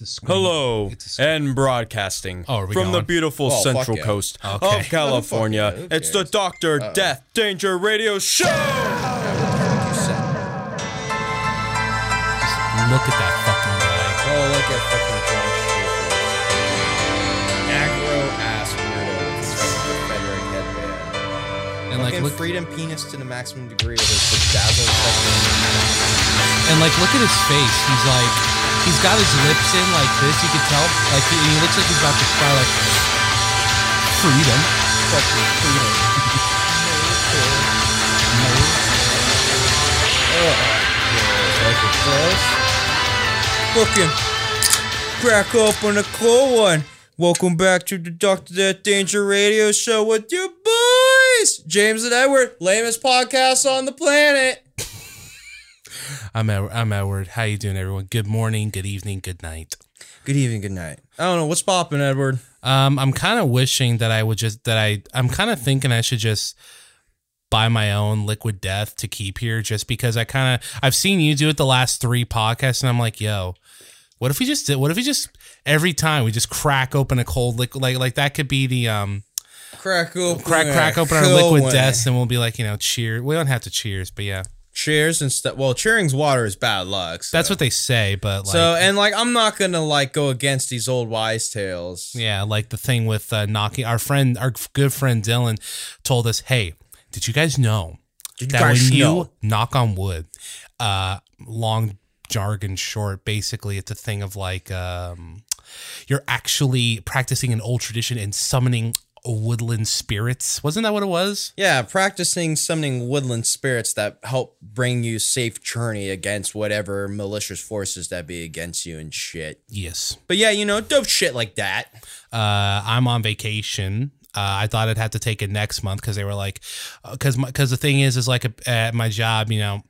The screen- Hello, It's a screen. and broadcasting Oh, are we from the beautiful Oh, central yeah. coast Okay. of California. Who It's the cares? Doctor Death Danger Radio Show. Look at that fucking guy. Oh, look at fucking Jon Schaffer. Aggro ass weirdo with his fucking Frederick headband. And like Fucking look freedom penis to the maximum degree with his bedazzled and like look at his face. He's like he's got his lips in like this. You can tell like he, he looks like he's about to cry like freedom. fucking freedom. Fucking crack open a cold one. Welcome back to the Doctor Death Danger Radio Show with your boys, James and Edward, lamest podcast on the planet. I'm Ed- I'm Edward. How you doing, everyone? Good morning, good evening, good night. Good evening, good night. I don't know what's popping, Edward. Um, I'm kind of wishing that I would just that I I'm kind of thinking I should just buy my own liquid death to keep here just because I kind of I've seen you do it the last three podcasts and I'm like, yo, what if we just did? What if we just every time we just crack open a cold liquid like like that could be the um Crack open, crack crack open our liquid one. deaths and we'll be like you know cheer. We don't have to cheers, but yeah, Cheers and stuff. Well, cheering's water is bad luck. So. that's what they say. But like, So and like I'm not gonna like go against these old wise tales. Yeah, like the thing with uh, knocking. Our friend, our good friend Dylan, told us, "Hey, did you guys know Did you that guys when you knock on wood, uh, long jargon short, basically it's a thing of like um, you're actually practicing an old tradition and summoning woodland spirits. Wasn't that what it was? Yeah, practicing summoning woodland spirits that help bring you safe journey against whatever malicious forces that be against you and shit. Yes. But yeah, you know, dope shit like that. uh, I'm on vacation. Uh, I thought I'd have to take it next month because they were like, because because the thing is, is like at my job, you know,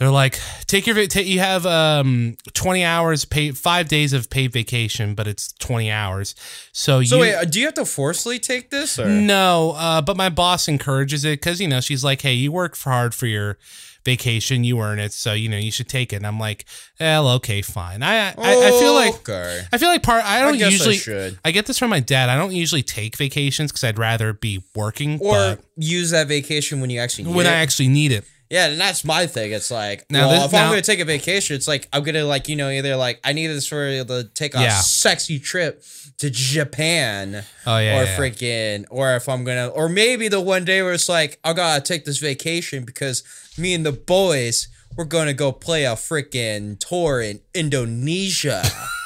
they're like, take your va- ta you have um 20 hours paid, five days of paid vacation, but it's 20 hours. So, So you, wait, uh, do you have to forcefully take this or no, uh, but my boss encourages it because you know she's like, hey, you work hard for your vacation, you earn it, so you know you should take it. And I'm like, well, okay, fine. I I, I feel like okay. I feel like part. I don't I usually. should. I get this from my dad. I don't usually take vacations because I'd rather be working. Or use that vacation when you actually need when it. I actually need it, Yeah, and that's my thing. It's like, Now well, this- if now- I'm gonna take a vacation, it's like I'm gonna like you know either like I need this for to take a Yeah. sexy trip to Japan, Oh, yeah, or yeah. freaking, or if I'm gonna, or maybe the one day where it's like I gotta take this vacation because me and the boys we're gonna go play a freaking tour in Indonesia.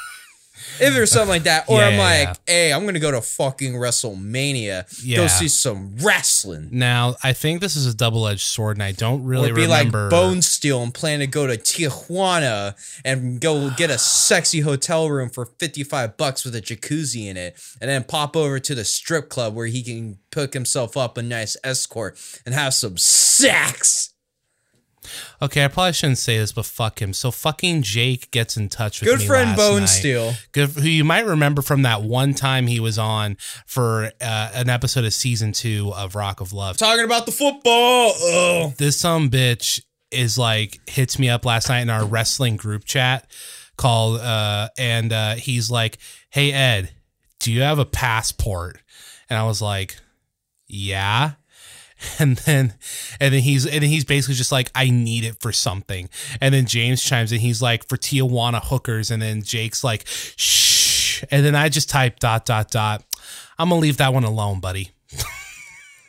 If there's something like that, or Yeah, I'm like, yeah. hey, I'm gonna go to fucking WrestleMania, Yeah. go see some wrestling. now I think this is a double edged sword, and I don't really Or be remember. like Bone Steel and plan to go to Tijuana and go get a sexy hotel room for 55 bucks with a jacuzzi in it. And then pop over to the strip club where he can pick himself up a nice escort and have some sex. Okay, I probably shouldn't say this, but fuck him. So fucking Jake gets in touch with me. Good friend Bone night. Steel. Good, who you might remember from that one time he was on for uh, an episode of season two of Rock of Love. Talking about the football. Oh. this some bitch is like hits me up last night in our wrestling group chat called uh and uh he's like hey ed do you have a passport and i was like yeah and then and then he's and then he's basically just like i need it for something and then james chimes in he's like for tijuana hookers and then jake's like shh and then i just type dot dot dot i'm gonna leave that one alone buddy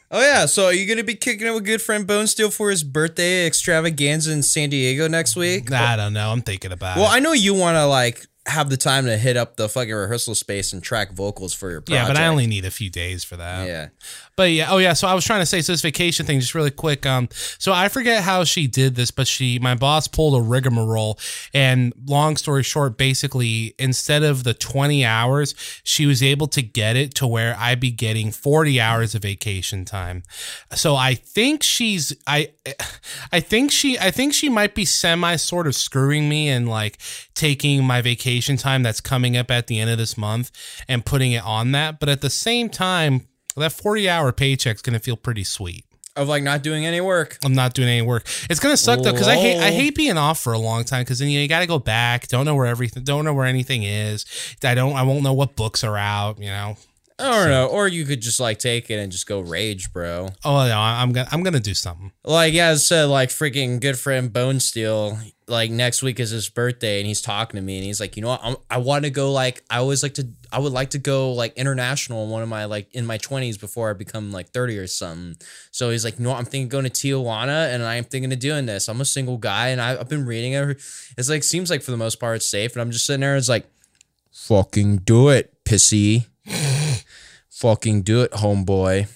Oh, yeah. So are you going to be kicking it with good friend Bone Steel for his birthday extravaganza in San Diego next week? i don't know i'm thinking about it. Well, I know you want to like have the time to hit up the fucking rehearsal space and track vocals for your project. yeah but i only need a few days for that Yeah. But yeah, oh yeah. So I was trying to say, so this vacation thing, just really quick. Um, so I forget how she did this, but she, my boss, pulled a rigmarole, and long story short, basically, instead of the twenty hours, she was able to get it to where I'd be getting forty hours of vacation time. So I think she's, I, I think she, I think she might be semi sort of screwing me and like taking my vacation time that's coming up at the end of this month and putting it on that. But at the same time that 40 hour paycheck's going to feel pretty sweet. of like not doing any work. I'm not doing any work. It's gonna suck though because I hate I hate being off for a long time because then you, know, you got to go back. Don't know where everything. Don't know where anything is. I don't. I won't know what books are out. You know. I don't know. Or you could just like take it and just go rage, bro. Oh no, I'm gonna I'm gonna do something. Like yeah, so like freaking good friend Bone Steel. Like next week is his birthday, and he's talking to me, and he's like, you know what? I'm, I want to go. Like I always like to. I would like to go like international in one of my like in my twenties before I become like thirty or something. So he's like, you know what? I'm thinking going to Tijuana, and I'm thinking of doing this. I'm a single guy, and I, I've been reading it. It's like seems like for the most part it's safe, and I'm just sitting there. It's like, fucking do it, pissy. Fucking do it, homeboy.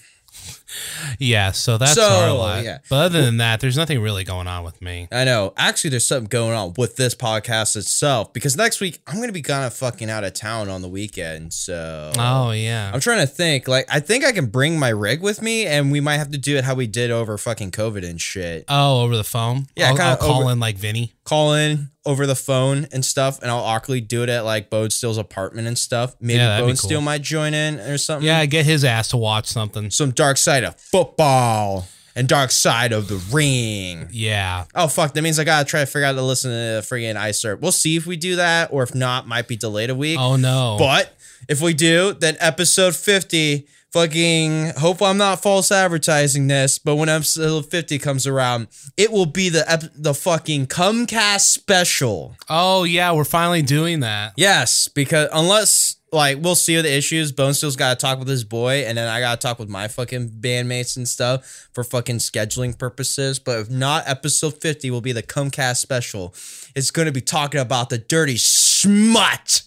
Yeah. So that's So, our life. yeah. But other than that, there's nothing really going on with me. I know. Actually, there's something going on with this podcast itself because next week I'm gonna be kind of fucking out of town on the weekend. So Oh yeah. I'm trying to think. Like, I think I can bring my rig with me, and we might have to do it how we did over fucking COVID and shit. Oh, over the phone. Yeah, I'll, I'll call over- in like Vinny. Call in over the phone and stuff, and I'll awkwardly do it at like Bode Steele's apartment and stuff. Maybe Yeah, Bode Steele cool. might join in or something. Yeah, get his ass to watch something. some dark side of football and dark side of the ring. Yeah. Oh fuck! That means I gotta try to figure out to listen to the friggin' Iced Earth. We'll see if we do that, or if not, might be delayed a week. Oh no. But if we do, then episode fifty, fucking. Hope I'm not false advertising this, but when episode fifty comes around, it will be the ep- the fucking Comcast special. oh yeah, we're finally doing that. Yes, because unless like we'll see the issues. Bone Steel's got to talk with his boy, and then I got to talk with my fucking bandmates and stuff for fucking scheduling purposes. But if not, episode fifty will be the Comcast special. It's going to be talking about the dirty smut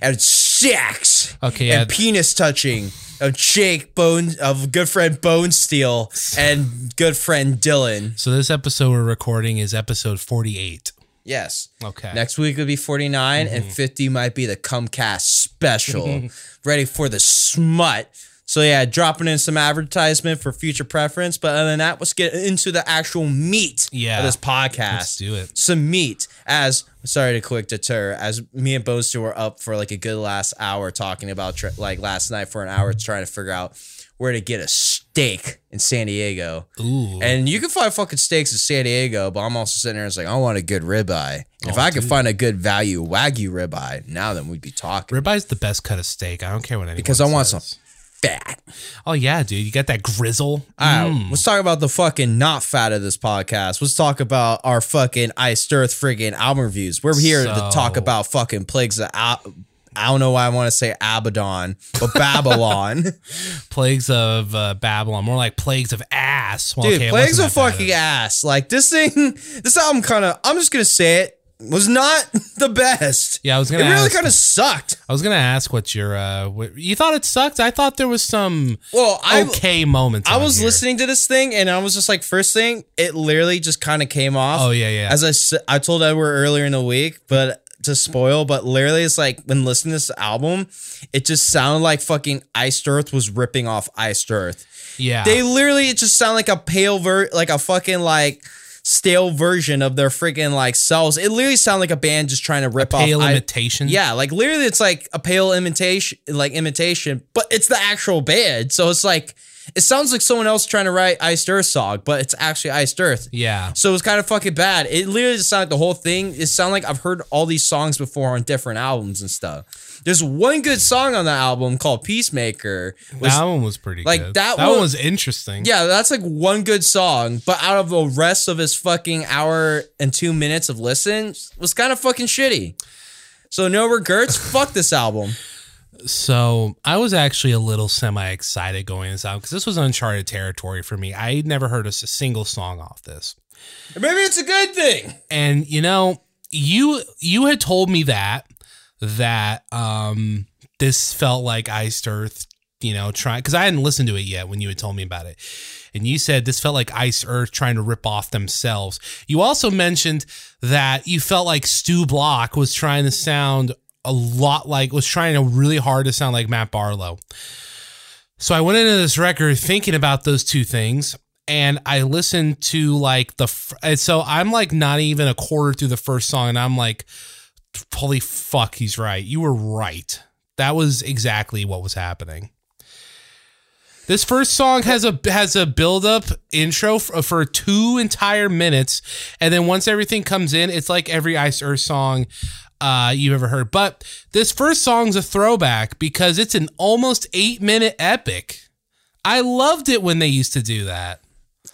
and sex, Okay, yeah. and penis touching of Jake Bone of good friend Bone Steel and good friend Dylan. So this episode we're recording is episode 48. Yes. Okay. Next week would be 49 and mm-hmm. 50 might be the Comcast special. Ready for the smut. So yeah, dropping in some advertisement for future preference. But other than that, let's get into the actual meat Yeah. of this podcast. Let's do it. Some meat. As sorry to quick deter, as me and Boaster were up for like a good last hour talking about tr- like last night for an hour trying to figure out where to get a steak in San Diego. Ooh. And you can find fucking steaks in San Diego, but I'm also sitting there and it's like, I want a good ribeye. And if Oh, I could find a good value Wagyu ribeye, now then we'd be talking. Ribye's the best cut of steak. I don't care what anyone Because I want says. some fat. Oh yeah, dude, you got that grizzle. All right, Mm. let's talk about the fucking not fat of this podcast. Let's talk about our fucking Iced Earth friggin' album reviews. We're here to talk about fucking plagues of Al- I don't know why I want to say Abaddon, but Babylon. Plagues of uh, Babylon, more like plagues of ass. Well, Dude, okay, plagues of fucking ass. Like this thing, this album kind of. I'm just gonna say it was not the best. Yeah, I was It gonna really ask- kind of sucked. I was gonna ask what your uh, what, you thought it sucked. I thought there was some Well, I okay moments. I was here. listening to this thing and I was just like, first thing, it literally just kind of came off. Oh yeah, yeah. As I I told Edward earlier in the week, but to spoil, but literally it's like when listening to this album, it just sounded like fucking Iced Earth was ripping off Iced Earth. yeah. They literally it just sound like a pale ver like a fucking like stale version of their freaking like selves. It literally sounded like a band just trying to rip pale off I- imitation. yeah, like literally it's like a pale imitation like imitation, but it's the actual band. So it's like it sounds like someone else trying to write Iced Earth song, but it's actually Iced Earth. yeah. So it's kind of fucking bad. It literally just sounded like the whole thing. It sounded like I've heard all these songs before on different albums and stuff. There's one good song on the album called Peacemaker. Was, that one was pretty like, good. that that one- one was interesting. yeah, that's like one good song, but out of the rest of his fucking hour and two minutes of listen was kind of fucking shitty. So no regrets. Fuck this album. So I was actually a little semi excited going this out because this was uncharted territory for me. I had never heard a single song off this. Maybe it's a good thing. And you know, you you had told me that that um this felt like Iced Earth, you know, trying because I hadn't listened to it yet when you had told me about it. And you said this felt like Iced Earth trying to rip off themselves. You also mentioned that you felt like Stu Block was trying to sound a lot like was trying to really hard to sound like Matt Barlow. So I went into this record thinking about those two things and I listened to like the so I'm like not even a quarter through the first song and I'm like holy fuck he's right. You were right. That was exactly what was happening. This first song has a has a build up intro for, for two entire minutes, and then once everything comes in, it's like every Iced Earth song uh, you've ever heard. But this first song's a throwback because it's an almost eight minute epic. I loved it when they used to do that.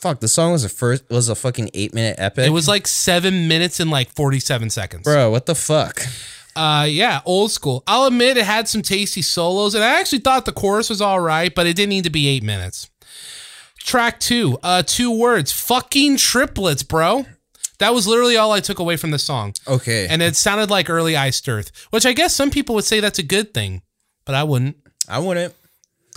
Fuck, the song was a first was a fucking eight minute epic. It was like seven minutes and like forty seven seconds. bro. What the fuck? Uh, yeah, old school. I'll admit it had some tasty solos, and I actually thought the chorus was all right, but it didn't need to be eight minutes. Track two, uh, two words, fucking triplets, bro. That was literally all I took away from the song, Okay, and it sounded like early Iced Earth, which I guess some people would say that's a good thing, but I wouldn't. I wouldn't.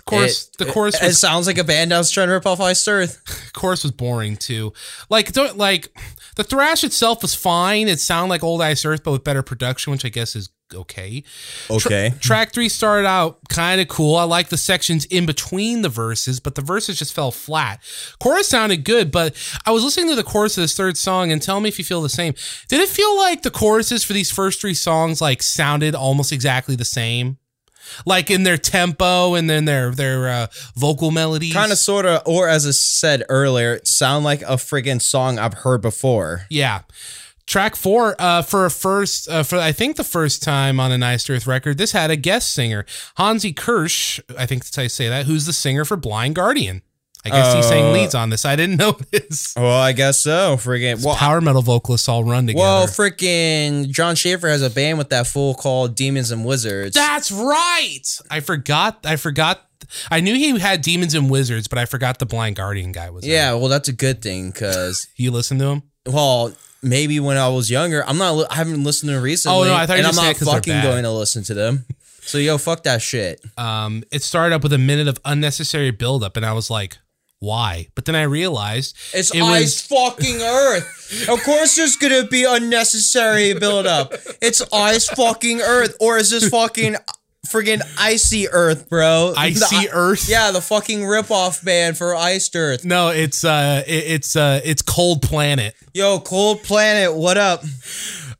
The chorus, It- the chorus It, was it sounds like a band that was trying to rip off Iced Earth. chorus was boring too. Like don't like the thrash itself was fine. It sounded like old Iced Earth, but with better production, which I guess is okay. Okay. Track three started out kind of cool. I like the sections in between the verses, but the verses just fell flat. Chorus sounded good, but I was listening to the chorus of this third song and tell me if you feel the same. Did it feel like the choruses for these first three songs like sounded almost exactly the same? Like in their tempo and then their their uh, vocal melodies. Kind of, sort of, or as I said earlier, sound like a friggin' song I've heard before. Yeah. Track four, uh, for a first, uh, for I think the first time on an Iced Earth record, this had a guest singer, Hansi Kürsch. I think that's how I say that. Who's the singer for Blind Guardian? I guess he sang Uh, leads on this. I didn't know this. Well, I guess so. Friggin' well, Power metal vocalists all run together. well, freaking Jon Schaffer has a band with that fool called Demons and Wizards. that's right. I forgot. I forgot. I knew he had Demons and Wizards, but I forgot the Blind Guardian guy was. yeah, well, that's a good thing because, you listen to him. well, maybe when I was younger, I'm not. I haven't listened to them recently. Oh, no, I thought and I'm not fucking going to listen to them. So yo, fuck that shit. um, it started up with a minute of unnecessary buildup, and I was like, why? But then I realized It's it ice fucking earth. Of course, there's gonna be unnecessary buildup. It's ice fucking earth, or is this fucking friggin' icy earth, bro? Icy The- Earth? Yeah, the fucking ripoff band for iced earth. No, it's uh, it, it's uh, it's Cold Planet. Yo, Cold Planet, what up?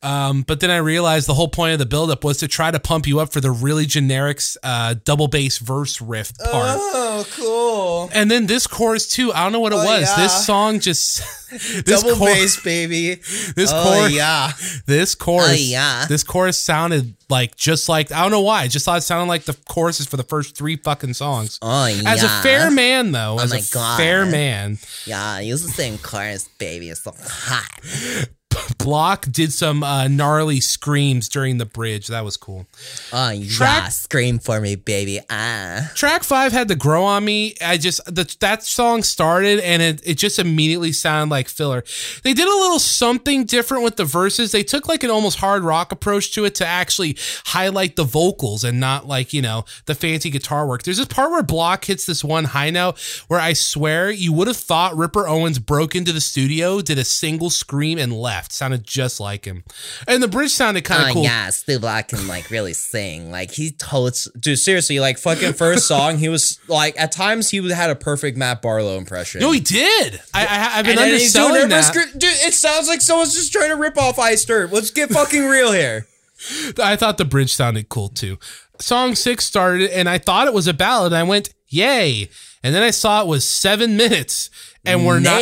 Um, but then I realized the whole point of the buildup was to try to pump you up for the really generic uh, double bass verse riff part. Oh, cool. and then this chorus too. I don't know what it Oh, was. yeah. This song just this Double chor- bass, baby. This oh chorus, yeah. this chorus, Oh, yeah. this chorus sounded like just like I don't know why. I just thought it sounded like the choruses for the first three fucking songs. Oh yeah. As a fair man, though, as my a God. fair man, Yeah, use the same chorus, baby. It's so hot. Block did some uh, gnarly screams during the bridge. That was cool. Oh yeah, Track- scream for me, baby. Ah. Track five had to grow on me. I just the, that song started and it, it just immediately sounded like filler. They did a little something different with the verses. They took like an almost hard rock approach to it to actually highlight the vocals and not like you know the fancy guitar work. There's this part where Block hits this one high note where I swear you would have thought Ripper Owens broke into the studio, did a single scream and left. Sounded just like him, and the bridge sounded kind of Oh uh, cool. yeah, Stu Block can like really sing. Like he totes, dude. Seriously, like fucking first song, he was like at times he had a perfect Matt Barlow impression. No, he did. I, I I've been and underselling that. Dude, it sounds like someone's just trying to rip off Ice Dirt. Let's get fucking real here. I thought the bridge sounded cool too. Song six started, and I thought it was a ballad. And I went, "Yay!" And then I saw it was seven minutes, and we're not,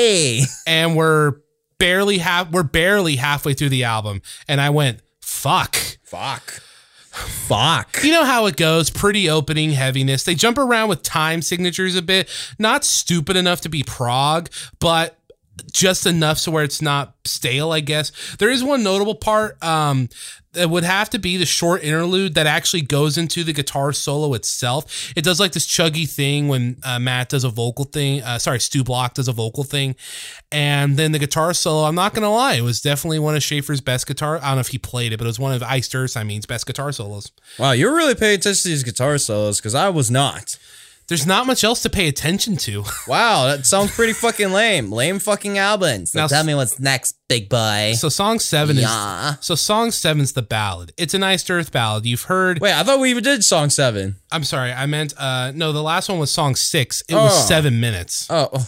and we're barely half, we're barely halfway through the album, and I went, "Fuck." Fuck. Fuck. You know how it goes. Pretty opening heaviness. They jump around with time signatures a bit. Not stupid enough to be prog, but just enough so where it's not stale, I guess. There is one notable part. Um, that would have to be the short interlude that actually goes into the guitar solo itself. It does like this chuggy thing when uh, Matt does a vocal thing. Uh, sorry, Stu Block does a vocal thing, and then the guitar solo. I'm not gonna lie, it was definitely one of Schaffer's best guitar. I don't know if he played it, but it was one of Ice I mean, best guitar solos. Wow, you're really paying attention to these guitar solos because I was not. There's not much else to pay attention to. Wow, that sounds pretty fucking lame. Lame fucking album. So Now- tell me what's next, big boy. So song seven Yeah. is so song seven's the ballad. It's an iced earth ballad. You've heard. Wait, I thought we even did song seven. I'm sorry, I meant uh no. The last one was song six. It Oh. was seven minutes. Oh, oh.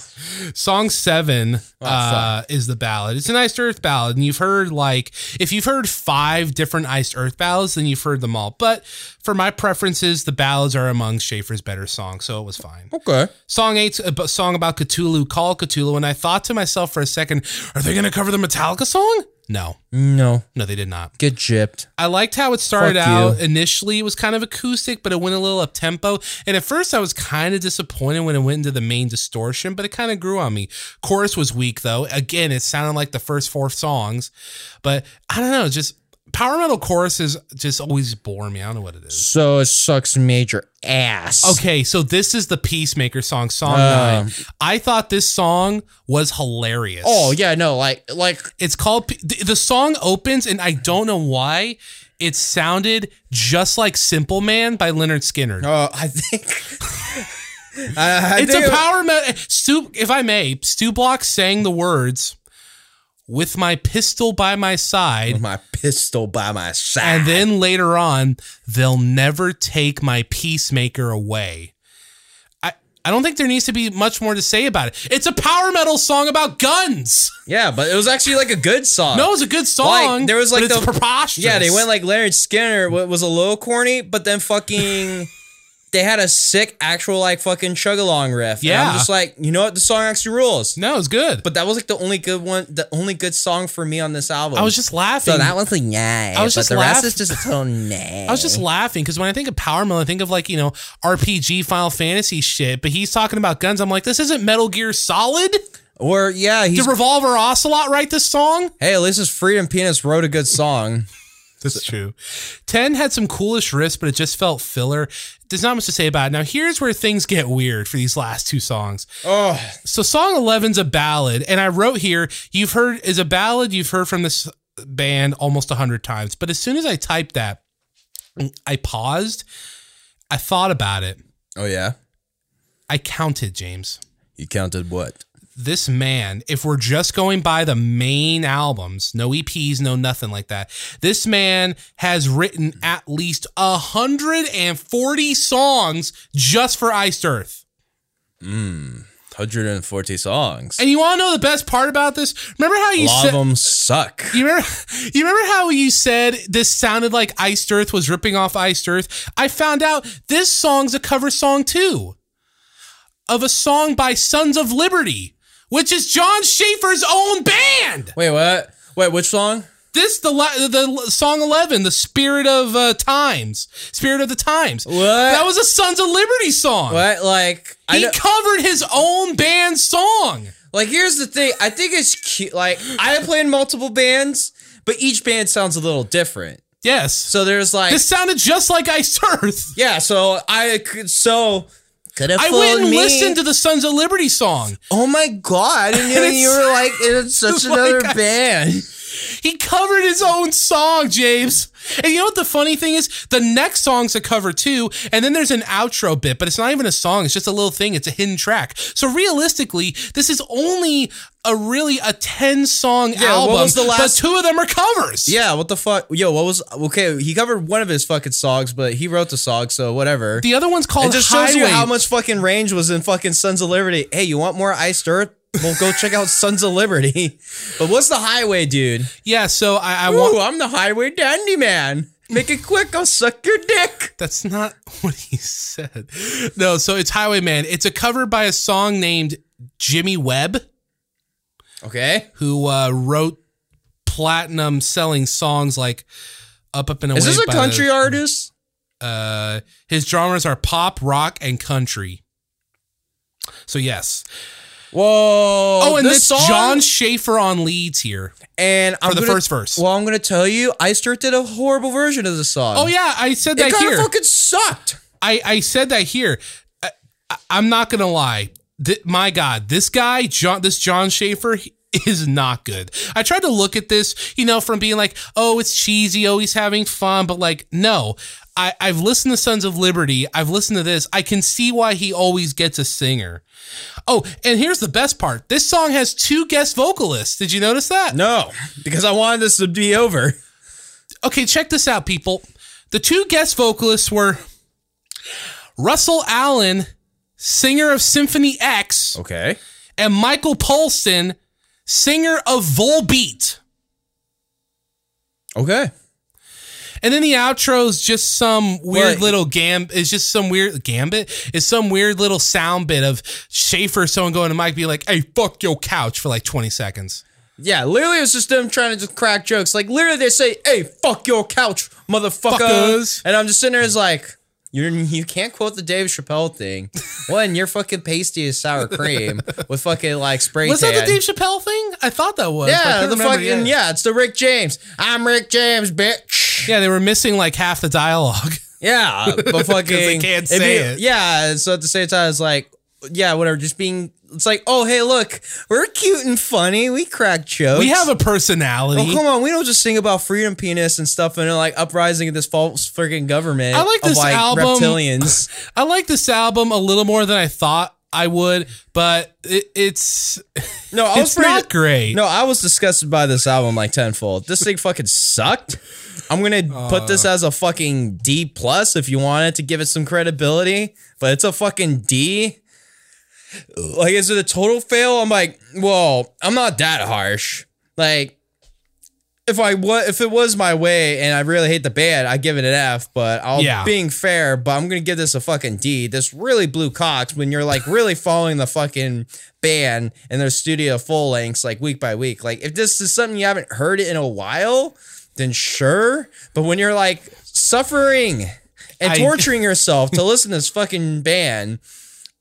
Song seven uh, is the ballad. It's an iced earth ballad, and you've heard like if you've heard five different iced earth ballads, then you've heard them all. But for my preferences, the ballads are among Schaffer's better songs, so it was fine. okay. Song eight's a b- song about Cthulhu, Call Cthulhu, and I thought to myself for a second, are they going to cover the Metallica song? No, No, no, they did not. get gypped. I liked how it started Fuck out. you. Initially, it was kind of acoustic, but it went a little up tempo. And at first, I was kind of disappointed when it went into the main distortion, but it kind of grew on me. Chorus was weak, though. Again, it sounded like the first four songs, but I don't know. Just power metal choruses just always bore me. I don't know what it is. So it sucks major ass. Okay, so this is the Peacemaker song, song Um, nine. I thought this song was hilarious. Oh yeah, no, like like It's called the the song opens, and I don't know why it sounded just like "Simple Man" by Lynyrd Skynyrd. uh, I think. I, I it's think a power metal. Stu, if I may, Stu Block sang the words "With my pistol by my side." my pistol by my side. And then later on, they'll never take my peacemaker away. I, I don't think there needs to be much more to say about it. It's a power metal song about guns. yeah, but it was actually like a good song. No, it was a good song. Like, there was like the preposterous. Yeah, they went like Lynyrd Skynyrd wa- was a little corny, but then fucking they had a sick actual like fucking chug along riff. And Yeah. I'm just like, you know what? The song actually rules. no, it's good. But that was like the only good one, the only good song for me on this album. I was just laughing. so that one's like yeah, I was but just the laugh- rest is just a total nah. I was just laughing because when I think of power metal, I think of like you know RPG Final Fantasy shit. But he's talking about guns. I'm like, this isn't Metal Gear Solid. or yeah, he's Did Revolver Ocelot write this song? hey, at least his Freedom Penis wrote a good song. That's true. 10 had some coolish riffs, but it just felt filler. There's not much to say about it. Now, here's where things get weird for these last two songs. Oh, So, song 11's a ballad, and I wrote here, you've heard, is a ballad you've heard from this band almost 100 times. But as soon as I typed that, I paused, I thought about it, oh yeah. I counted, James. You counted what? This man, if we're just going by the main albums, no EPs, no nothing like that, this man has written at least 140 songs just for Iced Earth. Hmm, 140 songs. And you want to know the best part about this? Remember how a you lot said. of them suck. You remember, you remember how you said this sounded like Iced Earth was ripping off Iced Earth? I found out this song's a cover song too of a song by Sons of Liberty, which is Jon Schaffer's own band. Wait, what? Wait, which song? This the the song eleven, the spirit of uh, times, spirit of the times. What? That was a Sons of Liberty song. What? Like, He covered his own band song. like here's the thing. I think it's cute. Like, I play in multiple bands, but each band sounds a little different. Yes, So there's like, this sounded just like Iced Earth. yeah. So I could so could have I went and listened to the Sons of Liberty song. Oh my god! I And you were like "It's such another like band. He covered his own song, James. And you know what the funny thing is? The next song's a cover too, and then there's an outro bit, but it's not even a song. It's just a little thing. It's a hidden track. So realistically, this is only a really a ten song what album, was the last- but two of them are covers. Yeah, what the fuck? Yo, what was okay? He covered one of his fucking songs, but he wrote the song, so whatever. The other one's called It just shows you how much fucking range was in fucking Sons of Liberty. Hey, you want more iced earth? Well, go check out Sons of Liberty. But what's the highway, dude? yeah. So I, I Ooh, want. I'm the highway dandy man. Make it quick, I'll suck your dick. That's not what he said. No. So it's Highwayman. It's a cover by a song named Jimmy Webb. Okay. who uh, wrote platinum selling songs like Up Up and Away. Is this a country the- artist? uh, his genres are pop, rock, and country. So yes. Whoa. Oh, and this song, Jon Schaffer on leads here. and I'm for the gonna- first verse. Well, I'm gonna tell you, Earth did a horrible version of the song. Oh yeah, I said that kind here. of fucking sucked. I, I said that here. I, I'm not gonna lie. Th- my God, this guy, John, this Jon Schaffer he is not good. I tried to look at this, you know, from being like, oh, it's cheesy, oh, he's having fun, but like, no. I, I've listened to Sons of Liberty. I've listened to this. I can see why he always gets a singer. Oh, and here's the best part. This song has two guest vocalists. Did you notice that? No, because I wanted this to be over. Okay, check this out, people. The two guest vocalists were Russell Allen, singer of Symphony X, Okay. and Michael Poulsen, singer of Volbeat. Okay. And then the outro is just some weird What? little gam. It's just some weird gambit. It's some weird little sound bit of Schaffer, or someone going to Mike, be like, "Hey, fuck your couch" for like twenty seconds. Yeah, literally, it's just them trying to just crack jokes. Like, literally, they say, "Hey, fuck your couch, motherfucker," Fuckers. and I'm just sitting there, as like, you you can't quote the Dave Chappelle thing. One, you're fucking pasty as sour cream with fucking like spray Was tan. that the Dave Chappelle thing? I thought that was. yeah, the remember fucking yet. yeah, it's the Rick James. I'm Rick James, bitch. Yeah, they were missing like half the dialogue. Yeah, but fucking can't say you- it. Yeah, so at the same time, it's like, yeah, whatever. Just being, it's like, oh hey, look, we're cute and funny. We crack jokes. we have a personality. Oh, come on. We don't just sing about freedom penis and stuff and like uprising of this false freaking government. I like of, this like, album. Reptilians. I like this album a little more than I thought I would, but it, it's No, I was it's pretty, not great. No, I was disgusted by this album like tenfold. This thing fucking sucked. I'm gonna put this uh. as a fucking D plus if you wanted to give it some credibility, but it's a fucking D. Like, is it a total fail? I'm like, well, I'm not that harsh. Like, if I was, if it was my way, and I really hate the band, I give it an F. But I'll Yeah. being fair, but I'm gonna give this a fucking D. This really blew cocks when you're like really following the fucking band and their studio full lengths like week by week. Like if this is something you haven't heard it in a while, then sure. But when you're like suffering and I- torturing yourself to listen to this fucking band.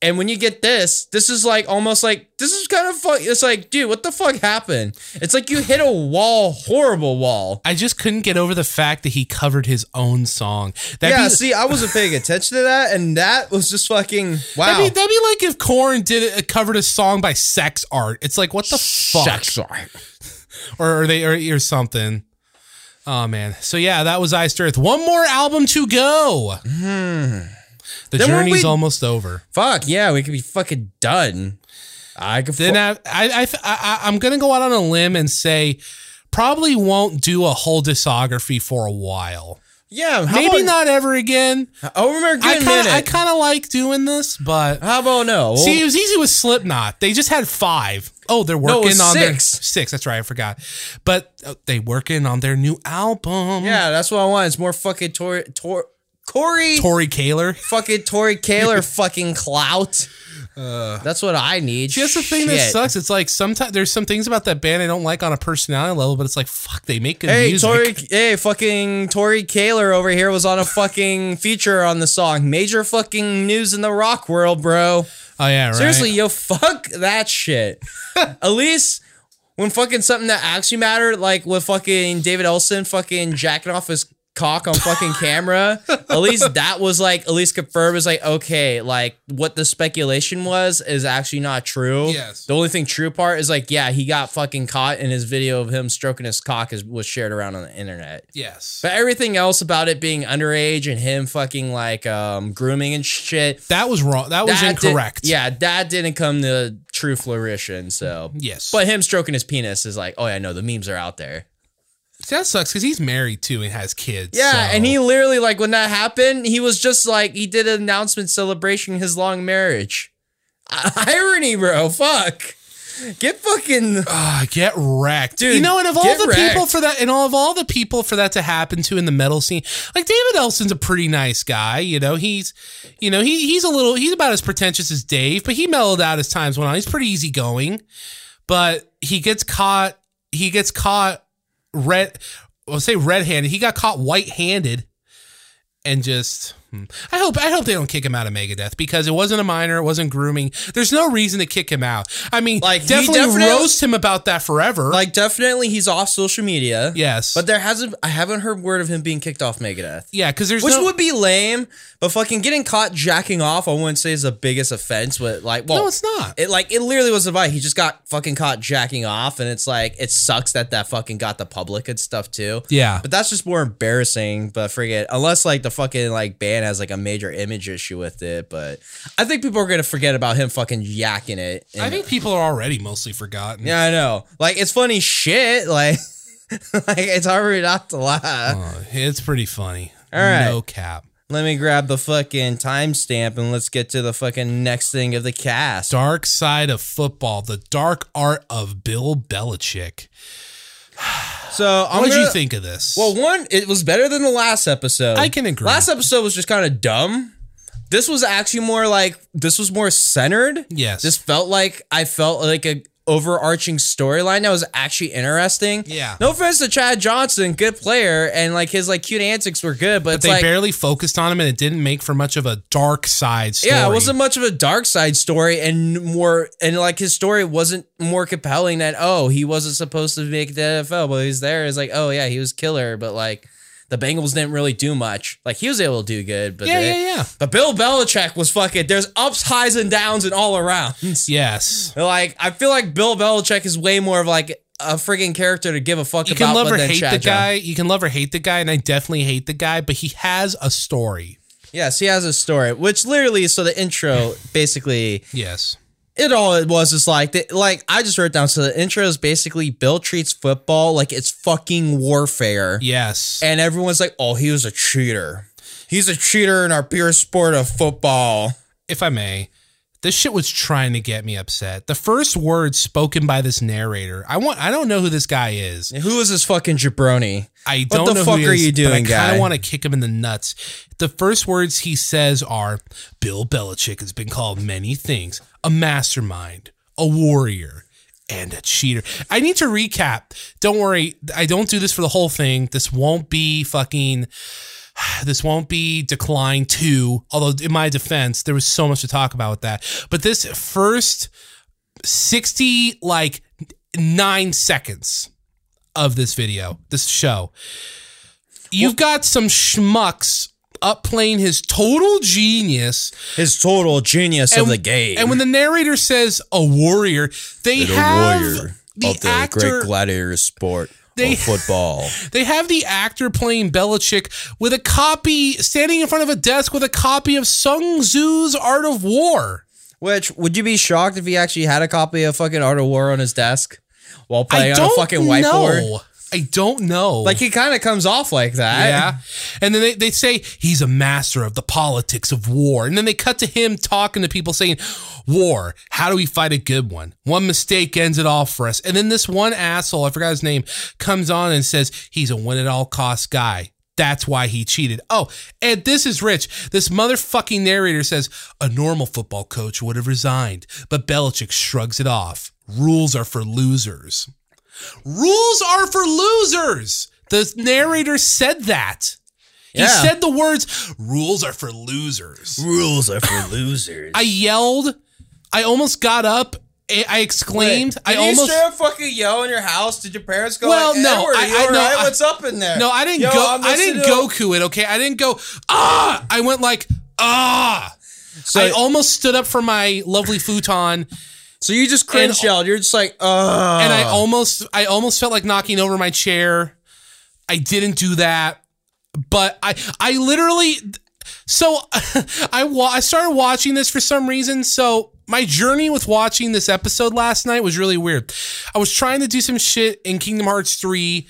And when you get this, this is like almost like this is kind of fuck. It's like, dude, what the fuck happened? It's like you hit a wall, horrible wall. I just couldn't get over the fact that he covered his own song. That'd yeah, be, see, I wasn't paying attention to that, and that was just fucking wow. That'd be, that'd be like if Korn did it, covered a song by Sex Art. It's like what the fuck, Sex art. or are they or, or something. Oh man, so yeah, that was Iced Earth. One more album to go. Hmm. The Then journey's we- almost over. Fuck yeah, we could be fucking done. I could. Then fu- I, I, I, I'm gonna go out on a limb and say probably won't do a whole discography for a while. yeah, Maybe about, not ever again. Oh, remember I kind of it. I kind of like doing this, but how about no? Well, See, it was easy with Slipknot. They just had five. Oh, they're working was on their six. six. That's right, I forgot. But uh, they working on their new album. yeah, that's what I want. It's more fucking Tori, Tor, Corey, Tori Kaler. fucking Tori Kaler, fucking clout. Uh, that's what I need. That's the thing that Shit. sucks. It's like sometimes there's some things about that band I don't like on a personality level, but it's like fuck, they make good Hey, music. Tori, hey, fucking Tori Kaler over here was on a fucking feature on the song. Major fucking news in the rock world, bro. oh yeah, right. Seriously, yo, fuck that shit. At least when fucking something that actually mattered, like with fucking David Ellefson fucking jacking off his cock on fucking camera, at least that was like at least confirmed. Is like okay, like what the speculation was is actually not true. Yes. The only thing true part is like yeah, he got fucking caught, and his video of him stroking his cock is was shared around on the internet. Yes. But everything else about it being underage and him fucking like um grooming and shit That was wrong. That was that did- incorrect. yeah, that didn't come to true flourishing. So Yes. but him stroking his penis is like, oh yeah, no, the memes are out there. See, that sucks because he's married too and has kids. Yeah, so- and he literally like when that happened, he was just like he did an announcement celebrating his long marriage. Irony, bro. Fuck. Get fucking. Ah, get wrecked, Dude, You know, and of all the people for that, and all of all the people for that to happen to in the metal scene, like David Ellefson's a pretty nice guy. You know, he's, you know, he he's a little, he's about as pretentious as Dave, but he mellowed out as times went on. He's pretty easygoing, but he gets caught. He gets caught red. I'll say red handed. He got caught white handed, and just Hmm. I hope I hope they don't kick him out of Megadeth because it wasn't a minor, it wasn't grooming. There's no reason to kick him out. I mean, Like, definitely, definitely- roast him about that forever. Like definitely he's off social media. yes, But there hasn't I haven't heard word of him being kicked off Megadeth. yeah, because there's Which no, would be lame, but fucking getting caught jacking off, I wouldn't say is the biggest offense. But like, well, no, it's not. It like it literally was a fight. He just got fucking caught jacking off, and it's like it sucks that that fucking got the public and stuff too. yeah, But that's just more embarrassing. But forget unless like the fucking like band has like a major image issue with it. But I think people are gonna forget about him fucking yakking it. I think people are already mostly forgotten. yeah, I know. Like it's funny shit. Like like it's hard not to laugh. Uh, it's pretty funny. All right. no cap. Let me grab the fucking timestamp and let's get to the fucking next thing of the cast. Dark side of football, the dark art of Bill Belichick. So What did you think of this? Well, one, it was better than the last episode. I can agree. Last episode was just kind of dumb. This was actually more like this was more centered. yes, This felt like I felt like a overarching storyline that was actually interesting. Yeah. No offense to Chad Johnson, good player, and like his like cute antics were good, but, but they like barely focused on him, and it didn't make for much of a dark side story. yeah, it wasn't much of a dark side story, and more and like his story wasn't more compelling than oh he wasn't supposed to make the NFL, but he's there. It's like oh yeah he was killer, but like the Bengals didn't really do much. Like he was able to do good, but Yeah, they- yeah, yeah. But Bill Belichick was fucking. There's ups, highs, and downs, and all arounds. Yes. Like I feel like Bill Belichick is way more of like a friggin' character to give a fuck You about can love or hate Chad the guy. You can love or hate the guy, and I definitely hate the guy, but he has a story. Yes, he has a story, which literally so the intro basically Yes. It all it was is like the, like I just wrote down so the intro is basically Bill treats football like it's fucking warfare. Yes. And everyone's like, "Oh, he was a cheater. He's a cheater in our pure sport of football." if I may, this shit was trying to get me upset. The first words spoken by this narrator, I want I don't know who this guy is. Who is this fucking jabroni? I don't the know fuck who are is, you but I doing, kind guy? of want to kick him in the nuts. The first words he says are Bill Belichick has been called many things. A mastermind, a warrior, and a cheater. I need to recap. Don't worry, I don't do this for the whole thing. This won't be fucking this won't be decline two. Although in my defense, there was so much to talk about with that. But this first 60 like 9 seconds of this video, this show. You've got some schmucks up playing his total genius. His total genius of the game. And when the narrator says a warrior, they have the, actor great gladiator sport They- football. They have the actor playing Belichick with a copy, standing in front of a desk with a copy of Sun Tzu's Art of War. Which would you be shocked if he actually had a copy of fucking Art of War on his desk while playing on a fucking whiteboard? know. I don't know. Like he kind of comes off like that. yeah. And then they, they say he's a master of the politics of war. And then they cut to him talking to people saying, War, how do we fight a good one? One mistake ends it all for us. And then this one asshole, I forgot his name, comes on and says he's a win at all cost guy. That's why he cheated. Oh, and this is rich. This motherfucking narrator says a normal football coach would have resigned, but Belichick shrugs it off. Rules are for losers. Rules are for losers. The narrator said that. He Yeah. said the words, rules are for losers. Rules are for losers. I yelled. I almost got up. I I exclaimed. I Did almost. you straight up fucking yell in your house? Did your parents go? Well, like, no, I- you I- no, right? I- What's up in there? No, I didn't Yo, go. I'm didn't Goku it. Okay, I didn't go. Ah, I went like ah. So, I almost stood up from my lovely futon, so you just cringe and- You're just like, uh and I almost, I almost felt like knocking over my chair. I didn't do that, but I, I literally. So I wa- I started watching this for some reason. So my journey with watching this episode last night was really weird. I was trying to do some shit in Kingdom Hearts 3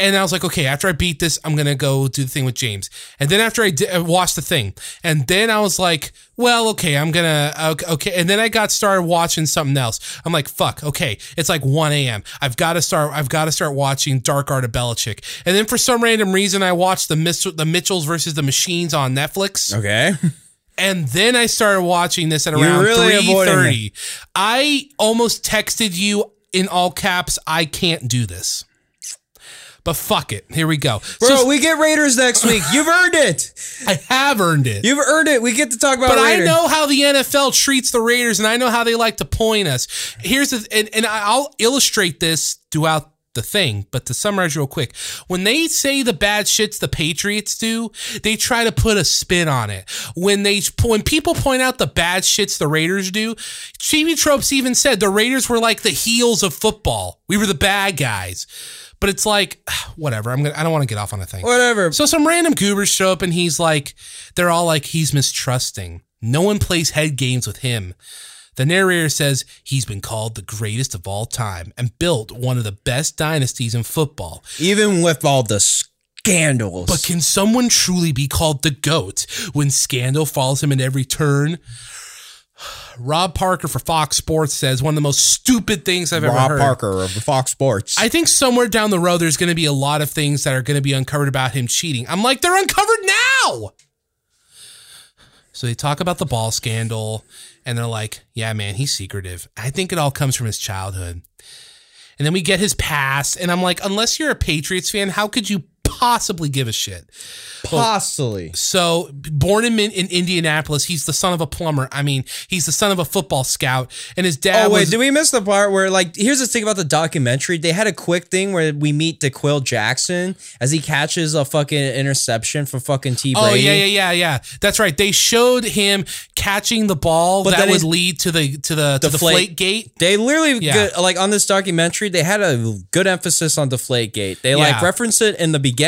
and I was like, okay, after I beat this, I'm gonna go do the thing with James. And then after I, did, I uh, watched the thing, and then I was like, well, okay, I'm gonna okay, okay. And then I got started watching something else. I'm like, fuck, okay, it's like 1 a.m. I've got to start. I've got to start watching Dark Art of Belichick. And then for some random reason, I watched the Mis- the Mitchells versus the Machines on Netflix. okay. And then I started watching this at around really 3:30. I almost texted you in all caps, I can't do this. But fuck it. Here we go. Bro, So we get Raiders next week. You've earned it. I have earned it. You've earned it. We get to talk about it. but I know how the NFL treats the Raiders, and I know how they like to point us. Here's the, and, and I'll illustrate this throughout the thing. But to summarize real quick, when they say the bad shits the Patriots do, they try to put a spin on it. When they when people point out the bad shits the Raiders do, TV tropes even said the Raiders were like the heels of football. We were the bad guys. But it's like whatever. I'm gonna. I don't want to get off on a thing. Whatever. So some random goobers show up and he's like, they're all like, he's mistrusting. No one plays head games with him. The narrator says he's been called the greatest of all time and built one of the best dynasties in football. Even with all the scandals. But can someone truly be called the GOAT when scandal follows him at every turn? Rob Parker for Fox Sports says one of the most stupid things I've ever heard. Rob. Parker of Fox Sports. I think somewhere down the road, there's going to be a lot of things that are going to be uncovered about him cheating. I'm like, they're uncovered now. So they talk about the ball scandal, and they're like, yeah, man, he's secretive. I think it all comes from his childhood. And then we get his past, and I'm like, unless you're a Patriots fan, how could you possibly give a shit? Possibly. So, born in, in Indianapolis, he's the son of a plumber. I mean, he's the son of a football scout, and his dad Oh wait, was did we miss the part where like here's the thing about the documentary? They had a quick thing where we meet D'Qwell Jackson as he catches a fucking interception from fucking T oh, Brady. Oh yeah, yeah, yeah, yeah. That's right. They showed him catching the ball But that would lead to the to the to the Deflate. flake gate. They literally Yeah. good, like on this documentary, they had a good emphasis on Deflate Gate. They like Yeah. referenced it in the beginning.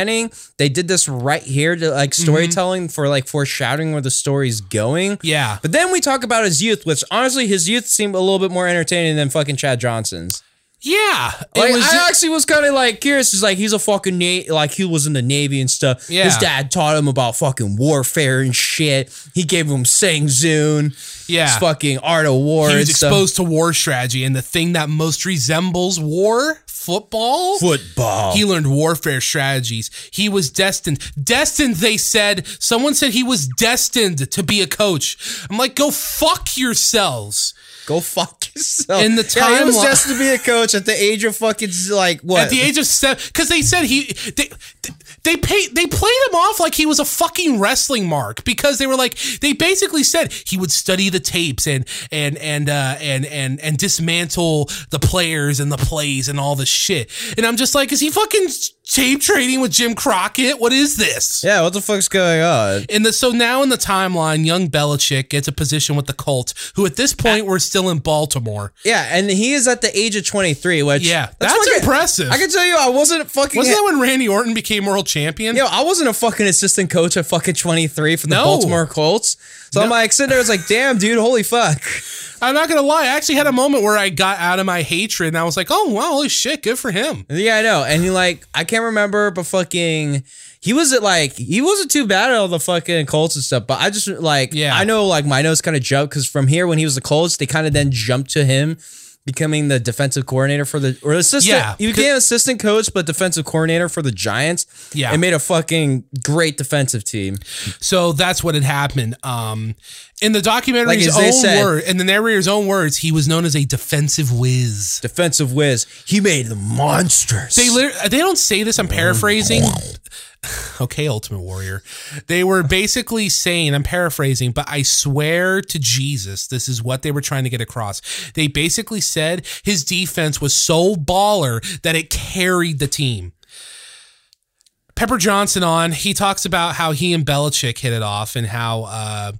They did this right here to like storytelling mm-hmm. for like foreshadowing where the story's going. Yeah. But then we talk about his youth, which honestly his youth seemed a little bit more entertaining than fucking Chad Johnson's. Yeah. Like was I actually was kind of like curious. Is like he's a fucking na- like he was in the navy and stuff. Yeah. His dad taught him about fucking warfare and shit. He gave him Sun Tzu. Yeah. Fucking art of war. he was and stuff. exposed to war strategy and the thing that most resembles war, football. football. He learned warfare strategies. He was destined. Destined, they said. Someone said he was destined to be a coach. I'm like, go fuck yourselves. Go fuck yourself. In the yeah, he was destined to be a coach at the age of fucking like what? At the age of seven, because they said he they they pay they played him off like he was a fucking wrestling mark because they were like they basically said he would study the tapes and and and uh, and and and dismantle the players and the plays and all the shit. And I'm just like, is he fucking tape trading with Jim Crockett? What is this? yeah, what the fuck's going on? And the, so now in the timeline, young Belichick gets a position with the Colts, who at this point were still in Baltimore. Yeah, and he is at the age of 23, which Yeah, that's fucking- impressive. I can tell you, I wasn't fucking. Wasn't that when Randy Orton became world champion? Yo, I wasn't a fucking assistant coach at fucking 23 from the No. Baltimore Colts. So I'm like sitting there, it's like, damn, dude, holy fuck. I'm not gonna lie. I actually had a moment where I got out of my hatred, and I was like, "Oh wow, holy shit, good for him." Yeah, I know. And he like, I can't remember, but fucking, he was at like, he wasn't too bad at all the fucking Colts and stuff. But I just like, Yeah. I know like my nose kind of jumped because from here when he was the Colts, they kind of then jumped to him becoming the defensive coordinator for the or assistant. Yeah. he became assistant coach, but defensive coordinator for the Giants. Yeah. and made a fucking great defensive team. So that's what had happened. Um, in the documentary's they own said- word, in the narrator's own words, he was known as a defensive whiz. Defensive whiz. He made the monsters. They they don't say this. I'm paraphrasing. Okay, Ultimate Warrior. They were basically saying, I'm paraphrasing, but I swear to Jesus, this is what they were trying to get across. They basically said his defense was so baller that it carried the team. Pepper Johnson on, he talks about how he and Belichick hit it off and how uh,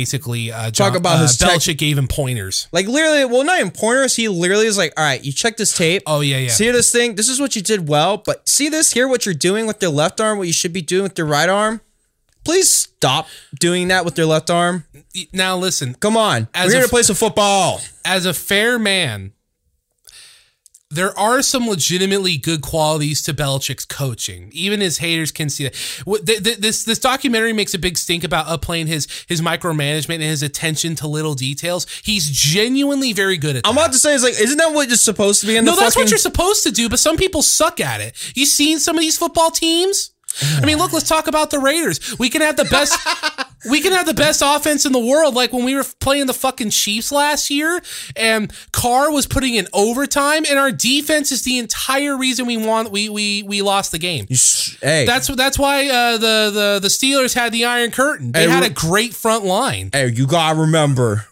basically uh, John, about uh, his tech- Belichick gave him pointers. Like literally, well, not in pointers. He literally is like, all right, you check this tape. Oh, yeah, yeah. See this thing? This is what you did well, but see this here, what you're doing with your left arm, what you should be doing with your right arm. Please stop doing that with your left arm. Now, listen, Come on, As we're here a- to play some football. as a fair man, there are some legitimately good qualities to Belichick's coaching. Even his haters can see that. What- th- th- This this documentary makes a big stink about upplaying his his micromanagement and his attention to little details. He's genuinely very good at that. I'm about to say, it's like, isn't that what you're supposed to be in no, that's fucking? what you're supposed to do, but some people suck at it. You seen some of these football teams? I mean, look, let's talk about the Raiders. We can have the best we can have the best offense in the world, like when we were playing the fucking Chiefs last year, and Carr was putting in overtime, and our defense is the entire reason we won. We we we lost the game. Hey, That's that's why uh, the the the Steelers had the Iron Curtain. They Hey, had a great front line. hey, you gotta remember,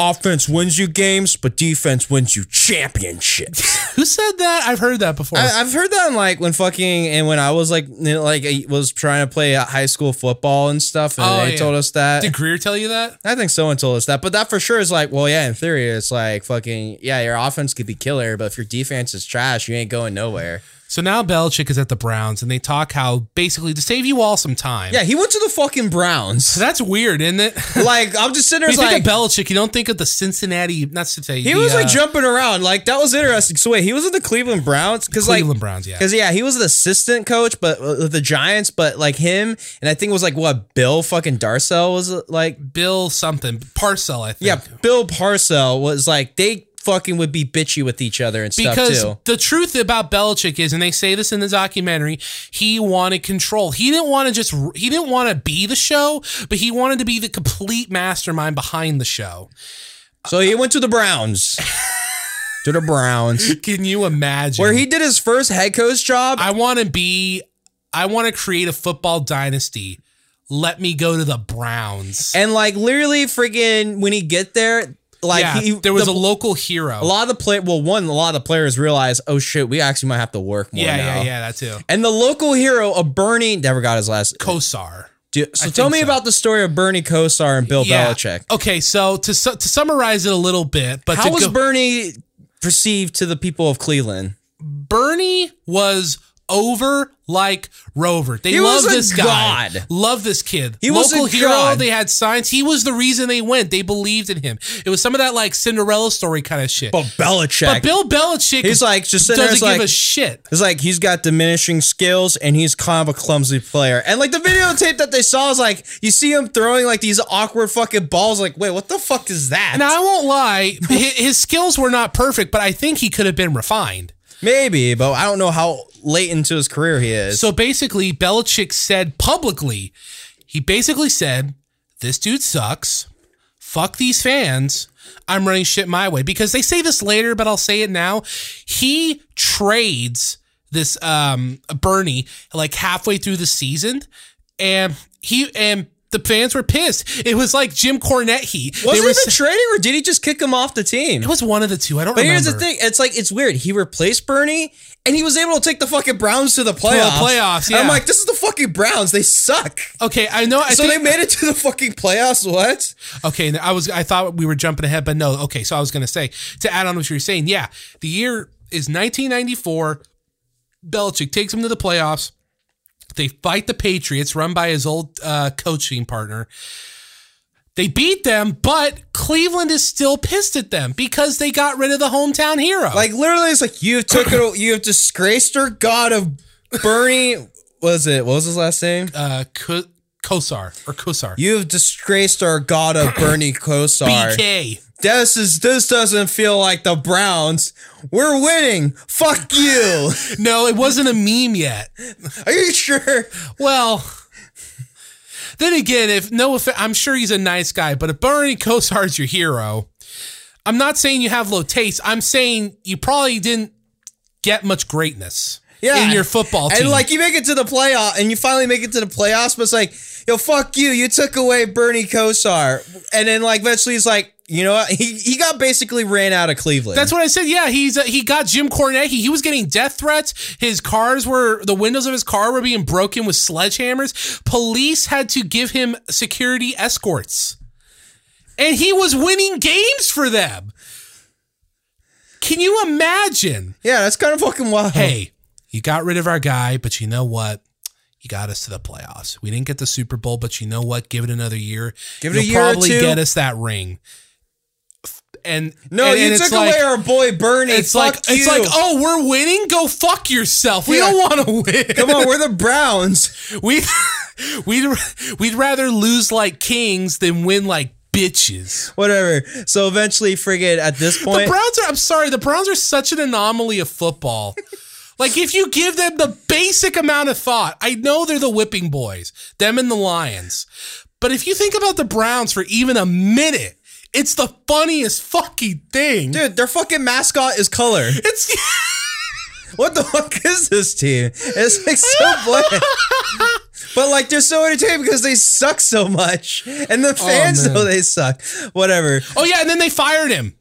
offense wins you games, but defense wins you championships. Who said that? I've heard that before. I, I've heard that in like when fucking and when I was like you know, like I was trying to play high school football and stuff, and Oh, they yeah. told us that. Did Greer tell you that? I think someone told us that, but that for sure is like, well, yeah, in theory, it's like fucking yeah, your offense could be killer, but if your defense is trash, you ain't going nowhere. So now Belichick is at the Browns, and they talk how basically to save you all some time. Yeah, he went to the fucking Browns. that's weird, isn't it? like I'm just sitting there you it's think like of Belichick, you don't think of the Cincinnati. Not Cincinnati. he the, was like uh, jumping around. Like that was interesting. So wait, he was with the Cleveland Browns because like Cleveland Browns. Yeah, Because yeah, he was the assistant coach, but uh, the Giants, but like him, and I think it was like what Bill fucking Darcel was like. Bill something Parcell. I think. Yeah, Bill Parcell was like they fucking would be bitchy with each other and Because stuff too. the truth about Belichick is, and they say this in the documentary, he wanted control. He didn't want to just, he didn't want to be the show, but he wanted to be the complete mastermind behind the show. So he went to the Browns. to the Browns, Can you imagine? where he did his first head coach job. I want to be, I want to create a football dynasty. Let me go to the Browns. and like literally, freaking when he get there, like yeah, he, there was the- a local hero. a lot of the play. Well, one, a lot of the players realize, oh shit, we actually might have to work more yeah, now. yeah, yeah, that too. And the local hero of Bernie never got his last. Kosar. Dude, so I tell me so. about the story of Bernie Kosar and Bill Yeah. Belichick. Okay, so to su- to summarize it a little bit, but How was go- Bernie perceived to the people of Cleveland? Bernie was over like Rover. They He love was this guy. god. Love this kid. He was Local a hero. god. They had signs. He was the reason they went. They believed in him. It was some of that like Cinderella story kind of shit. But Belichick, But Bill Belichick he's like just there. doesn't It's give like, a shit. it's like he's got diminishing skills and he's kind of a clumsy player. And like the videotape that they saw is like you see him throwing like these awkward fucking balls. Like, wait, what the fuck is that? Now I won't lie, his skills were not perfect, but I think he could have been refined. Maybe, but I don't know how late into his career he is. So basically, Belichick said publicly, he basically said, This dude sucks. Fuck these fans. I'm running shit my way. Because they say this later, but I'll say it now. He trades this um Bernie like halfway through the season. And he and the fans were pissed. It was like Jim Cornette heat. was were s- trading or did he just kick him off the team? it was one of the two. I don't But remember. here's the thing: it's like it's weird. He replaced Bernie, and he was able to take the fucking Browns to the playoffs. playoffs, And I'm like, this is the fucking Browns. They suck. Okay, I know. I so think, they made it to the fucking playoffs. What? Okay, I was I thought we were jumping ahead, but no. Okay, so I was going to say to add on what you were saying. Yeah, the year is 1994. Belichick takes him to the playoffs. They fight the Patriots, run by his old uh, coaching partner. They beat them, but Cleveland is still pissed at them because they got rid of the hometown hero. Like literally, it's like you took it. You have disgraced our god of Bernie. what was it? What was his last name? uh, Ko- Kosar or Kosar. You have disgraced our god of Bernie Kosar. BK. This is this doesn't feel like the Browns. We're winning. Fuck you. No, it wasn't a meme yet. Are you sure? Well, then again, if no, offe- I'm sure he's a nice guy, but if Bernie Kosar's your hero, I'm not saying you have low taste. I'm saying you probably didn't get much greatness in your football team. And like you make it to the playoff and you finally make it to the playoffs, but it's like, yo, fuck you. You took away Bernie Kosar. And then like eventually he's like, you know what? He he got basically ran out of Cleveland. That's what I said. Yeah, he's uh, he got Jim Cornette. He, he was getting death threats. His cars were the windows of his car were being broken with sledgehammers. Police had to give him security escorts, and he was winning games for them. Can you imagine? yeah, that's kind of fucking wild. Hey, you got rid of our guy, but you know what? You got us to the playoffs. We didn't get the Super Bowl, but you know what? Give it another year. Give it a You'll year or probably two. get us that ring. And no, and- you and took like- away our boy Bernie. it's fuck like you. it's like oh we're winning go fuck yourself we Yeah. don't want to win Come on, we're the Browns. we we'd we'd rather lose like kings than win like bitches Whatever. So eventually, friggin' at this point, the Browns are I'm sorry the Browns are such an anomaly of football like if you give them the basic amount of thought I know they're the whipping boys them and the Lions But if you think about the Browns for even a minute, it's the funniest fucking thing. Dude, their fucking mascot is color. It's What the fuck is this team? It's like so bland. but like they're so entertaining because they suck so much. And the fans man. know they suck. Whatever. Oh yeah, and then they fired him.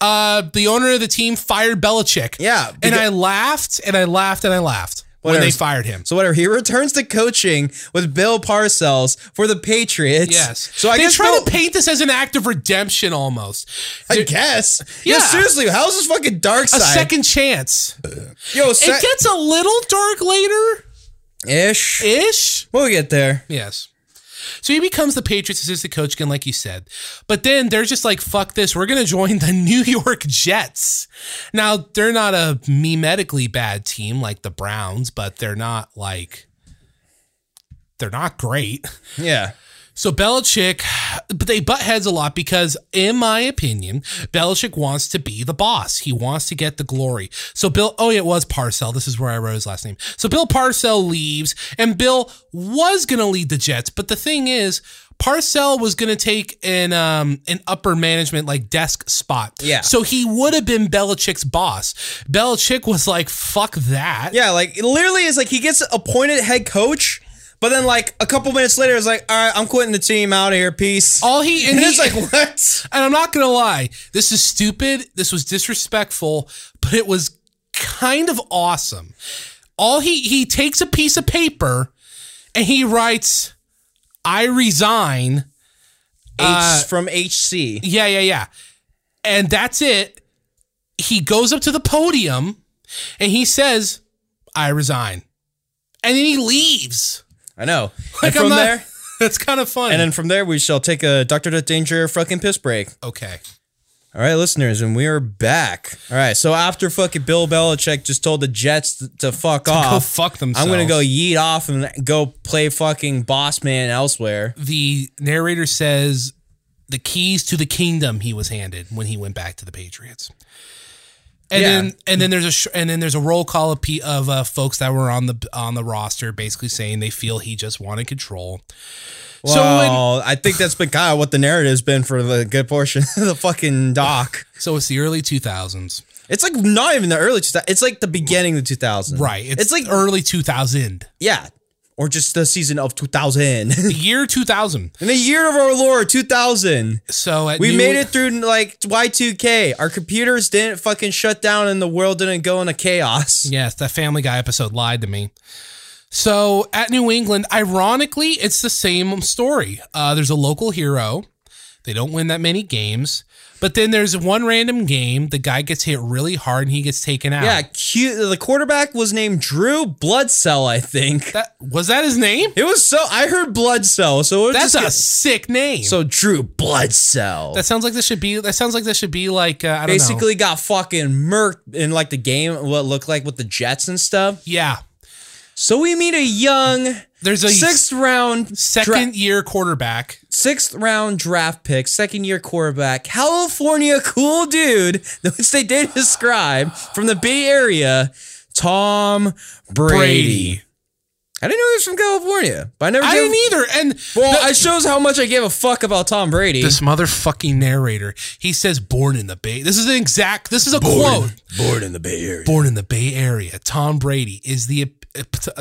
Uh, the owner of the team fired Belichick. Yeah, and I laughed and I laughed and I laughed when they fired him. So whatever. He returns to coaching with Bill Parcells for the Patriots. Yes. So I they guess try Bill- to paint this as an act of redemption almost. I guess. Yeah. Yeah. seriously, how's this fucking dark side? A second chance. Yo, It gets a little dark later ish. ish. We'll get there. Yes. So he becomes the Patriots assistant coach again, like you said. But then they're just like, fuck this. We're going to join the New York Jets. Now, they're not a memetically bad team like the Browns, but they're not like, they're not great. Yeah. So Belichick, but they butt heads a lot because, in my opinion, Belichick wants to be the boss. He wants to get the glory. So Bill, oh yeah, it was Parcell. This is where I wrote his last name. So Bill Parcell leaves, and Bill was gonna lead the Jets, but the thing is. Parcell was going to take an um an upper management like desk spot. Yeah. So he would have been Belichick's boss. Belichick was like, "Fuck that." Yeah, like it literally is like he gets appointed head coach, but then like a couple minutes later it's like, all right, I'm quitting the team out of here. Peace. All he and, and he, it's like what? And I'm not gonna lie, this is stupid. This was disrespectful, but it was kind of awesome. All he he takes a piece of paper and he writes, "I resign." H uh, from HC. Yeah, yeah, yeah. And that's it. He goes up to the podium and he says, "I resign," and then he leaves. I know. Like and from not- there, that's kind of funny. and then from there, we shall take a Doctor Death Danger fucking piss break. okay. All right, listeners, and we are back. All right, so after fucking Bill Belichick just told the Jets to, to fuck Go off, fuck themselves. I'm gonna go yeet off and go play fucking boss man elsewhere. the narrator says the keys to the kingdom he was handed when he went back to the Patriots. And Yeah. then and then there's a sh- and then there's a roll call of, pe- of uh, folks that were on the on the roster basically saying they feel he just wanted control. So when- Well, I think that's been kind of what the narrative's been for the good portion of the fucking doc. So it's the early 2000s. It's like not even the early 2000s. It's like the beginning of 2000. Right. It's, It's, like, early 2000. yeah. Or just the season of 2000. The year 2000. In the year of our Lord, 2000. So at We New- made it through like Y2K. Our computers didn't fucking shut down and the world didn't go into chaos. Yes, that Family Guy episode lied to me. So at New England, ironically, it's the same story. Uh, there's a local hero. They don't win that many games, but then there's one random game. The guy gets hit really hard and he gets taken out. Yeah. The quarterback was named Drew Bloodcell, I think. that was that his name. It was so I heard Bloodcell, so it was That's a sick name. so Drew Bloodcell. that sounds like this should be. That sounds like this should be like uh, I don't know. basically got fucking murked in like the game, what it looked like with the Jets and stuff. Yeah, So we meet a young there's a sixth round second dra- year quarterback. sixth round draft pick, second year quarterback, California cool dude, which they did describe from the Bay Area, Tom Brady. Brady. I didn't know he was from California, but I never I gave- didn't either. And Well, the- it shows how much I give a fuck about Tom Brady. this motherfucking narrator. He says, "Born in the Bay." This is an exact. This is a quote. born in the Bay Area. Born in the Bay Area, Tom Brady is the ep-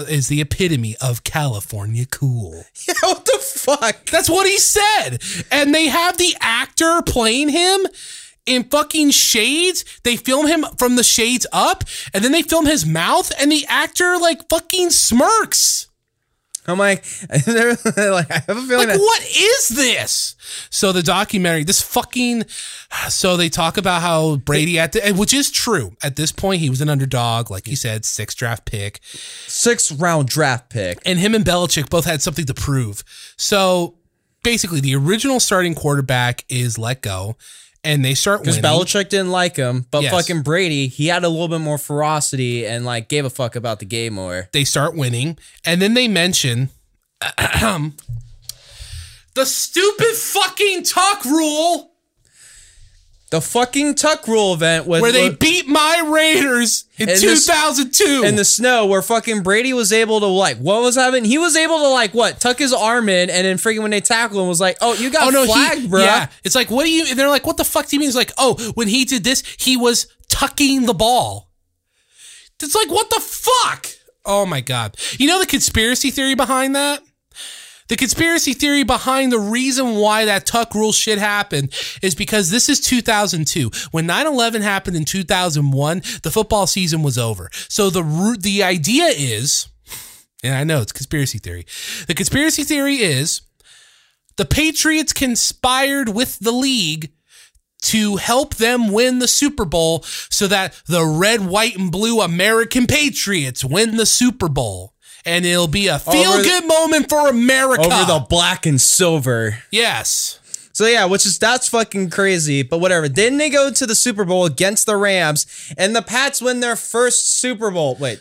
is the epitome of California cool. Yeah, what the fuck? That's what he said. And they have the actor playing him in fucking shades. They film him from the shades up, and then they film his mouth, and the actor like fucking smirks. I'm like, like, I have a feeling Like, that what is this? So the documentary, this fucking, so they talk about how Brady at the, which is true. At this point, he was an underdog, like you said, six draft pick, six round draft pick. and him and Belichick both had something to prove. So basically, the original starting quarterback is let go, and they start Because. Belichick didn't like him, but Yes. fucking Brady, he had a little bit more ferocity and like gave a fuck about the game more. they start winning, and then they mention the stupid fucking talk rule. The fucking tuck rule event with where they beat my Raiders in this- 2002. in the snow where fucking Brady was able to like what was happening? He was able to like what tuck his arm in and then freaking when they tackle him was like, oh you got oh no, flagged, he, bro. yeah. It's like, what do you? They're like, what the fuck do you mean? It's like, oh, when he did this, he was tucking the ball. It's like, what the fuck? Oh my god! You know the conspiracy theory behind that? The conspiracy theory behind the reason why that tuck rule shit happened is because this is 2002. When 9/11 happened in 2001, the football season was over. So the the idea is, and I know it's conspiracy theory. The conspiracy theory is the Patriots conspired with the league to help them win the Super Bowl so that the red, white, and blue American Patriots win the Super Bowl. And it'll be a feel good moment for America. Over the black and silver. yes. So yeah, which is that's fucking crazy, but whatever. Then they go to the Super Bowl against the Rams, and the Pats win their first Super Bowl. Wait,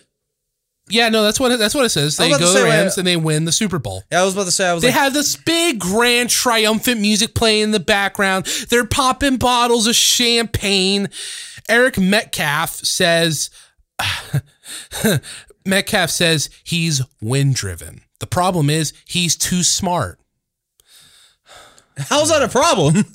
Yeah, no, that's what it, that's what it says. They go to the Rams and they win the Super Bowl. I was about to say I was They like, have this big, grand, triumphant music playing in the background. They're popping bottles of champagne. Eric Metcalf says, Metcalf says he's wind driven. The problem is he's too smart. how's that a problem?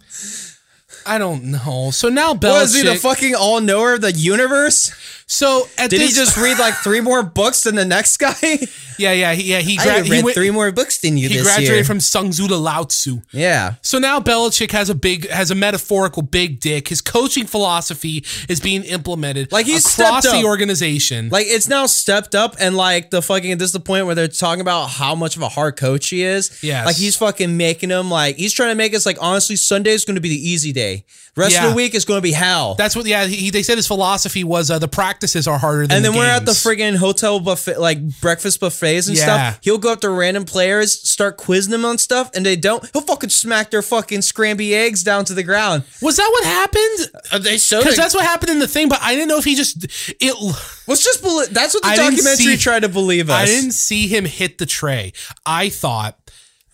I don't know. So now Was he the fucking all knower of the universe? So at Did he just read like three more books than the next guy? Yeah, yeah, he, yeah. He, I read he, went- three more books than you he this graduated year. from Sun Tzu to Lao Tzu. yeah. So now Belichick has a big, has a metaphorical big dick. His coaching philosophy is being implemented Like, he's across the organization. Like it's now stepped up and like the fucking this is the point where they're talking about how much of a hard coach he is. Yeah. Like he's fucking making him like he's trying to make us like honestly Sunday is going to be the easy day. Rest Yeah. of the week is going to be hell. That's what. Yeah, he, they said his philosophy was uh, the practices are harder than. and then the we're at the games. friggin' hotel buffet, like breakfast buffets and Yeah. stuff. He'll go up to random players, start quizzing them on stuff, and they don't. He'll fucking smack their fucking scramby eggs down to the ground. Was that what happened? Uh, they showed Because that's what happened in the thing, but I didn't know if he just it. Let's just believe. That's what the I didn't documentary see- tried to believe us. I didn't see him hit the tray. I thought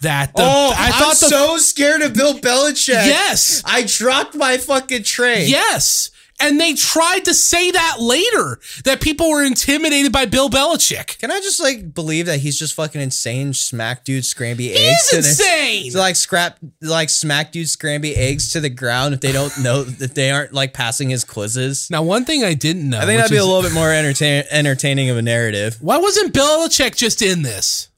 that the. Oh, I I thought am the so scared of Bill Belichick. Yes. I dropped my fucking tray. yes, and they tried to say that later that people were intimidated by Bill Belichick. Can I just like believe that he's just fucking insane? Smack dude scramby eggs. He's to the- insane. To like scrap, like smack dude scramby eggs to the ground if they don't know that they aren't like passing his quizzes. Now, one thing I didn't know. I think that'd be is- a little bit more entertain entertaining of a narrative. Why wasn't Belichick just in this?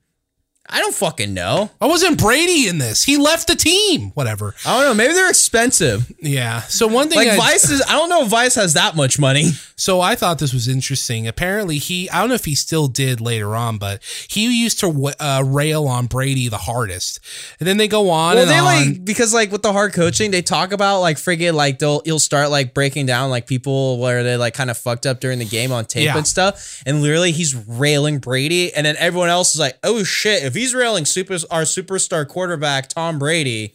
I don't fucking know. I wasn't Brady in this? He left the team. Whatever. I don't know. Maybe they're expensive. Yeah. So one thing Like I, Vice is. I don't know if Vice has that much money. So I thought this was interesting. Apparently, he, I don't know if he still did later on, but he used to uh, rail on Brady the hardest. And then they go on Well, and they on. like because like with the hard coaching, they talk about like friggin' like they'll you'll start like breaking down like people where they like kind of fucked up during the game on tape Yeah. and stuff, and literally he's railing Brady, and then everyone else is like, oh shit, if he's railing super our superstar quarterback Tom Brady,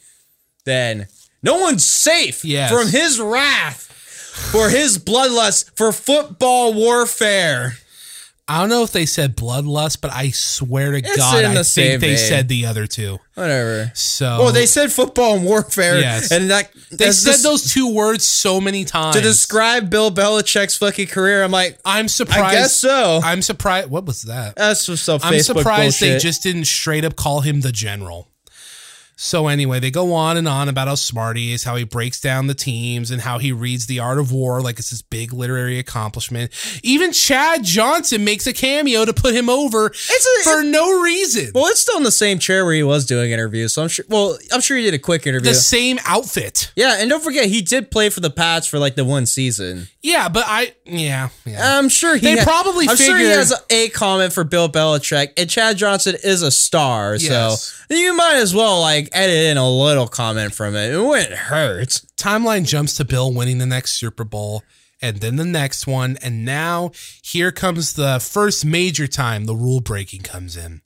then no one's safe Yes. from his wrath. For his bloodlust, for football warfare. I don't know if they said bloodlust, but I swear to It's God, I think they vein. said the other two. Whatever. So Oh, they said football and warfare. Yes. And that they said those two words so many times. to describe Bill Belichick's fucking career. I'm like, I'm surprised. I guess so. I'm surprised. What was that? That's some I'm Facebook surprised they just didn't straight up call him the general. So anyway, they go on and on about how smart he is, how he breaks down the teams, and how he reads The Art of War like it's this big literary accomplishment. Even Chad Johnson makes a cameo to put him over a- for no reason. well, it's still in the same chair where he was doing interviews. So I'm sure. Well, I'm sure he did a quick interview. the same outfit. yeah, and don't forget he did play for the Pats for like the one season. Yeah, but I yeah yeah. I'm sure he. They probably I'm sure he has a, a comment for Bill Belichick, and Chad Johnson is a star, Yes. so you might as well like edit in a little comment from it. It wouldn't hurt. timeline jumps to Bill winning the next Super Bowl and then the next one. And now here comes the first major time the rule breaking comes in.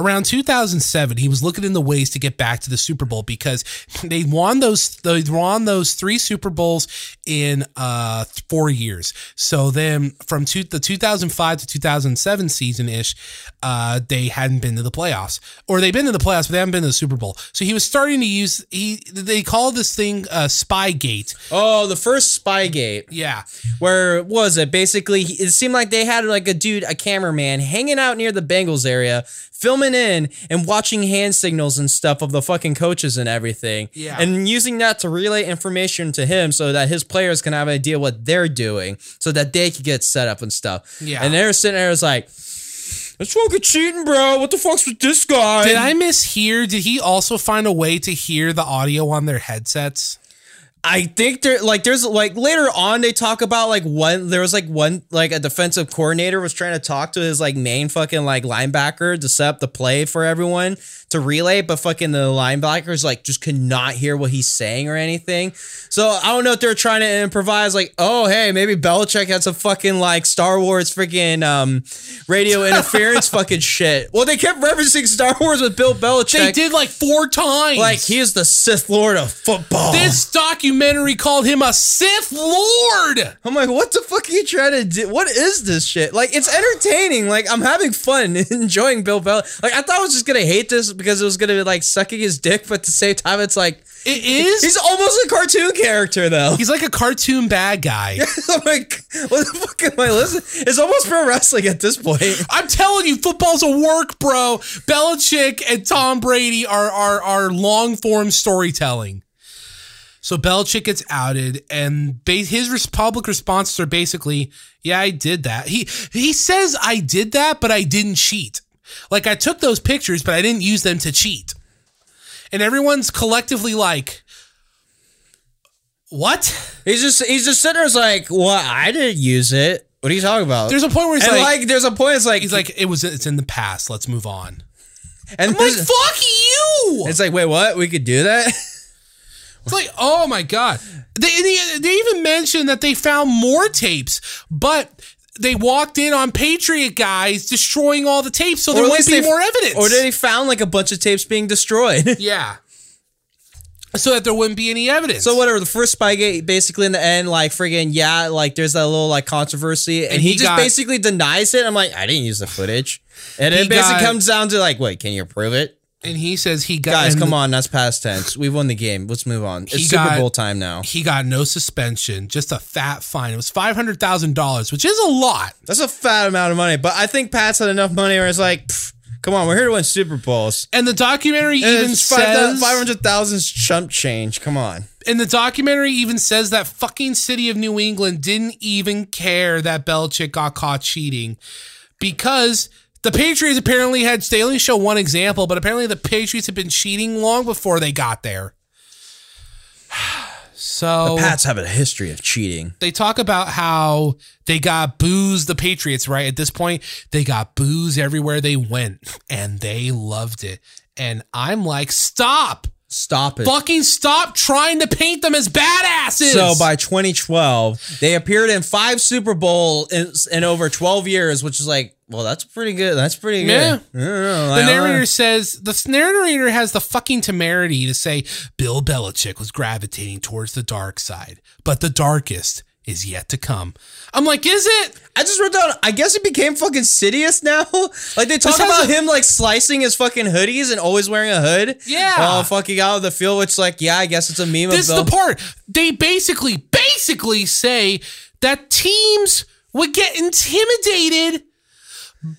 Around 2007, he was looking into ways to get back to the Super Bowl because they won those they won those three Super Bowls in uh four years. So then from two, the 2005 to 2007 season ish, uh, they hadn't been to the playoffs, or they've been to the playoffs, but they haven't been to the Super Bowl. So he was starting to use he they call this thing uh, Spygate. Oh, the first Spygate. Yeah, Where was it? Basically, it seemed like they had like a dude, a cameraman, hanging out near the Bengals area, filming in and watching hand signals and stuff of the fucking coaches and everything. Yeah. And using that to relay information to him so that his players can have an idea what they're doing so that they could get set up and stuff. Yeah. And they're sitting there, it's like, that's fucking cheating, bro. What the fuck's with this guy? Did I mishear? Did he also find a way to hear the audio on their headsets? I think there like there's like later on they talk about like one there was like one like a defensive coordinator was trying to talk to his like main fucking like linebacker to set up the play for everyone to relay, but fucking the linebackers like just could not hear what he's saying or anything. So I don't know if they're trying to improvise like, oh hey, maybe Belichick had some fucking like Star Wars freaking um radio interference fucking shit. Well, they kept referencing Star Wars with Bill Belichick. They did like four times. like he is the Sith Lord of football. this documentary called him a Sith Lord. I'm like, what the fuck are you trying to do? What is this shit? Like, it's entertaining. Like, I'm having fun, enjoying Bill Bell. Like, I thought I was just gonna hate this because it was gonna be like sucking his dick, but at the same time, it's like It is. he's almost a cartoon character though. He's like a cartoon bad guy. Oh I'm like, what the fuck am I listening? It's almost pro wrestling at this point. I'm telling you, football's a work, bro. Belichick and Tom Brady are are are long form storytelling. So Belichick gets outed, and ba- his res- public responses are basically, "Yeah, I did that." He he says, "I did that, but I didn't cheat. Like I took those pictures, but I didn't use them to cheat." And everyone's collectively like, "What?" He's just he's just sitting there, like, well, I didn't use it. What are you talking about? There's a point where he's like, like, there's a point. It's like he's like, "It was it's in the past. Let's move on." and I'm like, "Fuck you!" it's like, wait, what? We could do that? It's like, oh my god! They they, they even mentioned that they found more tapes, but they walked in on Patriot guys destroying all the tapes, so there wouldn't be more evidence. Or they found like a bunch of tapes being destroyed. yeah, so that there wouldn't be any evidence. So whatever, the first Spygate basically in the end, like friggin' yeah, like there's that little like controversy, and, And he, he just got- basically denies it. I'm like, I didn't use the footage, and it basically got- comes down to like, wait, can you prove it? And he says he got Guys, come on, that's past tense. We've won the game. Let's move on. It's Super got- Bowl time now. He got no suspension, just a fat fine. It was five hundred thousand dollars, which is a lot. That's a fat amount of money, but I think Pat's had enough money where it's like, pff, come on, we're here to win Super Bowls. And the documentary And even says five hundred thousand chump change. Come on. And the documentary even says that fucking city of New England didn't even care that Belichick got caught cheating because the Patriots apparently had, Staley show one example, but apparently the Patriots had been cheating long before they got there. So the Pats have a history of cheating. they talk about how they got booze, the Patriots, right? At this point, they got booze everywhere they went and they loved it. And I'm like, stop. Stop it. Fucking stop trying to paint them as badasses. So by 2012, they appeared in five Super Bowl in, in over 12 years, which is like, well, that's pretty good. That's pretty good. Yeah. Know, The narrator says the narrator has the fucking temerity to say Bill Belichick was gravitating towards the dark side, but the darkest is yet to come. I'm like, is it? I just wrote down. I guess it became fucking Sidious now. like they talk about a- him like slicing his fucking hoodies and always wearing a hood. Yeah. Oh, While fucking out of the field, which like, yeah, I guess it's a meme This of is the part. They basically, basically say that teams would get intimidated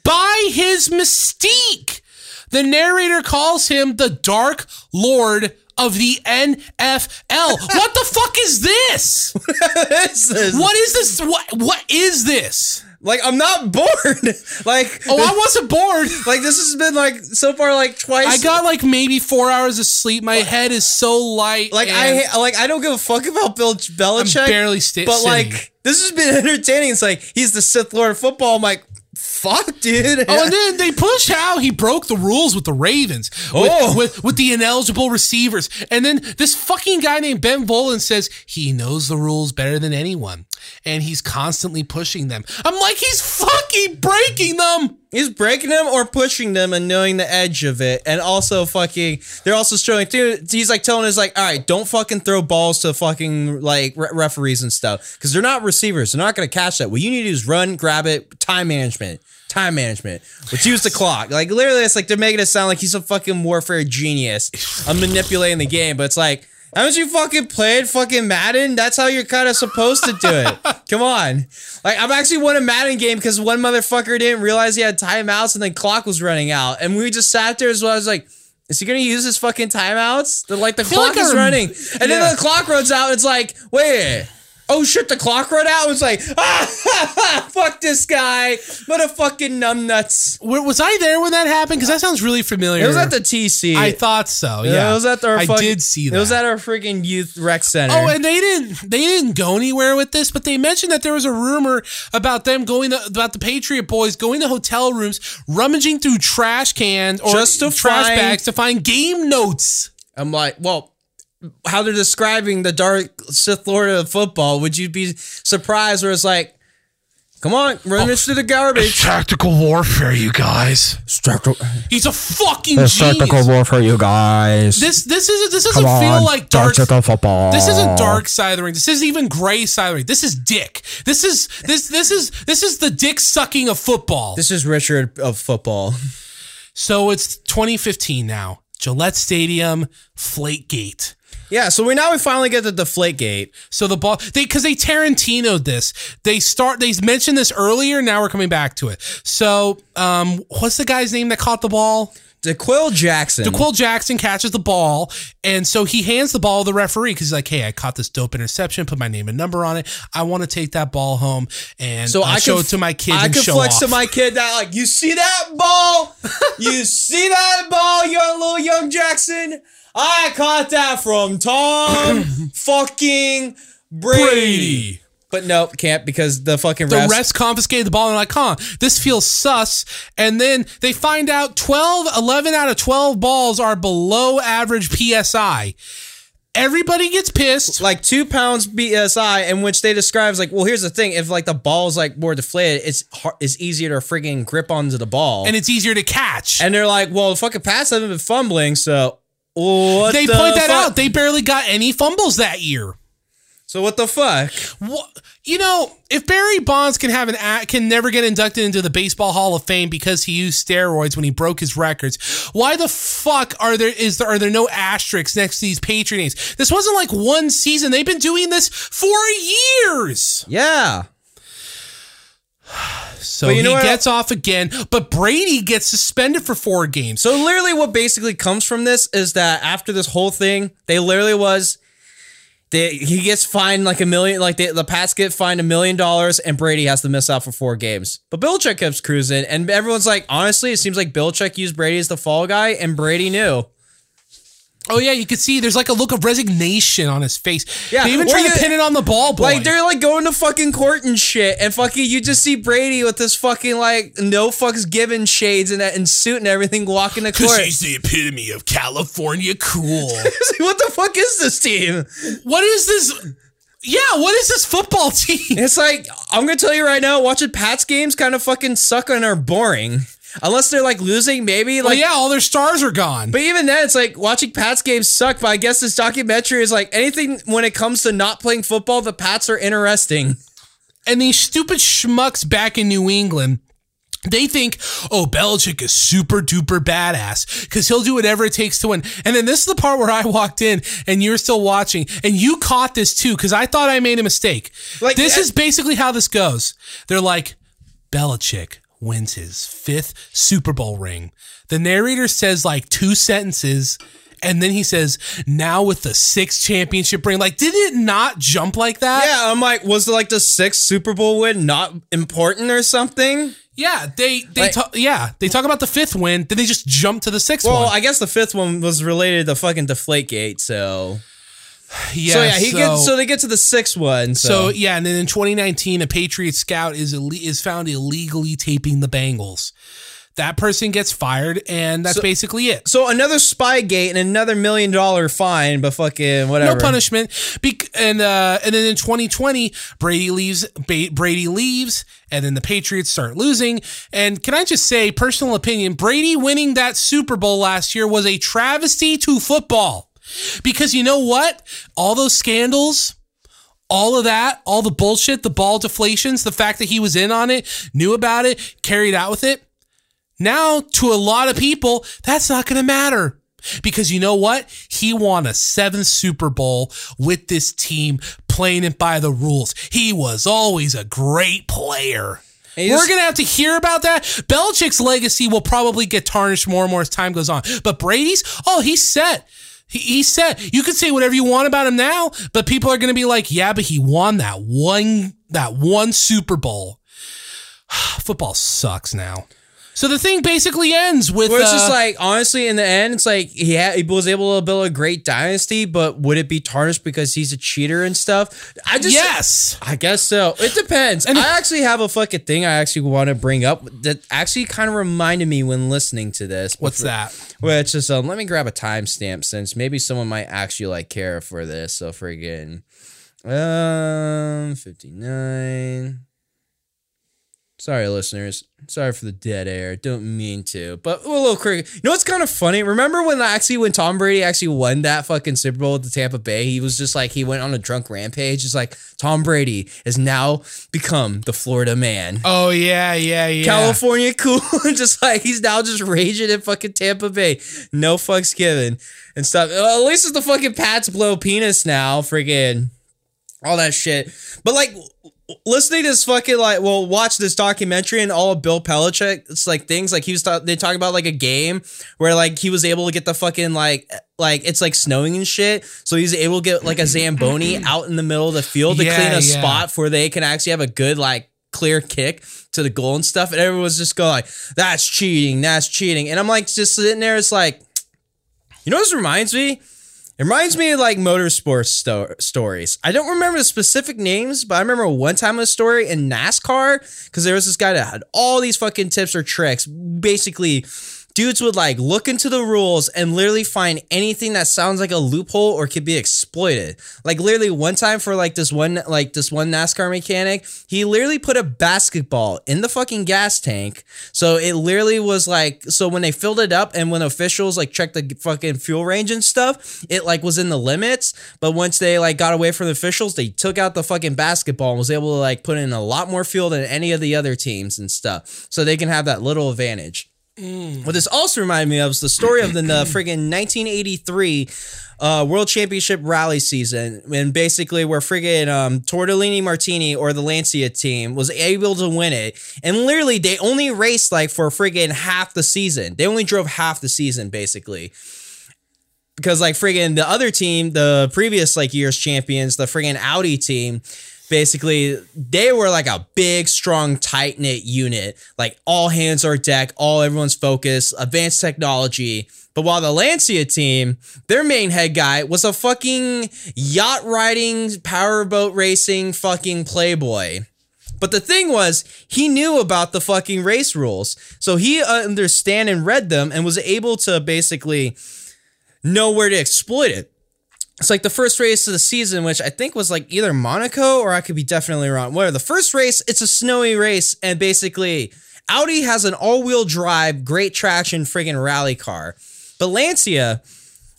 by his mystique. The narrator calls him the Dark Lord of the NFL. what the fuck is this? This What is this? What what is this? Like I'm not bored. like Oh, I wasn't bored. like this has been like so far like twice. I got like maybe four hours of sleep. My head is so light. like I like I don't give a fuck about Bill Belichick. barely sta- but sitting. like this has been entertaining. It's like he's the Sith Lord of football. I'm like, fuck, dude. Oh, and then they pushed how he broke the rules with the Ravens, with, Oh. with, with the ineligible receivers. And then this fucking guy named Ben Volin says he knows the rules better than anyone. And he's constantly pushing them. I'm like, he's fucking breaking them. He's breaking them or pushing them and knowing the edge of it. And also fucking they're also showing too he's like telling us like, all right, don't fucking throw balls to fucking like re- referees and stuff. Cause they're not receivers. They're not gonna catch that. What you need to do is run, grab it, time management. Time management. Let's use the clock. Like literally it's like they're making it sound like he's a fucking warfare genius. I'm manipulating the game, but it's like haven't you fucking played fucking Madden? That's how you're kind of supposed to do it. Come on. Like, I've actually won a Madden game because one motherfucker didn't realize he had timeouts and then clock was running out. And we just sat there as well. I was like, is he gonna use his fucking timeouts? The, like the clock like is running. And Yeah. then the clock runs out. And it's like, wait. Oh shit, the clock ran out. I was like, ah, fuck this guy. Motherfucking numbnuts. Was I there when that happened? Because that sounds really familiar. It was at the TC. I thought so. Yeah, Yeah, it was at our. I fucking- did see that. It was at our freaking youth rec center. Oh, and they didn't they didn't go anywhere with this, but they mentioned that there was a rumor about them going to, about the Patriot boys going to hotel rooms, rummaging through trash cans or Just to trash find- bags to find game notes. I'm like, well, how they're describing the dark Sith Lord of football, would you be surprised where it's like, come on, run this to the garbage. Tactical warfare, you guys. He's a fucking genius. warfare, you guys. This this isn't this doesn't feel like dark. football. This isn't dark side of the ring. This isn't even gray side of the ring. This is dick. This is this this is this is the dick sucking of football. This is Richard of football. So it's 2015 now. Gillette Stadium, Flakegate. Yeah, so we now we finally get the deflate gate. So the ball they because they Tarantinoed this. They start they mentioned this earlier. Now we're coming back to it. So um, what's the guy's name that caught the ball? D'Qwell Jackson. D'Qwell Jackson catches the ball, and so he hands the ball to the referee because he's like, "Hey, I caught this dope interception. Put my name and number on it. I want to take that ball home and so uh, I show can, it to my kid. I can flex off." to my kid that like you see that ball, you see that ball, young little young Jackson. I caught that from Tom fucking Brady. Brady. But nope, can't because the fucking The refs. refs confiscated the ball and they're like, huh, this feels sus. And then they find out 12, 11 out of 12 balls are below average PSI. Everybody gets pissed. like two pounds PSI, in which they describe as like, well, here's the thing: if like the ball's like more deflated, it's hard, it's easier to friggin' grip onto the ball. And it's easier to catch. And they're like, well, the fucking pass haven't been fumbling, so what they the point that fuck? out. They barely got any fumbles that year. so what the fuck? What, you know, if Barry Bonds can have an can never get inducted into the Baseball Hall of Fame because he used steroids when he broke his records, why the fuck are there is there are there no asterisks next to these Patriot names? This wasn't like one season. They've been doing this for years. Yeah. So But you he know what? gets off again, but Brady gets suspended for four games. So literally, what basically comes from this is that after this whole thing, they literally was. They, he gets fined like a million, like they, the Pats get fined a million dollars, and Brady has to miss out for four games. But Belichick keeps cruising, and everyone's like, honestly, it seems like Belichick used Brady as the fall guy, and Brady knew. Oh yeah, you can see there's like a look of resignation on his face. Yeah, they even or try to pin it on the ball boy. Like they're like going to fucking court and shit, and fucking you just see Brady with this fucking like no fucks given shades and that and suit and everything walking the court. He's the epitome of California cool. what the fuck is this team? what is this? Yeah, what is this football team? It's like I'm gonna tell you right now, watching Pats games kind of fucking suck and are boring. Unless they're like losing, maybe Well, like. yeah, all their stars are gone. But even then, it's like watching Pats games suck. But I guess this documentary is like anything when it comes to not playing football, the Pats are interesting. and these stupid schmucks back in New England. They think, oh, Belichick is super duper badass because he'll do whatever it takes to win. And then this is the part where I walked in and you're still watching and you caught this too because I thought I made a mistake. Like, this uh, is basically how this goes. They're like, Belichick wins his fifth Super Bowl ring. The narrator says like two sentences. And then he says, now with the sixth championship ring. Like, did it not jump like that? Yeah, I'm like, was like the sixth Super Bowl win not important or something? Yeah, they they Like- talk, yeah they talk about the fifth win, then they just jump to the sixth Well, one. I guess the fifth one was related to fucking Deflategate. So, yeah, so yeah, he so, gets. So they get to the sixth one. So, so yeah, and then in 2019, a Patriot scout is ille- is found illegally taping the Bengals. that person gets fired, and that's basically it. So another spy gate and another million dollar fine, but fucking whatever. No punishment. Bec- and uh, and then in 2020, Brady leaves. Ba- Brady leaves, and then the Patriots start losing. And can I just say, personal opinion, Brady winning that Super Bowl last year was a travesty to football. Because you know what? All those scandals, all of that, all the bullshit, the ball deflations, the fact that he was in on it, knew about it, carried out with it. Now, to a lot of people, that's not going to matter. Because you know what? He won a seventh Super Bowl with this team playing it by the rules. He was always a great player. You We're going to have to hear about that. Belichick's legacy will probably get tarnished more and more as time goes on. But Brady's, oh, he's set. He, set. You can say whatever you want about him now, but people are going to be like, yeah, but he won that one, that one Super Bowl. Football sucks now. So the thing basically ends with. Well, it's just uh, like honestly, in the end, it's like he had, he was able to build a great dynasty, but would it be tarnished because he's a cheater and stuff? I just yes. I guess so. It depends. And- I actually have a fucking thing I actually want to bring up that actually kind of reminded me when listening to this. What's that? Which is um, let me grab a timestamp since maybe someone might actually like care for this. So friggin' um fifty nine. Sorry, listeners. Sorry for the dead air. Don't mean to, but a little quick. You know what's kind of funny? Remember when actually when Tom Brady actually won that fucking Super Bowl with the Tampa Bay? He was just like he went on a drunk rampage. It's like Tom Brady has now become the Florida man. Oh yeah, yeah, yeah. California cool, just like he's now just raging in fucking Tampa Bay. No fucks given and stuff. Well, at least it's the fucking Pats blow penis now, friggin' all that shit. But like listening to this fucking like, well, watch this documentary and all of Bill Belichick. It's like things like he was ta- they talk about like a game where like he was able to get the fucking like like it's like snowing and shit, so he's able to get like a zamboni out in the middle of the field to Yeah, clean a yeah. spot where they can actually have a good like clear kick to the goal and stuff, and everyone's just going like, "That's cheating, that's cheating," and I'm like just sitting there, it's like, you know, what this reminds me. It reminds me of like motorsports sto- stories. I don't remember the specific names, but I remember one time a story in NASCAR because there was this guy that had all these fucking tips or tricks. Basically, dudes would like look into the rules and literally find anything that sounds like a loophole or could be exploited. Like literally one time for like this one like this one NASCAR mechanic, he literally put a basketball in the fucking gas tank. So it literally was like so when they filled it up and when officials like checked the fucking fuel range and stuff, it like was in the limits. But once they like got away from the officials, they took out the fucking basketball and was able to like put in a lot more fuel than any of the other teams and stuff. So they can have that little advantage. What this also reminded me of is the story of the uh, friggin' 1983 uh, World Championship rally season, and basically where friggin' um, Tortellini Martini or the Lancia team was able to win it, and literally they only raced like for friggin' half the season. They only drove half the season basically. Because like friggin' the other team, the previous like year's champions, the friggin' Audi team, basically they were like a big, strong, tight knit unit. Like all hands are deck, all everyone's focused, advanced technology. But while the Lancia team, their main head guy was a fucking yacht riding, powerboat racing, fucking playboy. But the thing was, he knew about the fucking race rules. So he understand and read them and was able to basically know where to exploit it. It's like the first race of the season, which I think was like either Monaco or I could be definitely wrong. Whatever. The first race, it's a snowy race, and basically Audi has an all-wheel drive, great traction friggin' rally car. But Lancia,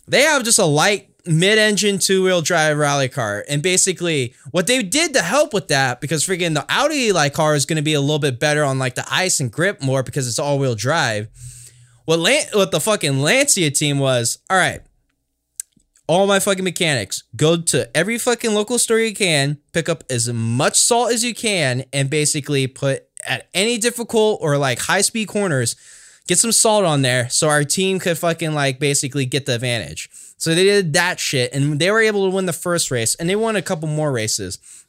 they have just a light mid-engine two-wheel drive rally car. And basically what they did to help with that, because friggin' the Audi like car is gonna be a little bit better on like the ice and grip more because it's all-wheel drive. What Lan- what the fucking Lancia team was, all right, all my fucking mechanics, go to every fucking local store you can, pick up as much salt as you can, and basically put at any difficult or like high speed corners, get some salt on there so our team could fucking like basically get the advantage. So they did that shit and they were able to win the first race and they won a couple more races.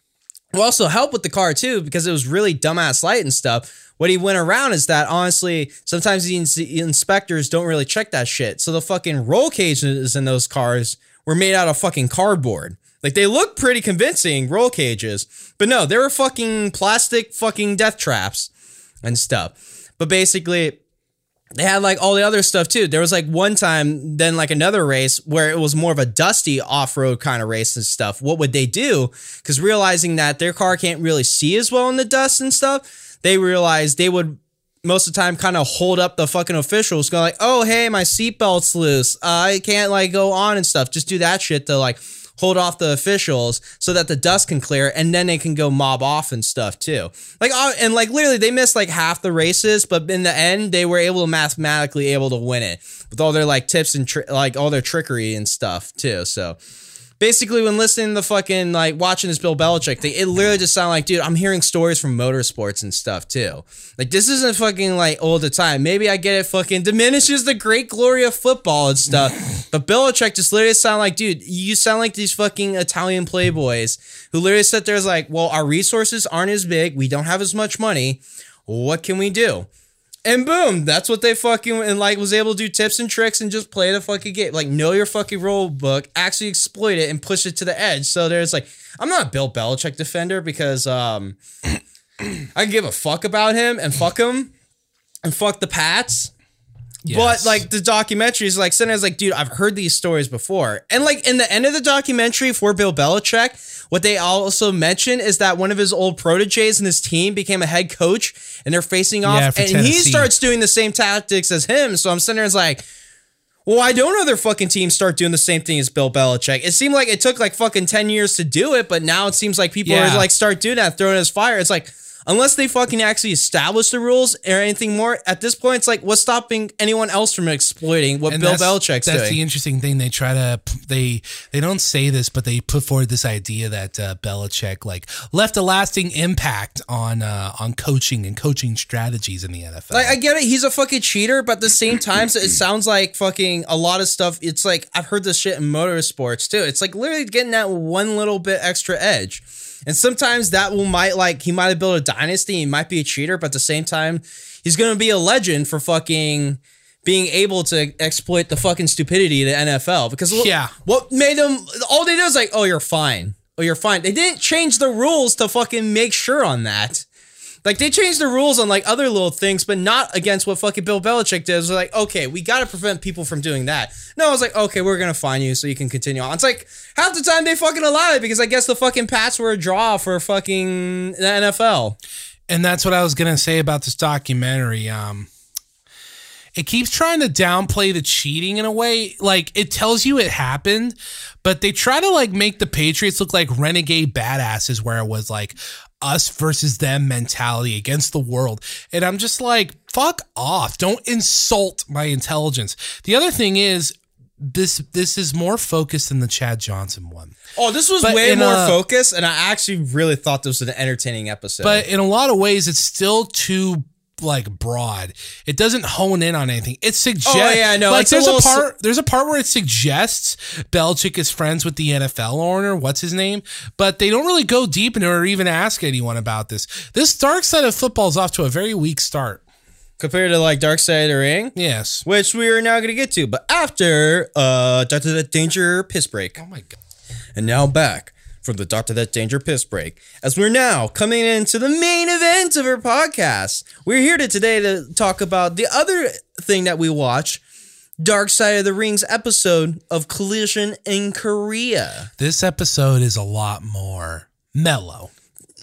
Also help with the car too because it was really dumbass light and stuff. What he went around is that honestly, sometimes the ins- inspectors don't really check that shit. So the fucking roll cages in those cars were made out of fucking cardboard. Like they look pretty convincing, roll cages, but no, they were fucking plastic fucking death traps and stuff. But basically, they had like all the other stuff too. There was like one time, then like another race where it was more of a dusty off road kind of race and stuff. What would they do? Because realizing that their car can't really see as well in the dust and stuff, they realized they would most of the time kind of hold up the fucking officials, go like, oh hey, my seatbelt's loose. Uh, I can't like go on and stuff. Just do that shit to like hold off the officials so that the dust can clear and then they can go mob off and stuff too. Like uh, and like literally they missed like half the races, but in the end they were able to mathematically able to win it with all their like tips and tri- like all their trickery and stuff too. So basically when listening to the fucking like watching this Bill Belichick thing, it literally just sounded like, dude, I'm hearing stories from motorsports and stuff too. Like this isn't fucking like all the time. Maybe I get it fucking diminishes the great glory of football and stuff. but Belichick just literally sound like, dude, you sound like these fucking Italian playboys who literally sit there as like, well, our resources aren't as big, we don't have as much money. What can we do? And boom, that's what they fucking and like was able to do tips and tricks and just play the fucking game. Like know your fucking rule book, actually exploit it and push it to the edge. So there's like I'm not a Bill Belichick defender because um I can give a fuck about him and fuck him and fuck the Pats. Yes. But like the documentary is like is like, dude, I've heard these stories before. And like in the end of the documentary for Bill Belichick, what they also mention is that one of his old proteges in his team became a head coach and they're facing off Yeah, and he starts doing the same tactics as him. So I'm sitting there, it's like, well, why don't other fucking teams start doing the same thing as Bill Belichick? It seemed like it took like fucking 10 years to do it, but now it seems like people Yeah. are like start doing that, throwing it as fire. It's like, unless they fucking actually establish the rules or anything more, at this point, it's like, what's stopping anyone else from exploiting what And Bill that's, Belichick's that's doing? the interesting thing. They try to they they don't say this, but they put forward this idea that uh, Belichick like left a lasting impact on uh, on coaching and coaching strategies in the NFL. Like I get it, he's a fucking cheater, but at the same time, so it sounds like fucking a lot of stuff. It's like I've heard this shit in motorsports too. It's like literally getting that one little bit extra edge, and sometimes that will might like he might have built a dynasty. He might be a cheater, but at the same time, he's gonna be a legend for fucking being able to exploit the fucking stupidity of the NFL. Because look, Yeah. what made them? All they did was like, oh, you're fine. Oh, you're fine. They didn't change the rules to fucking make sure on that. Like they changed the rules on like other little things, but not against what fucking Bill Belichick did. It was like, okay, we got to prevent people from doing that. No, I was like, okay, we're gonna fine you so you can continue on. It's like half the time they fucking allow it because I guess the fucking Pats were a draw for fucking the NFL. and that's what I was gonna say about this documentary. Um, it keeps trying to downplay the cheating in a way. Like it tells you it happened, but they try to like make the Patriots look like renegade badasses, where it was like us versus them mentality against the world. And I'm just like, fuck off! Don't insult my intelligence. The other thing is. This this is more focused than the Chad Johnson one. Oh, this was But way more a- focused, and I actually really thought this was an entertaining episode. But in a lot of ways, it's still too like broad. It doesn't hone in on anything. It suggests. Oh, yeah, I know. Like It's a there's a, little part. There's a part where it suggests Belichick is friends with the NFL owner. What's his name? But they don't really go deep into it or even ask anyone about this. This dark side of football is off to a very weak start. compared to like Dark Side of the Ring, Yes. which we are now going to get to, but after uh, Doctor That Danger piss break. Oh my god. And now back from the Doctor That Danger piss break, as we're now coming into the main event of our podcast. We're here to today to talk about the other thing that we watch, Dark Side of the Rings episode of Collision in Korea. This episode is a lot more mellow.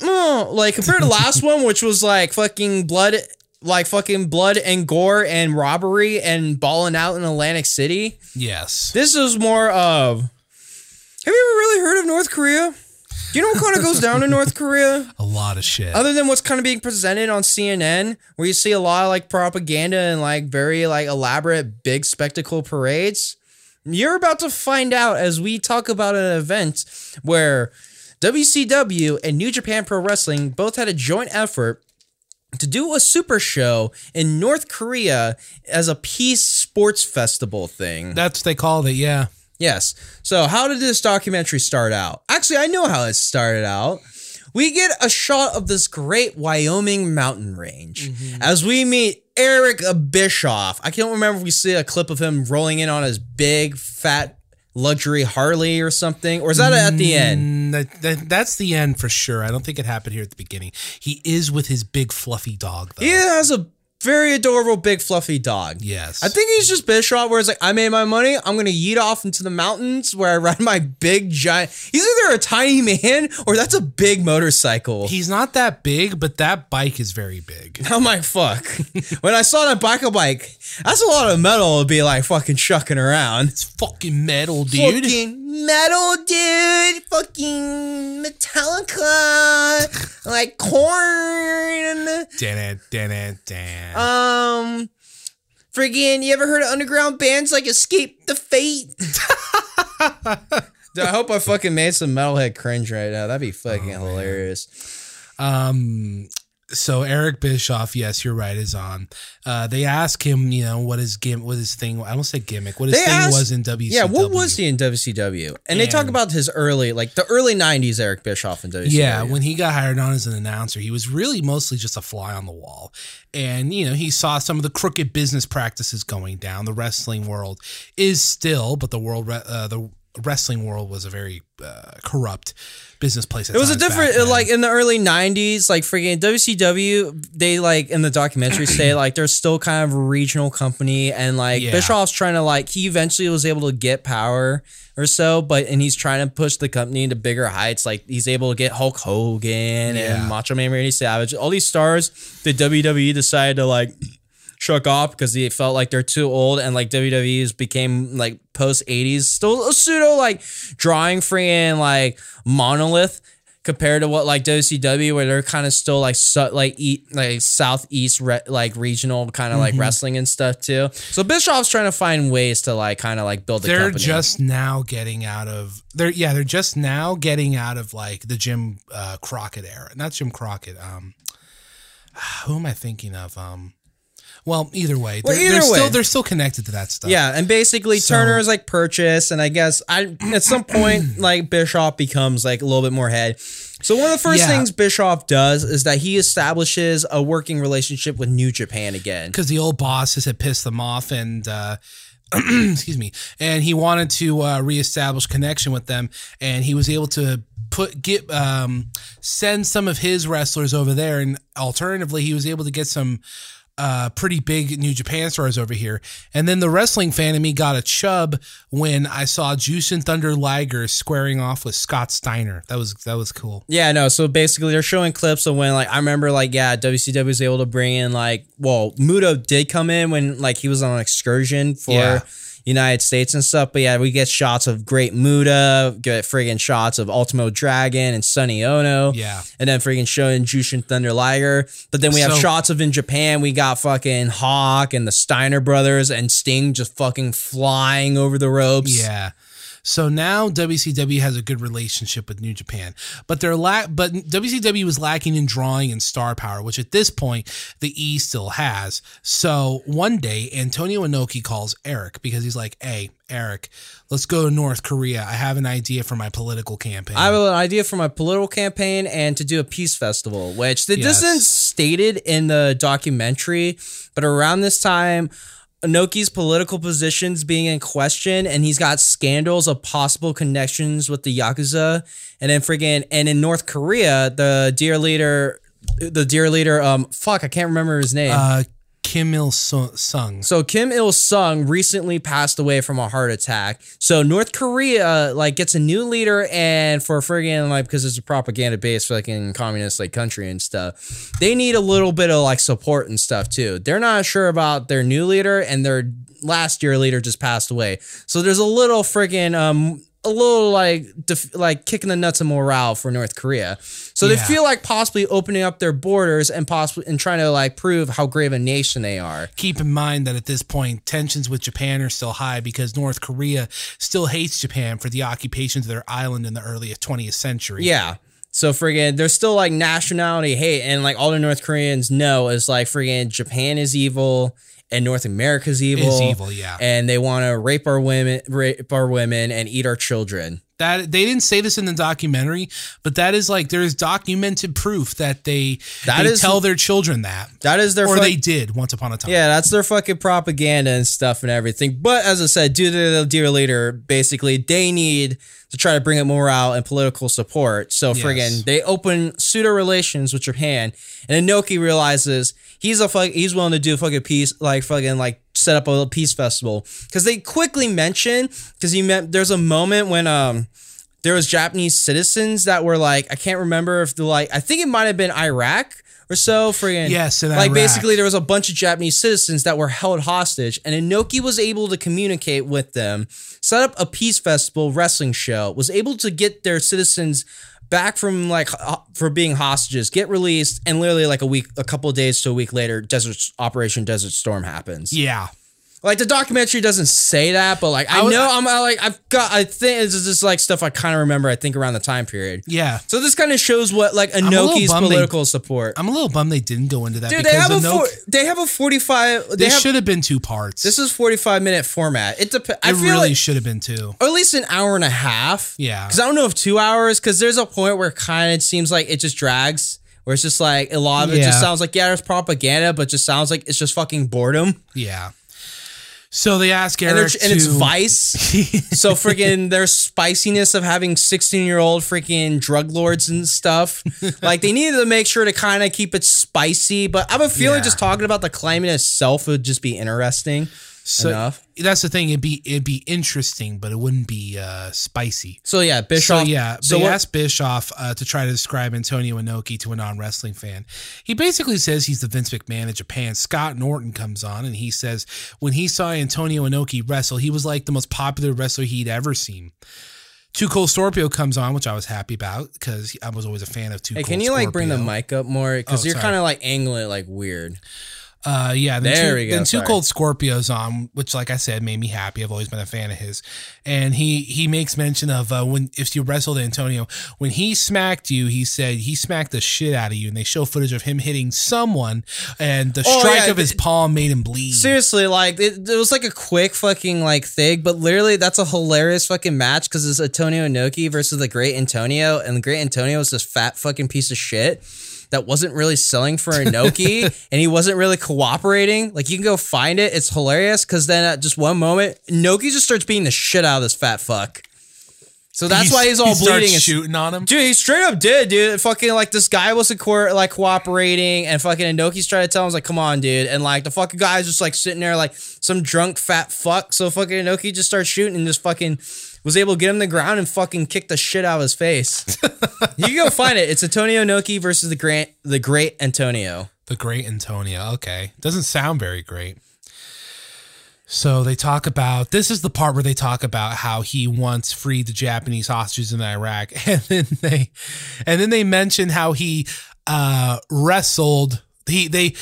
Oh, like compared to the last one, which was like fucking blood, like fucking blood and gore and robbery and balling out in Atlantic City. Yes. This is more of. Have you ever really heard of North Korea? Do you know what kind of goes down in North Korea? A lot of shit. Other than what's kind of being presented on CNN, where you see a lot of like propaganda and like very like elaborate big spectacle parades, you're about to find out as we talk about an event where WCW and New Japan Pro Wrestling both had a joint effort to do a super show in North Korea as a peace sports festival thing. That's what they called it. Yeah. Yes. So, how did this documentary start out? Actually, I know how it started out. We get a shot of this great Wyoming mountain range as we meet Eric Bischoff. I can't remember if we see a clip of him rolling in on his big, fat, luxury Harley or something, or is that at the end? Mm, that, that, that's the end for sure. I don't think it happened here at the beginning. He is with his big fluffy dog though. He has a very adorable, big fluffy dog. Yes. I think he's just Bischoff, where it's like, I made my money. I'm gonna yeet off into the mountains where I ride my big giant. He's either a tiny man or that's a big motorcycle. He's not that big, but that bike is very big. I'm like, fuck. when I saw that bike, that's a lot of metal to be like fucking shucking around. It's fucking metal, dude. Fucking metal, dude. Fucking Metallica. like corn. Dan it, dan it, dan. Um, friggin', you ever heard of underground bands like Escape the Fate? Dude, I hope I fucking made some metalhead cringe right now. That'd be fucking hilarious. Um, so Eric Bischoff, yes, you're right, is on. Uh, they ask him, you know, what his gim, what his thing. I don't say gimmick. What his They thing asked- was in WCW. Yeah, what was he in WCW? And, they talk about his early, like the early '90s Eric Bischoff in WCW. Yeah, when he got hired on as an announcer, he was really mostly just a fly on the wall. And, you know, he saw some of the crooked business practices going down. The wrestling world is still, but the world, uh, the wrestling world was a very uh, corrupt business place. at It was a different, like in the early '90s, like freaking WCW. They like in the documentary say like they're still kind of a regional company, and like Yeah. Bischoff's trying to like he eventually was able to get power or so, but and he's trying to push the company into bigger heights. Like he's able to get Hulk Hogan Yeah. and Macho Man Randy Savage, all these stars. The WWE decided to like shuck off because he felt like they're too old and like WWE's became like post 80s still a pseudo like drawing free and like monolith compared to what like WCW where they're kind of still like su- like eat like southeast re- like regional kind of like wrestling and stuff too. So Bischoff's trying to find ways to like kind of like build the they're company. just now getting out of they're yeah they're just now getting out of like the Jim uh, Crockett era not Jim Crockett um who am I thinking of um well either way Well, they're, either they're way. still they're still connected to that stuff Yeah, and basically So- Turner is like purchased, and I guess I at some point like Bischoff becomes like a little bit more head. So one of the first Yeah. things Bischoff does is that he establishes a working relationship with New Japan again. because the old bosses had pissed them off and uh excuse me and he wanted to uh reestablish connection with them and he was able to put get um send some of his wrestlers over there and alternatively he was able to get some uh pretty big new japan stars over here and then the wrestling fan in me got a chub when i saw Jushin Thunder Liger squaring off with scott steiner that was that was cool Yeah, no. So basically, they're showing clips of when, like, I remember, like, yeah, WCW was able to bring in, like, well, Muto did come in when, like, he was on an excursion for Yeah. United States and stuff. But yeah, we get shots of Great Muta, get friggin' shots of Ultimo Dragon and Sonny Onoo. Yeah. And then friggin' showing Jushin Thunder Liger. But then we have So- shots of in Japan, we got fucking Hawk and the Steiner brothers and Sting just fucking flying over the ropes. Yeah. So now WCW has a good relationship with New Japan, but they're lack. But WCW was lacking in drawing and star power, which at this point the E still has. So one day Antonio Inoki calls Eric because he's like, "Hey, Eric, let's go to North Korea. I have an idea for my political campaign." I have an idea for my political campaign and to do a peace festival, which it Yes. isn't stated in the documentary, but around this time, Inoki's political positions being in question, and he's got scandals of possible connections with the Yakuza. And then friggin' and in North Korea, the dear leader the dear leader, um fuck, I can't remember his name. uh, Kim Il Sung. So Kim Il Sung recently passed away from a heart attack. So North Korea like gets a new leader, and for friggin' like because it's a propaganda based fucking communist like country and stuff, they need a little bit of like support and stuff too. They're not sure about their new leader, and their last year leader just passed away. So there's a little friggin' um. A little like def- like kicking the nuts of morale for North Korea, so they feel like possibly opening up their borders and possibly and trying to like prove how great a nation they are. keep in mind that at this point tensions with Japan are still high because North Korea still hates Japan for the occupation of their island in the early 20th century. Yeah. So friggin' there's still like nationality hate, and like all the North Koreans know is like friggin' Japan is evil and North America's evil. Is evil, yeah. And they want to rape our women, rape our women, and eat our children. That they didn't say this in the documentary, but that is like there is documented proof that they That they is- tell their children that, That is their or fuck- they did once upon a time. Yeah, that's their fucking propaganda and stuff and everything. But as I said, due to the dear leader, basically they need to try to bring up morale and political support. So Yes. friggin' they open pseudo relations with Japan, and Inoki realizes he's a fuck he's willing to do a fucking peace like fucking like set up a little peace festival because they quickly mention because you meant there's a moment when um there was Japanese citizens that were like I can't remember if the like I think it might have been Iraq or so friggin' Yes, like Iraq. basically there was a bunch of Japanese citizens that were held hostage and Inoki was able to communicate with them set up a peace festival wrestling show was able to get their citizens back from like for being hostages get released and literally like a week a couple days to a week later desert operation desert storm happens yeah. Like the documentary doesn't say that, but like I, I was- know I'm like I've got I think this is just like stuff I kind of remember. I think around the time period. Yeah. So this kind of shows what like a little Inoki's bummed they- political support. I'm a little bummed they didn't go into that Dude, they have a four, they have a 45. They this have, should have been two parts. this is 45 minute format. It depends. I it feel really like, should have been two. or at least an hour and a half. Yeah. Because I don't know if two hours. Because there's a point where it kind of seems like it just drags. Where it's just like a lot of it just sounds like yeah, there's propaganda, but just sounds like it's just fucking boredom. Yeah. So they ask and, Eric they're- and it's vice. so freaking their spiciness of having 16 year old freaking drug lords and stuff. like they needed to make sure to kind of keep it spicy. But I have a feeling Yeah. just talking about the climate itself would just be interesting so enough. that's the thing. It'd be it'd be interesting, but it wouldn't be uh, spicy. So yeah, Bischoff. So yeah, So they what- asked Bischoff uh, to try to describe Antonio Inoki to a non-wrestling fan. He basically says he's the Vince McMahon of Japan. Scott Norton comes on and he says when he saw Antonio Inoki wrestle, he was like the most popular wrestler he'd ever seen. Too Cold Scorpio comes on, which I was happy about because I was always a fan of Too Hey, Cold can you like bring the mic up more? Because Oh, you're kind of like angling it like weird. Uh, yeah. Then There two, we go, Then two sorry. cold Scorpios on, which, like I said, made me happy. I've always been a fan of his. And he he makes mention of uh, when if you wrestled Antonio, when he smacked you, he said he smacked the shit out of you, and they show footage of him hitting someone, and the Oh, strike yeah, of his palm made him bleed. Seriously, like it, it was like a quick fucking like thing, but literally that's a hilarious fucking match because it's Antonio Inoki versus the Great Antonio, and the Great Antonio is this fat fucking piece of shit that wasn't really selling for Inoki, and he wasn't really cooperating. Like you can go find it; it's hilarious because then at just one moment, Inoki just starts beating the shit out of this fat fuck. So that's He's- why he's all he bleeding. and shooting on him. Dude, he straight up did, dude. Fucking like this guy wasn't co- like cooperating, and fucking Inoki's trying to tell him, was like, "Come on, dude," and like the fucking guy's just like sitting there like some drunk fat fuck. So fucking Inoki just starts shooting and just fucking was able to get him the ground and fucking kick the shit out of his face. you can go find it. It's Antonio Inoki versus the great the great Antonio. The great Antonio. Okay. Doesn't sound very great. So they talk about this is the part where they talk about how he once freed the Japanese hostages in Iraq. And then they and then they mention how he uh wrestled he they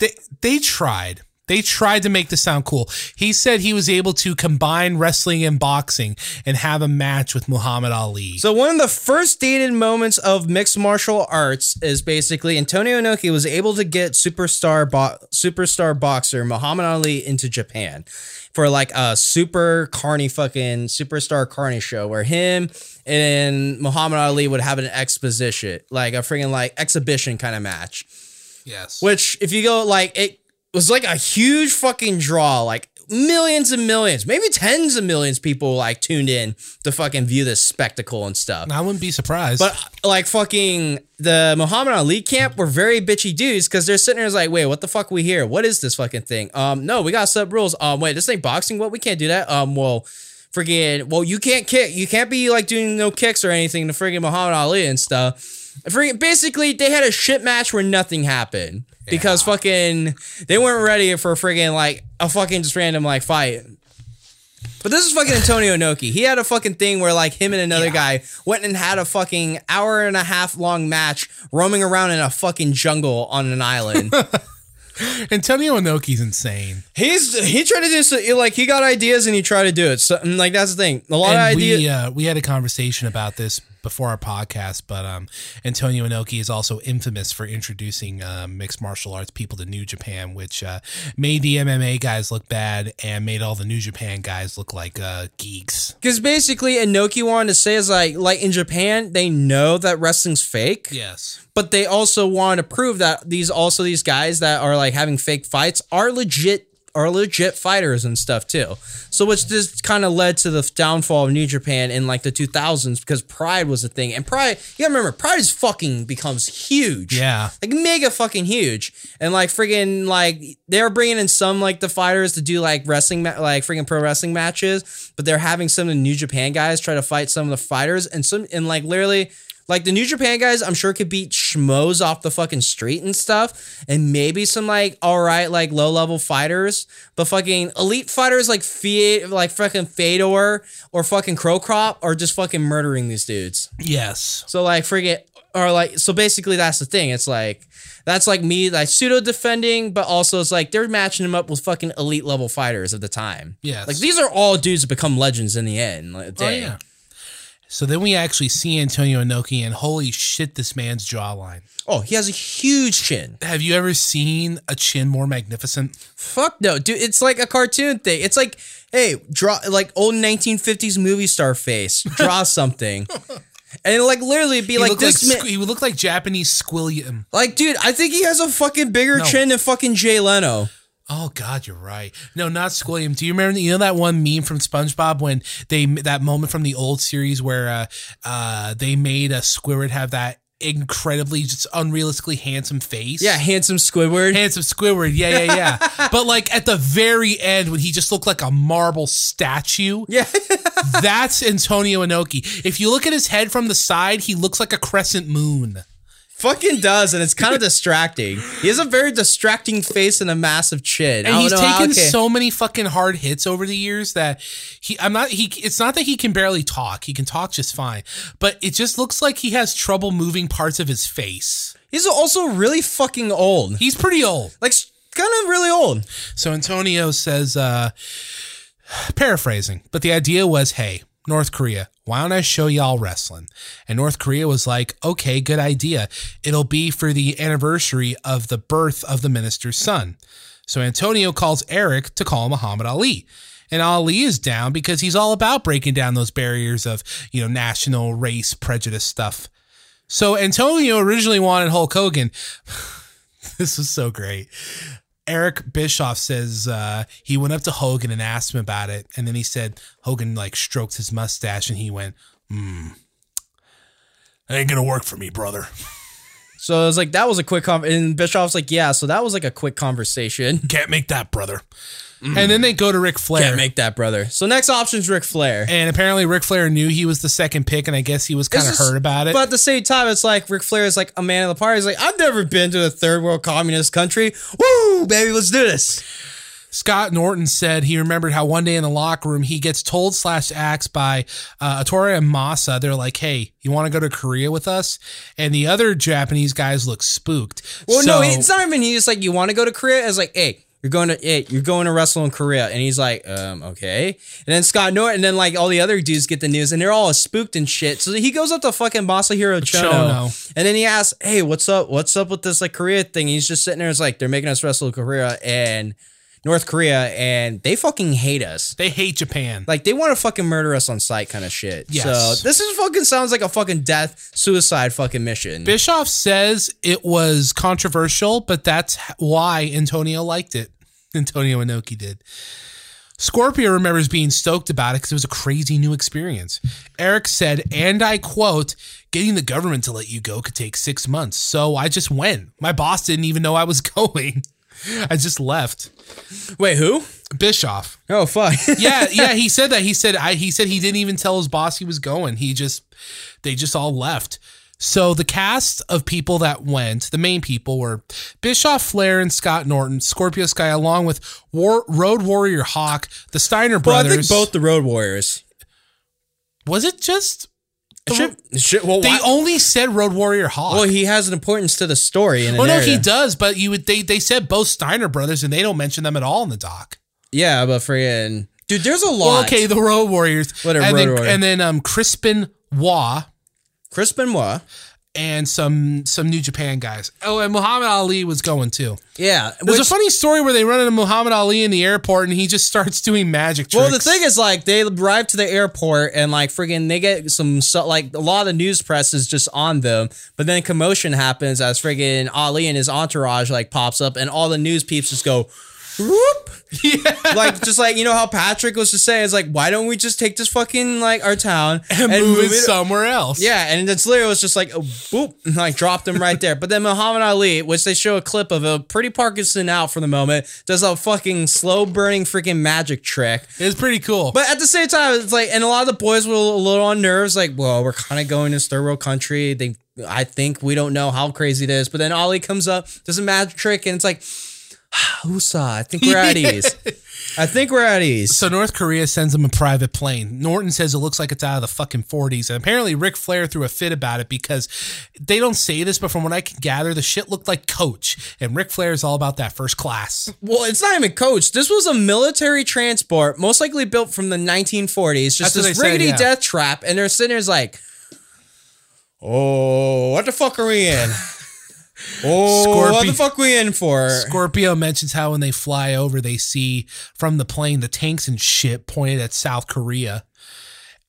they they tried. They tried to make this sound cool. He said he was able to combine wrestling and boxing and have a match with Muhammad Ali. So one of the first dated moments of mixed martial arts is basically Antonio Inoki was able to get superstar bo- superstar boxer Muhammad Ali into Japan for like a super carny fucking superstar carny show where him and Muhammad Ali would have an exposition like a freaking like exhibition kind of match. yes. Which if you go like it was like a huge fucking draw like millions and millions maybe tens of millions people like tuned in to fucking view this spectacle and stuff I wouldn't be surprised. but like fucking the Muhammad Ali camp were very bitchy dudes because they're sitting there like, wait, what the fuck we here? What is this fucking thing? Um, no, we got sub rules. Um, wait, this ain't boxing. What? We can't do that. Um, well, friggin', well, you can't kick. You can't be like doing no kicks or anything to friggin' Muhammad Ali and stuff. Basically, they had a shit match where nothing happened because fucking they weren't ready for friggin' like a fucking just random like fight. But this is fucking Antonio Inoki. He had a fucking thing where like him and another Yeah. guy went and had a fucking hour and a half long match roaming around in a fucking jungle on an island. Antonio Inoki's insane. He's he tried to do so, like he got ideas and he tried to do it. So and, like that's the thing. A lot of ideas. we uh, we had a conversation about this before our podcast, but um, Antonio Inoki is also infamous for introducing uh, mixed martial arts people to New Japan, which uh, made the MMA guys look bad and made all the New Japan guys look like uh, geeks. Because basically, Inoki wanted to say is like, like in Japan, they know that wrestling's fake, Yes. but they also want to prove that these also these guys that are like having fake fights are legit are legit fighters and stuff too. So which just kind of led to the downfall of New Japan in like the 2000s because Pride was a thing, and Pride you gotta remember Pride is fucking becomes huge, Yeah. like mega fucking huge, and like friggin' like they're bringing in some like the fighters to do like wrestling ma- like friggin' pro wrestling matches, but they're having some of the New Japan guys try to fight some of the fighters, and some and like literally. Like the New Japan guys, I'm sure could beat schmoes off the fucking street and stuff, and maybe some like all right, like low level fighters, but fucking elite fighters like Fiat, like fucking Fedor or fucking Cro Cop are just fucking murdering these dudes. Yes. So like forget or like so basically that's the thing. It's like that's like me like pseudo defending, but also it's like they're matching them up with fucking elite level fighters of the time. Yes. Like these are all dudes that become legends in the end. Like, Oh yeah. So then we actually see Antonio Inoki, and holy shit, this man's jawline. Oh, he has a huge chin. Have you ever seen a chin more magnificent? Fuck no, dude. It's like a cartoon thing. It's like, hey, draw like old 1950s movie star face. Draw something. And like literally be He like like this man, he would look like Japanese Squilliam. like dude, I think he has a fucking bigger No. chin than fucking Jay Leno. Oh God, you're right. No, not Squilliam. Do you remember? You know that one meme from SpongeBob when they that moment from the old series where uh, uh, they made a Squidward have that incredibly just unrealistically handsome face. Yeah, handsome Squidward. Handsome Squidward, yeah, yeah, yeah. but like at the very end, when he just looked like a marble statue, yeah. that's Antonio Inoki. If you look at his head from the side, he looks like a crescent moon. Fucking does, and it's kind of distracting. He has a very distracting face and a massive chin. I and he's know taken okay. so many fucking hard hits over the years that he I'm not he it's not that he can barely talk. He can talk just fine, but it just looks like he has trouble moving parts of his face. He's also really fucking old. He's pretty old. Like kind of really old. So Antonio says uh paraphrasing, but the idea was, "Hey, North Korea, why don't I show y'all wrestling?" And North Korea was like, "Okay, good idea. It'll be for the anniversary of the birth of the minister's son." So Antonio calls Eric to call Muhammad Ali. And Ali is down because he's all about breaking down those barriers of, you know, national race prejudice stuff. So Antonio originally wanted Hulk Hogan. this was so great. Eric Bischoff says uh, he went up to Hogan and asked him about it, and then he said Hogan like stroked his mustache, and he went, "Hmm, ain't gonna work for me, brother." So it was like that was a quick con- and Bischoff's like, yeah. So that was like a quick conversation. Can't make that, brother. And then they go to Ric Flair. Can't make that, brother. So next option's Ric Flair. and apparently Ric Flair knew he was the second pick, and I guess he was kind of hurt about it. But at the same time, it's like Ric Flair is like a man of the party. He's like, I've never been to a third world communist country. Woo, baby, let's do this. Scott Norton said he remembered how one day in the locker room he gets told slash axed by uh, Atora and Masa. They're like, "Hey, you want to go to Korea with us?" And the other Japanese guys look spooked. Well, So- no, it's not even. He's like, you want to go to Korea? It's like, hey, you're going to, hey, you're going to wrestle in Korea, and he's like, um, okay. And then Scott Norton, and then like all the other dudes get the news, and they're all spooked and shit. So he goes up to fucking Masahiro Chono, Chono. and then he asks, hey, what's up? What's up with this like Korea thing? he's just sitting there. It's like they're making us wrestle in Korea and North Korea, and they fucking hate us. They hate Japan. Like they want to fucking murder us on sight, kind of shit. Yes. So this is fucking sounds like a fucking death suicide fucking mission. Bischoff says it was controversial, but that's why Antonio liked it. Antonio Inoki did. Scorpio remembers being stoked about it because it was a crazy new experience. Eric said, and I quote, getting the government to let you go could take six months. So I just went. My boss didn't even know I was going. I just left. Wait, who? Bischoff. Oh fuck. Yeah, yeah, he said that. He said I he said he didn't even tell his boss he was going. He just they just all left. So the cast of people that went, the main people were Bischoff, Flair, and Scott Norton, Scorpio Sky, along with War, Road Warrior Hawk, the Steiner Well, I brothers. think both the Road Warriors. Was it just Shit, shit, well, They why- only said Road Warrior Hawk. well, he has an importance to the story. And well, no, he does, but you would they they said both Steiner brothers, and they don't mention them at all in the doc. Yeah, but friggin' dude, there's a lot. Well, okay, the Road Warriors, Whatever, and Road then, Warrior. and then um Crispin Waugh Chris Benoit. And some some New Japan guys. Oh, and Muhammad Ali was going too. Yeah, There's which- a funny story where they run into Muhammad Ali in the airport, and he just starts doing magic tricks. Well, the thing is, like, they arrive to the airport and, like, friggin', they get some, so, like, a lot of the news press is just on them. But then commotion happens as friggin' Ali and his entourage, like, pops up, and all the news peeps just go, whoop. yeah. Like, just like, you know how Patrick was just saying, it's like, why don't we just take this fucking, like, our town and, move, it somewhere else. Yeah, and it's literally was just like oh, boop, and, like dropped him right there. But then Muhammad Ali, which they show a clip of a pretty Parkinson out for the moment, does a fucking slow burning freaking magic trick. it's pretty cool. But at the same time, it's like, and a lot of the boys were a little on nerves, like, well, we're kind of going to this third world country. They, I think we don't know how crazy it is. But then Ali comes up, does a magic trick, and it's like, Usa, I think we're at ease. I think we're at ease. So North Korea sends him a private plane. Norton says it looks like it's out of the fucking 40s. And apparently Ric Flair threw a fit about it because they don't say this, but from what I can gather, the shit looked like coach. And Ric Flair is all about that first class. Well, it's not even coach. This was a military transport, most likely built from the 1940s. Just That's this they said, yeah. death trap, and they're sitting there's like, oh, what the fuck are we in? Oh, what the fuck we in for? Scorpio mentions how when they fly over, they see from the plane the tanks and shit pointed at South Korea.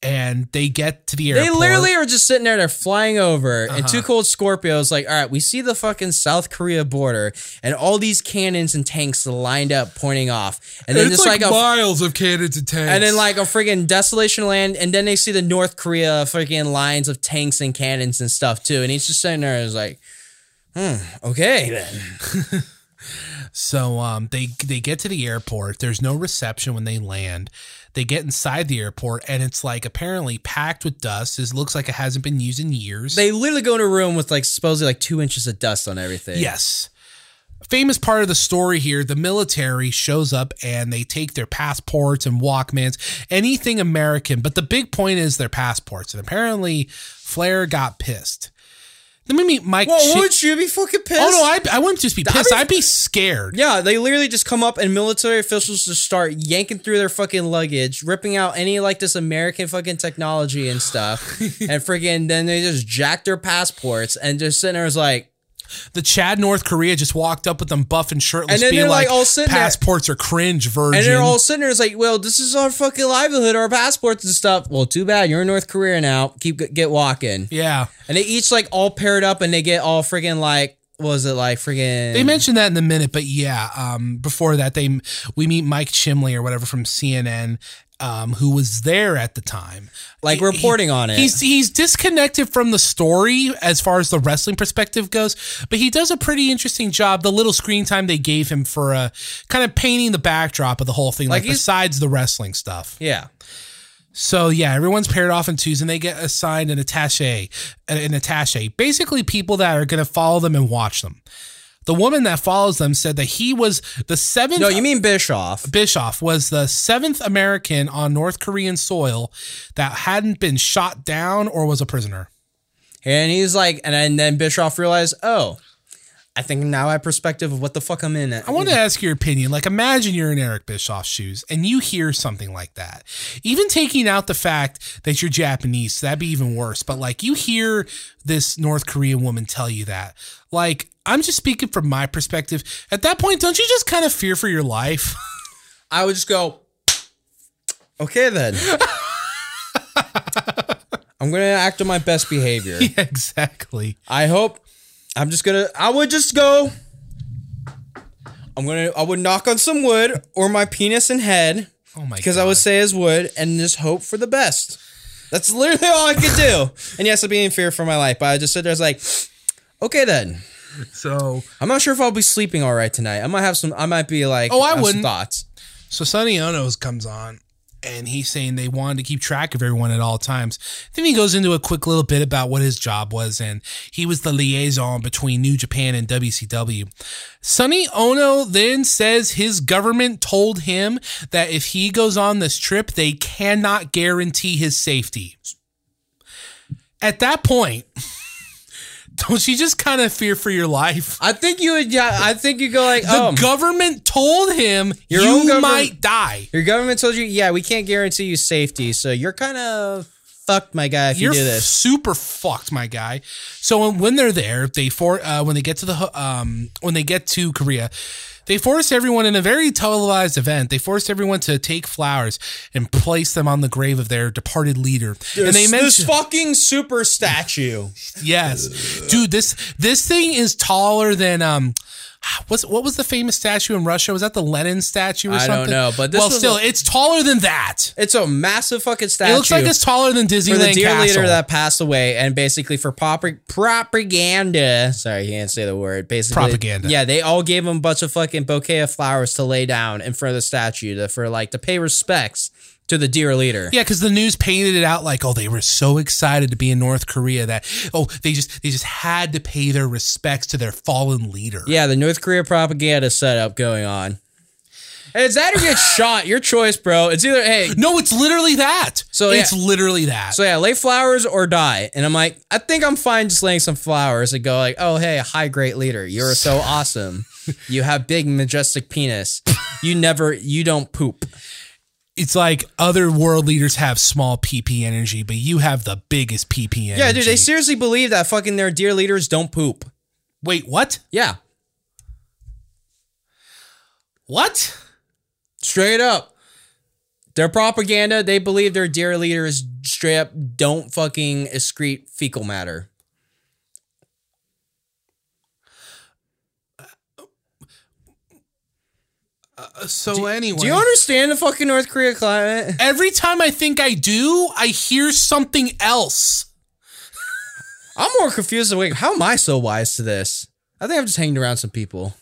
And they get to the airport. They literally are just sitting there. They're flying over, and Uh-huh. Two Cold Scorpios like, all right, we see the fucking South Korea border, and all these cannons and tanks lined up, pointing off, and then it's just like, like, a miles of cannons and tanks. And then like a friggin' desolation land, and then they see the North Korea friggin' lines of tanks and cannons and stuff too. And he's just sitting there, is like, hmm, okay then. So um, they they get to the airport. There's no reception when they land. They get inside the airport, and it's like apparently packed with dust. It looks like it hasn't been used in years. They literally go in a room with like supposedly like two inches of dust on everything. yes. Famous part of the story here: the military shows up and they take their passports and Walkmans, anything American. But the big point is their passports, and apparently Flair got pissed. Let me meet Mike. Well, Chi- would you be fucking pissed? oh no, I I wouldn't just be pissed. I'd be scared. Yeah, they literally just come up and military officials just start yanking through their fucking luggage, ripping out any like this American fucking technology and stuff, and freaking then they just jack their passports and just sitting there is like, The Chad North Korea just walked up with them buff and shirtless, And then being they're, like, like, all sitting there- passports are cringe, virgin. and they're all sitting there. It's like, well, this is our fucking livelihood, our passports and stuff. Well, too bad you're in North Korea now. Keep get walking. yeah. And they each like all paired up, and they get all friggin' like, what was it like friggin'? They mentioned that in a minute, but yeah. Um, before that, they we meet Mike Chimley or whatever from CNN, um, who was there at the time, like He- reporting on it. He's he's disconnected from the story as far as the wrestling perspective goes, but he does a pretty interesting job. The little screen time they gave him for uh, kind of painting the backdrop of the whole thing, like, Like besides the wrestling stuff. yeah. So yeah, everyone's paired off in twos, and they get assigned an attaché, an attaché, basically people that are going to follow them and watch them. The woman that follows them said that he was the seventh. No, you mean Bischoff? Bischoff was the seventh American on North Korean soil that hadn't been shot down or was a prisoner. And he's like, and then, then Bischoff realized, oh, I think now I have perspective of what the fuck I'm in. At. I want to ask your opinion. Like, imagine you're in Eric Bischoff's shoes and you hear something like that. Even taking out the fact that you're Japanese, that'd be even worse. But like, you hear this North Korean woman tell you that. Like, I'm just speaking from my perspective. At that point, don't you just kind of fear for your life? I would just go, okay then. I'm gonna act on my best behavior. yeah, exactly. I hope. I'm just gonna. I would just go. I'm gonna. I would knock on some wood or my penis and head Oh my because. I would say is wood and just hope for the best. That's literally all I could do. and yes, I'd be in fear for my life, but I just sit there. I was like, okay then. so. I'm not sure if I'll be sleeping all right tonight. I might have some. I might be like. Oh, I wouldn't. thoughts. So Sonny Onoos comes on and he's saying they wanted to keep track of everyone at all times. Then he goes into a quick little bit about what his job was and he was the liaison between New Japan and WCW. Sonny Onoo then says his government told him that if he goes on this trip, they cannot guarantee his safety. at that point, don't you just kind of fear for your life? I think you would. Yeah, I think you go like, The oh, government told him Your you own government- might die. your government told you, yeah, we can't guarantee you safety, so you're kind of fucked, my guy, if You're you do this. super fucked, my guy. So when, when they're there, they for uh, when they get to the um when they get to Korea, they force everyone in a very televised event. They forced everyone to take flowers and place them on the grave of their departed leader. and they this mention fucking super statue. yes, dude. This this thing is taller than um. What's what was the famous statue in Russia? Was that the Lenin statue or I don't something? know, but this well, still, a- it's taller than that. It's a massive fucking statue. It looks like it's taller than Disneyland for the dear Castle. leader that passed away, and basically for proper propaganda. Sorry, you can't say the word. Basically, Propaganda. Yeah, they all gave him a bunch of fucking bouquet of flowers to lay down in front of the statue to, for like to pay respects to the dear leader. Yeah, because the news painted it out like, oh, they were so excited to be in North Korea that oh, they just they just had to pay their respects to their fallen leader. Yeah, the North Korea propaganda setup going on. And it's that or get shot. Your choice, bro. It's either hey, No, it's literally that. So, it's yeah. literally that. So yeah, lay flowers or die. And I'm like, I think I'm fine just laying some flowers and go like, oh hey, hi great leader. You're so awesome. You have big majestic penis. You never you don't poop. It's like other world leaders have small PP energy, but you have the biggest PP energy. Yeah, dude, they seriously believe that fucking their dear leaders don't poop. Wait, what? Yeah. What? Straight up. Their propaganda, they believe their dear leaders straight up don't fucking excrete fecal matter. Uh, so anyway, Do you understand the fucking North Korea climate? every time I think I do, I hear something else. I'm more confused. Than wait, how am I so wise to this? I think I'm just hanging around some people.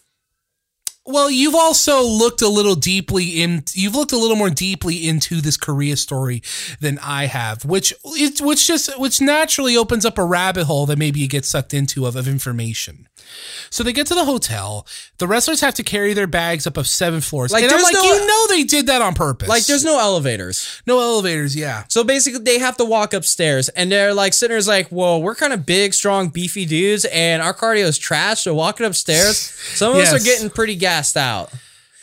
Well, you've also looked a little deeply in. You've looked a little more deeply into this Korea story than I have, which which just which naturally opens up a rabbit hole that maybe you get sucked into of, of information. So they get to the hotel. The wrestlers have to carry their bags up of seven floors. Like, and I'm like, no- you know, they did that on purpose. Like, there's no elevators. no elevators. Yeah. So basically, they have to walk upstairs, and they're like sitting there's like, "Whoa, we're kind of big, strong, beefy dudes, and our cardio is trash." So walking upstairs, some of us are getting pretty gassed out.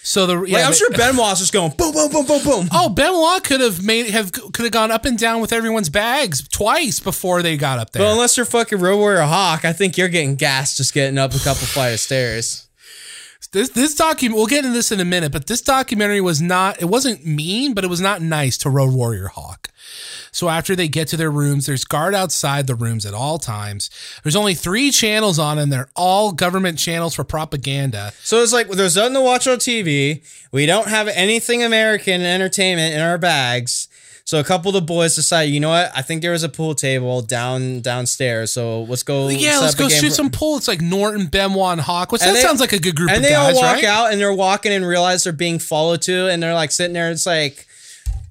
So the yeah, Like I'm sure Benoit's just going boom, boom, boom, boom, boom. Oh, Benoit could have made have could have gone up and down with everyone's bags twice before they got up there. But unless you're fucking Road Warrior Hawk, I think you're getting gassed just getting up a couple flight of stairs. this this document we'll get into this in a minute but this documentary was not it wasn't mean but it was not nice to road warrior hawk so after they get to their rooms there's guard outside the rooms at all times there's only three channels on and they're all government channels for propaganda So it's like there's nothing to watch on TV. We don't have anything American entertainment in our bags. So a couple of the boys decided, you know what? I think there was a pool table down downstairs. So let's go. yeah let's go shoot for- some pool it's like norton benoit and hawk which And that they- sounds like a good group and of they guys all walk right out and they're walking and realize they're being followed too, and they're like sitting there. It's like,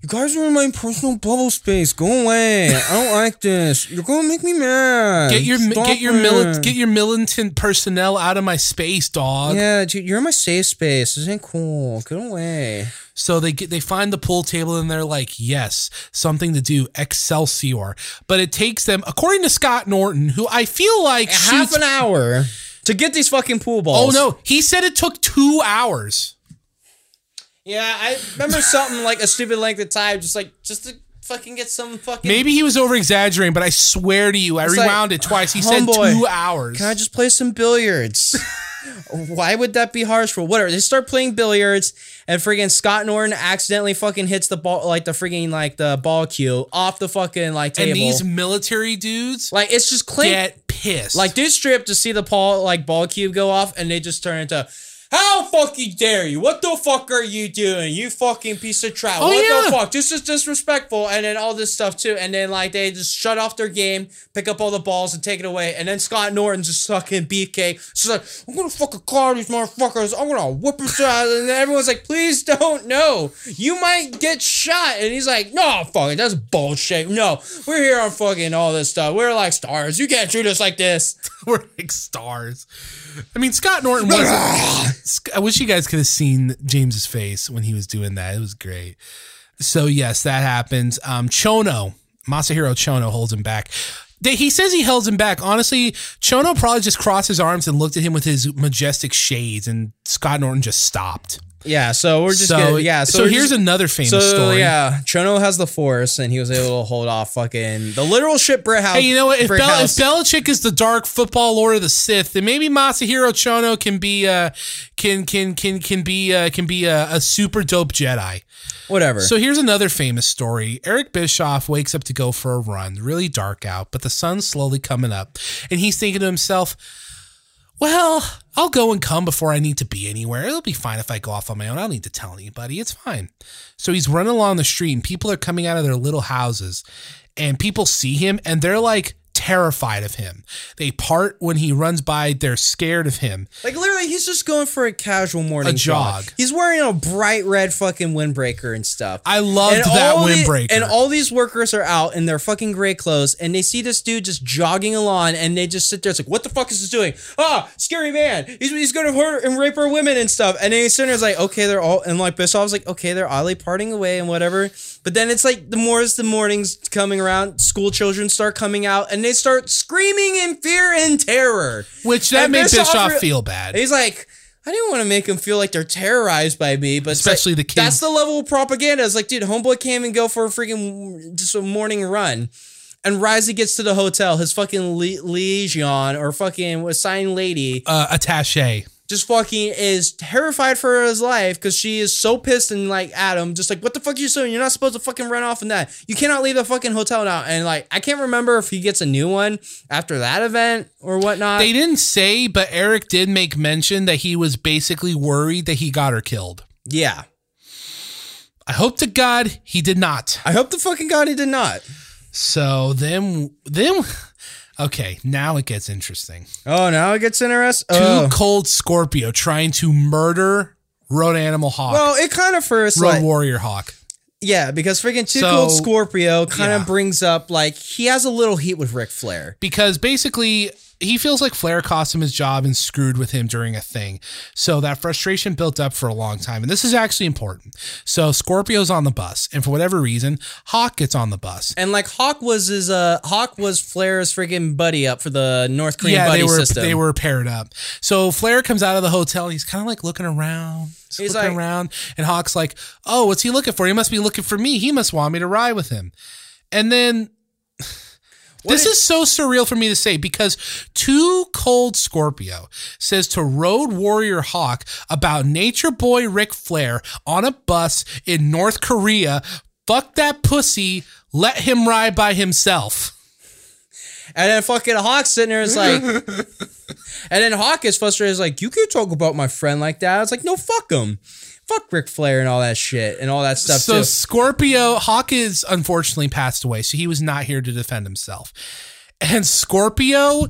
you guys are in my personal bubble space. Go away. I don't like this. You're gonna make me mad. Get your Stop get your mili- get your militant personnel out of my space, dog. Yeah, dude, you're in my safe space. This ain't cool. Get away. So they get they find the pool table and they're like, yes, something to do, Excelsior. But it takes them, according to Scott Norton, who I feel like Half shoots. an hour to get these fucking pool balls. oh no, he said it took two hours. Yeah, I remember something like a stupid length of time, just like just to fucking get some fucking. Maybe he was over exaggerating, but I swear to you, I It's like, rewound it twice. He said homeboy, two hours. Can I just play some billiards? Why would that be harsh for? Whatever. They start playing billiards, and friggin' Scott Norton accidentally fucking hits the ball, like the friggin' like the ball cue off the fucking like table. and these military dudes like it's just clink. get pissed. Like dude strip to see the ball like ball cube go off, and they just turn into. How fucking dare you? What the fuck are you doing? You fucking piece of trash. Oh, what yeah. the fuck? This is disrespectful. And then all this stuff too. And then like they just shut off their game, pick up all the balls and take it away. And then Scott Norton's just fucking beefcake. She's like, I'm gonna fucking call these motherfuckers. I'm gonna whip his ass. And then everyone's like, please don't. No. You might get shot. And he's like, no, fuck it. That's bullshit. No. We're here on fucking all this stuff. We're like stars. You can't treat us like this. we're like stars. I mean, Scott Norton was. I wish you guys could have seen James's face when he was doing that. It was great. So yes, that happens. Um, Chono, Masahiro Chono holds him back. He says he held him back. Honestly, Chono probably just crossed his arms and looked at him with his majestic shades, and Scott Norton just stopped. Yeah, so we're just so gonna, yeah. So, So, here's just, another famous so story. yeah. Chono has the force, and he was able to hold off fucking the literal shit brick house. Hey, you know what? If, Bel- if Belichick is the dark football lord of the Sith, then maybe Masahiro Chono can be uh can can can can be uh, can be a, a super dope Jedi. whatever. So here's another famous story. Eric Bischoff wakes up to go for a run, really dark out, but the sun's slowly coming up, and he's thinking to himself, "Well, I'll go and come before I need to be anywhere. It'll be fine if I go off on my own. I don't need to tell anybody. It's fine." So he's running along the street, and people are coming out of their little houses, and people see him, and they're like terrified of him. They part when he runs by. They're scared of him. Like literally, he's just going for a casual morning A jog. He's wearing a bright red fucking windbreaker and stuff. I loved And that all the- windbreaker. and all these workers are out in their fucking gray clothes, and they see this dude just jogging along, and they just sit there. It's like, what the fuck is this doing? Ah, scary man. He's, he's going to hurt and rape our women and stuff. And then he's sitting there, like, okay, they're all, and like Bischoff's like, okay, they're oddly parting away and whatever. But then it's like the more as the mornings coming around, school children start coming out, and they start screaming in fear and terror. which that And made Bischoff Bischoff feel bad. He's like, I didn't want to make them feel like they're terrorized by me, but it's like- Especially the kids. That's the level of propaganda. It's like, dude, homeboy can't even go for a freaking just a morning run. And Risey gets to the hotel. His fucking li- liaison or fucking assigned lady uh, attache. Just fucking is terrified for his life because she is so pissed and like Adam, just like, what the fuck are you doing? You're not supposed to fucking run off in that. You cannot leave the fucking hotel now. And like, I can't remember if he gets a new one after that event or whatnot. They didn't say, but Eric did make mention that he was basically worried that he got her killed. yeah. I hope to God he did not. I hope the fucking God he did not. So then, then, okay, now it gets interesting. Oh, now it gets interesting. Two Oh. cold Scorpio trying to murder Road Animal Hawk, Well, it kind of first Road like Warrior Hawk. yeah, because freaking Too So- Cold Scorpio kind of Yeah. brings up like he has a little heat with Ric Flair. because basically he feels like Flair cost him his job and screwed with him during a thing. So that frustration built up for a long time. And this is actually important. So Scorpio's on the bus, and for whatever reason, Hawk gets on the bus. And like Hawk was his uh Hawk was Flair's freaking buddy up for the North Korean yeah, buddy they were system. they were paired up. So Flair comes out of the hotel. He's kind of like looking around. He's, He's looking like- around, and Hawk's like, "Oh, what's he looking for? He must be looking for me. He must want me to ride with him." And then this is so surreal for me to say because Too Cold Scorpio says to Road Warrior Hawk about Nature Boy Ric Flair on a bus in North Korea. Fuck that pussy. Let him ride by himself. And then fucking Hawk sitting there is like, and then Hawk is frustrated. Is like, you can't talk about my friend like that. It's like, no, fuck him, fuck Ric Flair and all that shit and all that stuff so too. Scorpio Hawk is unfortunately passed away, so he was not here to defend himself. And Scorpio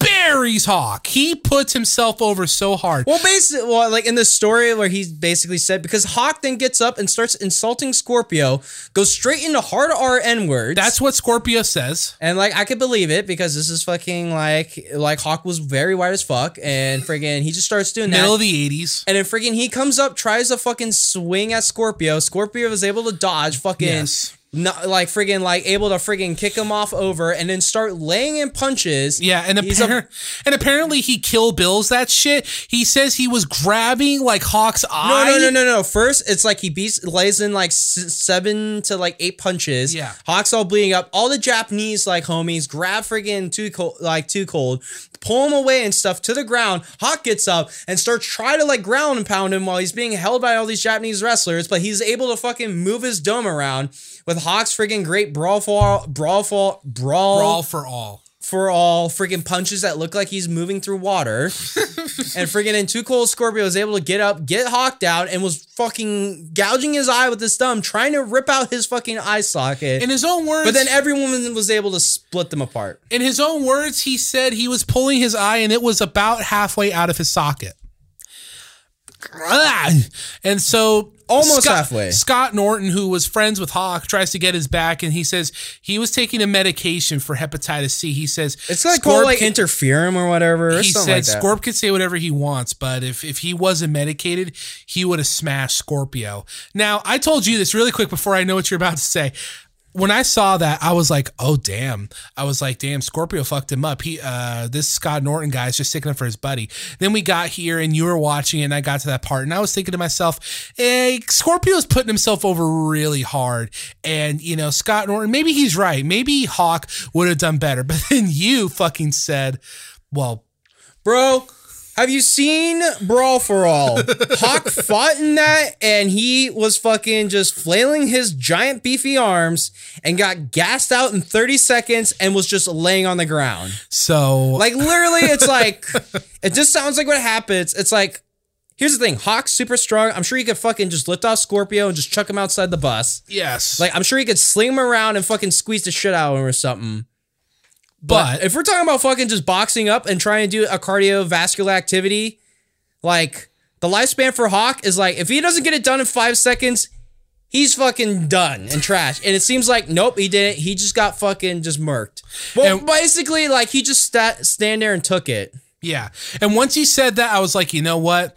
buries Hawk. He puts himself over so hard. Well, basically, well, like in the story where he basically said because Hawk then gets up and starts insulting Scorpio, goes straight into hard R N words. That's what Scorpio says. and like I could believe it because this is fucking like like Hawk was very white as fuck and friggin' he just starts doing that. Middle that. of the 80s. and then friggin' he comes up, tries to fucking swing at Scorpio. Scorpio was able to dodge, fucking Yes. Not like friggin' like able to friggin' kick him off over and then start laying in punches. Yeah, and, He's a- and apparently he kill bills that shit. He says he was grabbing like Hawk's No, eye. no, no, no, no. First, it's like he beats lays in like s- seven to like eight punches. Yeah. Hawk's all bleeding up. All the Japanese like homies grab friggin' too cold, like too cold, pull him away and stuff to the ground. Hawk gets up and starts trying to like ground and pound him while he's being held by all these Japanese wrestlers, but he's able to fucking move his dome around with Hawk's friggin' great brawl for brawl for brawl, Brawl for all. For all freaking punches that look like he's moving through water. and freaking and Too Cold Scorpio was able to get up, get Hawk out, and was fucking gouging his eye with his thumb, trying to rip out his fucking eye socket. In his own words, but then everyone was able to split them apart. in his own words, he said he was pulling his eye and it was about halfway out of his socket. And so Almost Scott, halfway. Scott Norton, who was friends with Hawk, tries to get his back, and he says he was taking a medication for hepatitis C. He says It's like Scorp called like can- interferon or whatever. Or he something said like that. Scorp could say whatever he wants, but if, if he wasn't medicated, he would have smashed Scorpio. Now, I told you this really quick before I know what you're about to say. When I saw that, I was like, "Oh damn!" I was like, "Damn, Scorpio fucked him up." He, uh, this Scott Norton guy is just sticking up for his buddy. Then we got here, and you were watching, and I got to that part, and I was thinking to myself, "Hey, Scorpio's putting himself over really hard." And you know, Scott Norton, maybe he's right. Maybe Hawk would have done better. But then you fucking said, "Well, Bro, have you seen Brawl for All? Hawk fought in that and he was fucking just flailing his giant beefy arms and got gassed out in 30 seconds and was just laying on the ground. so Like literally, it's like it just sounds like what happens. It's like here's the thing: Hawk's super strong. I'm sure he could fucking just lift off Scorpio and just chuck him outside the bus. yes, Like I'm sure he could sling him around and fucking squeeze the shit out of him or something. But, but if we're talking about fucking just boxing up and trying to do a cardiovascular activity, like the lifespan for Hawk is like if he doesn't get it done in five seconds, he's fucking done and trash. And it seems like nope, he didn't. He just got fucking just murked. Well, And- basically, like he just sat, stand there and took it. Yeah. And once he said that, I was like, you know what?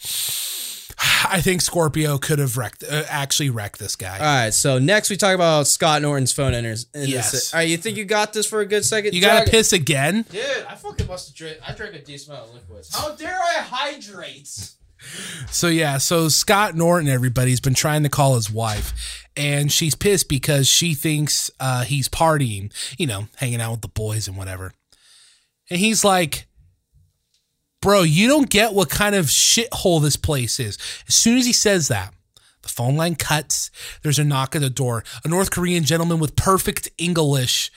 I think Scorpio could have wrecked, uh, actually wrecked this guy. All right, so next we talk about Scott Norton's phone enters. Yes. All right, you think you got this for a good second? you got to piss again? Dude, I fucking must have drank. I drank a decent amount of liquids. How dare I hydrate? So, yeah. So, Scott Norton, everybody's been trying to call his wife, and she's pissed because she thinks uh, he's partying, you know, hanging out with the boys and whatever. And he's like, Bro, you don't get what kind of shithole this place is. As soon as he says that, the phone line cuts. There's a knock at the door. A North Korean gentleman with perfect English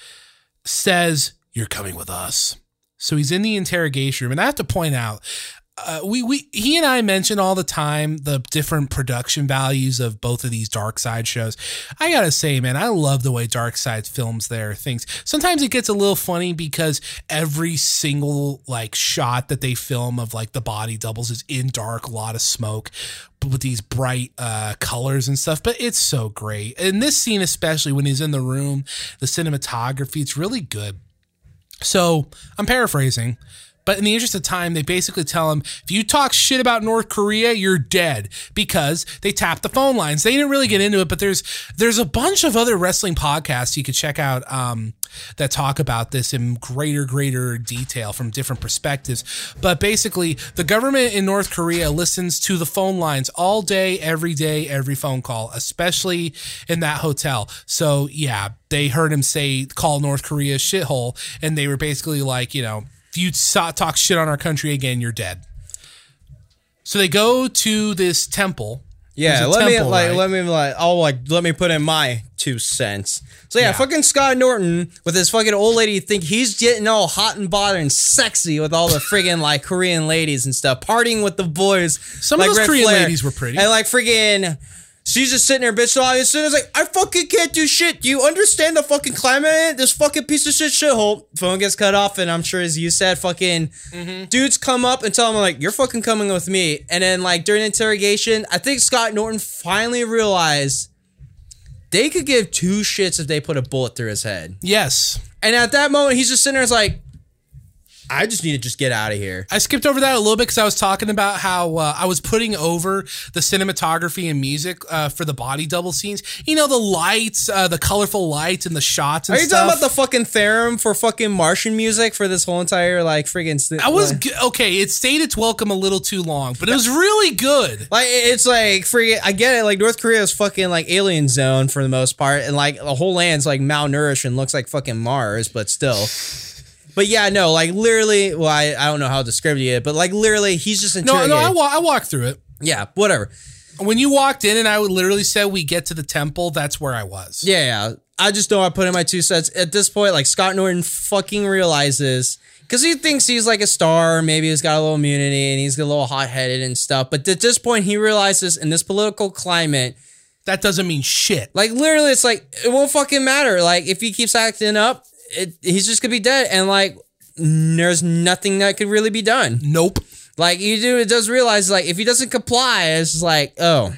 says, You're coming with us. So he's in the interrogation room. And I have to point out, uh, we, we he and I mention all the time the different production values of both of these Dark Side shows. I gotta say, man, I love the way Dark Side films their things. Sometimes it gets a little funny because every single like shot that they film of like the body doubles is in dark, a lot of smoke, with these bright uh, colors and stuff. But it's so great. In this scene, especially when he's in the room, the cinematography, it's really good. So I'm paraphrasing, but in the interest of time, they basically tell him if you talk shit about North Korea, you're dead because they tap the phone lines. They didn't really get into it, but there's there's a bunch of other wrestling podcasts you could check out um, that talk about this in greater greater detail from different perspectives. But basically, the government in North Korea listens to the phone lines all day, every day, every phone call, especially in that hotel. So yeah, they heard him say call North Korea shithole, and they were basically like, you know, if you talk shit on our country again, you're dead. So they go to this temple. Yeah, let me like right? let me like oh like let me put in my two cents. So yeah, Yeah. fucking Scott Norton with his fucking old lady think he's getting all hot and bothered and sexy with all the friggin' like Korean ladies and stuff, partying with the boys. Some of those Ric Korean Flair. ladies were pretty. And like friggin' She's just sitting there bitching all as soon as like I fucking can't do shit. Do you understand the fucking climate? This fucking piece of shit shithole. Phone gets cut off, and I'm sure as you said, fucking Mm-hmm. dudes come up and tell him like you're fucking coming with me. And then like during interrogation, I think Scott Norton finally realized they could give two shits if they put a bullet through his head. Yes. And at that moment, he's just sitting there, it's like, I just need to just get out of here. I skipped over that a little bit because I was talking about how uh, I was putting over the cinematography and music uh, for the body double scenes. You know, the lights, uh, the colorful lights, and the shots. And Are you stuff. talking about the fucking theremin for fucking Martian music for this whole entire like friggin' st- I was g- okay. It stayed its welcome a little too long, but it was really good. like it's like friggin' I get it. Like North Korea is fucking like alien zone for the most part, and like the whole land's like malnourished and looks like fucking Mars, but still. But yeah, no, like literally. Well, I, I don't know how to describe it, but like literally, he's just No, interrogating. no, I, wa- I walked through it. yeah, whatever. When you walked in and I would literally said we get to the temple, that's where I was. Yeah, yeah. I just know I put in my two cents. At this point, like Scott Norton fucking realizes because he thinks he's like a star, maybe he's got a little immunity and he's a little hot headed and stuff. But at this point, he realizes in this political climate, That doesn't mean shit. like literally, it's like it won't fucking matter. Like if he keeps acting up, it, he's just gonna be dead. And like there's nothing that could really be done. Nope. Like you do, it does realize like if he doesn't comply, it's like oh.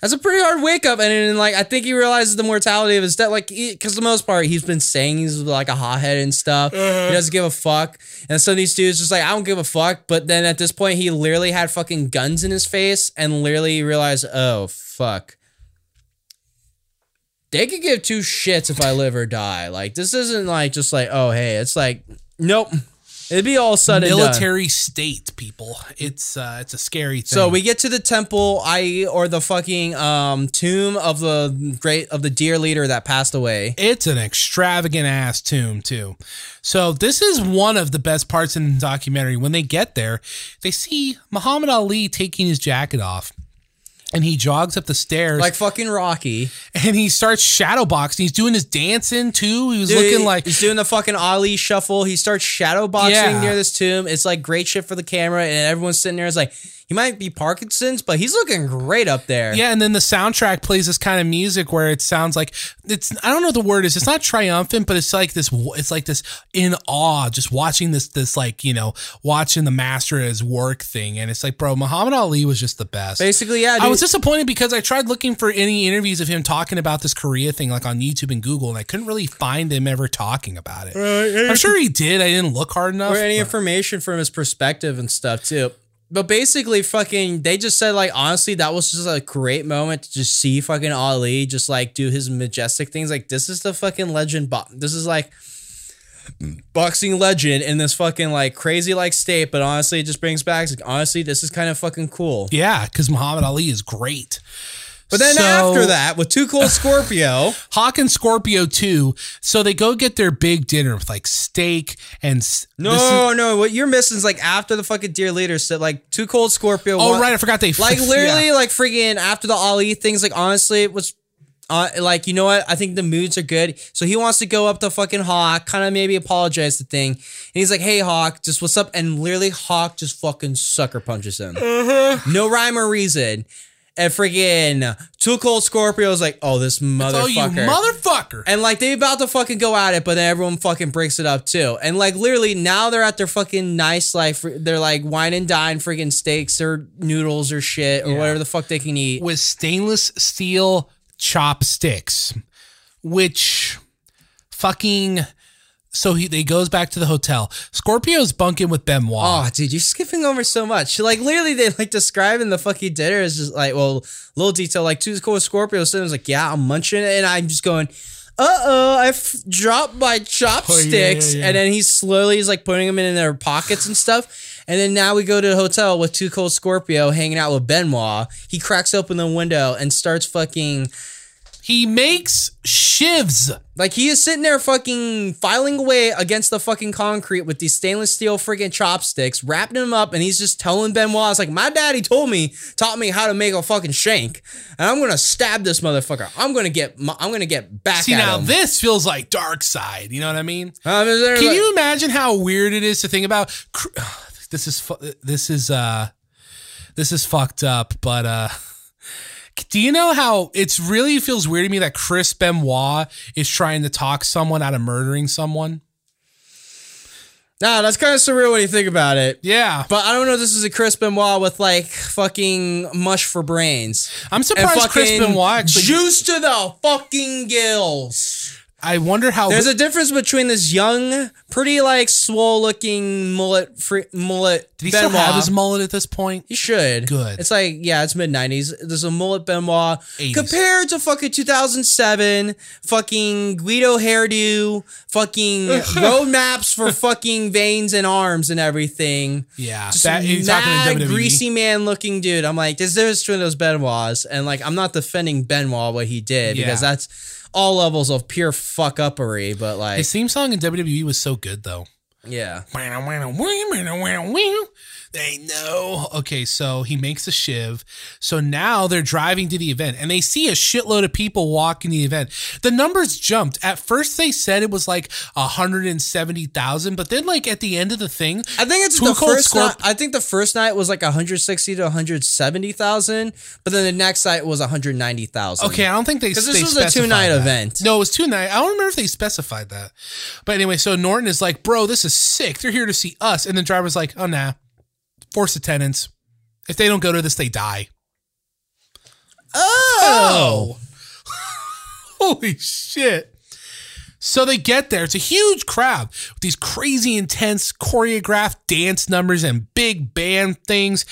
That's a pretty hard wake up, and then like I think he realizes the mortality of his death. Like, because the most part, he's been saying he's like a hothead and stuff. He uh-huh. doesn't give a fuck, and some of these dudes just like I don't give a fuck. But then at this point, he literally had fucking guns in his face, and literally realized, oh fuck, they could give two shits if I live or die. Like this isn't like just like oh hey, it's like nope. It'd be all sudden done. Military state, people. It's uh, it's a scary thing. So we get to the temple, I or the fucking um, tomb of the great of the deer leader that passed away. It's an extravagant ass tomb too. So this is one of the best parts in the documentary. When they get there, they see Muhammad Ali taking his jacket off. And he jogs up the stairs Like fucking Rocky. and he starts shadow boxing. He's doing his dancing too. He was Dude, looking like he's doing the fucking Ali shuffle. He starts shadow boxing Yeah. near this tomb. It's like great shit for the camera, and everyone's sitting there. It's like he might be Parkinson's, but he's looking great up there. Yeah, and then the soundtrack plays this kind of music where it sounds like it's I don't know what the word is. It's not triumphant, but it's like this it's like this in awe just watching this this like, you know, watching the master at his work thing and it's like, bro, Muhammad Ali was just the best. Basically, yeah. I was dude. disappointed because I tried looking for any interviews of him talking about this Korea thing like on YouTube and Google and I couldn't really find him ever talking about it. I'm sure he did. I didn't look hard enough. or any but- information from his perspective and stuff too. But basically, fucking, they just said like honestly, that was just a great moment to just see fucking Ali just like do his majestic things. Like this is the fucking legend. Bo- this is like boxing legend in this fucking like crazy like state. But honestly, it just brings back like honestly, this is kind of fucking cool. yeah, because Muhammad Ali is great. But then So- after that, with Too Cold Scorpio, Hawk and Scorpio too. So they go get their big dinner with like steak and no, is- no, what you're missing is like after the fucking dear leader said like Too Cold Scorpio. oh won- right, I forgot they like literally yeah. like freaking after the Ali things like honestly it was uh, like you know what I think the moods are good so he wants to go up to fucking Hawk kind of maybe apologize to thing and he's like hey Hawk just what's up and literally Hawk just fucking sucker punches him no rhyme or reason and freaking Too Cold Scorpio is like oh this you motherfucker motherfucker! and like they about to fucking go at it, but then everyone fucking breaks it up too. And like literally now they're at their fucking nice life. They're like wine and dine freaking steaks or noodles or shit or Yeah. whatever the fuck they can eat. with stainless steel chopsticks, which fucking. So he they goes back to the hotel. Scorpio's bunking with Benoit. Oh, dude, you're skipping over so much. Like literally, they like describing the fucking dinner is just like, well, little detail. Like two cool Scorpio sitting was like, yeah, I'm munching, and I'm just going, uh oh, I f- dropped my chopsticks, Oh, yeah. and then he slowly is like putting them in their pockets and stuff. And then now we go to the hotel with Too Cold Scorpio hanging out with Benoit. He cracks open the window and starts fucking He makes shivs. like he is sitting there fucking filing away against the fucking concrete with these stainless steel freaking chopsticks, wrapping them up, and he's just telling Benoit, "It's like my daddy told me, taught me how to make a fucking shank, and I'm gonna stab this motherfucker. I'm gonna get, my, I'm gonna get back See now him." this feels like dark side. You know what I mean? Um, Can like- you imagine how weird it is to think about? This is this is uh this is fucked up, but uh do you know how it's really feels weird to me that Chris Benoit is trying to talk someone out of murdering someone? Nah, that's kind of surreal when you think about it. Yeah, But I don't know. if This is a Chris Benoit with like fucking mush for brains. I'm surprised Chris Benoit actually. juice to the fucking gills. I wonder how. There's a difference between this young, pretty like swole looking mullet, free, mullet. did he still have his mullet at this point? He should. Good. It's like yeah, it's mid '90s. There's a mullet Benoit 80s. compared to fucking 2007, fucking Guido hairdo, fucking road maps for fucking veins and arms and everything. Yeah, Just that mad, talking greasy man looking dude. I'm like, there's difference between those Benoits, and like, I'm not defending Benoit what he did because that's all levels of pure fuck uppery. But like, His theme song in WWE was so good though. yeah, They know. Okay, so he makes a shiv. So now they're driving to the event and they see a shitload of people walking the event. The numbers jumped. At first they said it was like 170,000, but then like at the end of the thing, I think it's the first night. I think the first night was like 160 to 170 thousand, but then the next night was 190 thousand. Okay, I don't think they 'Cause this they was a two-night event. No, it was two night. I don't remember if they specified that. But anyway, so Norton is like, "Bro, this is sick. They're here to see us." And the driver's like, "Oh nah, force attendance. If they don't go to this, they die." Oh, oh. Holy shit. So they get there. It's a huge crowd with these crazy, intense, choreographed dance numbers and big band things.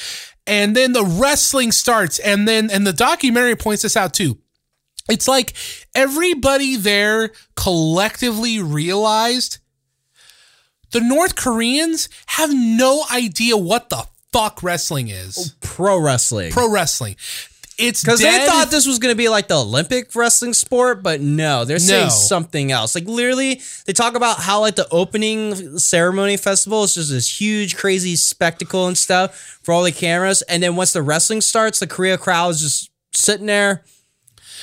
And then the wrestling starts. And then, and the documentary points this out too. It's like everybody there collectively realized the North Koreans have no idea what the fuck wrestling is. Oh, pro wrestling. Pro wrestling. It's Because they thought this was going to be like the Olympic wrestling sport, but no, they're saying No. something else. Like literally, they talk about how like the opening ceremony festival is just this huge, crazy spectacle and stuff for all the cameras, and then once the wrestling starts, the Korea crowd is just sitting there,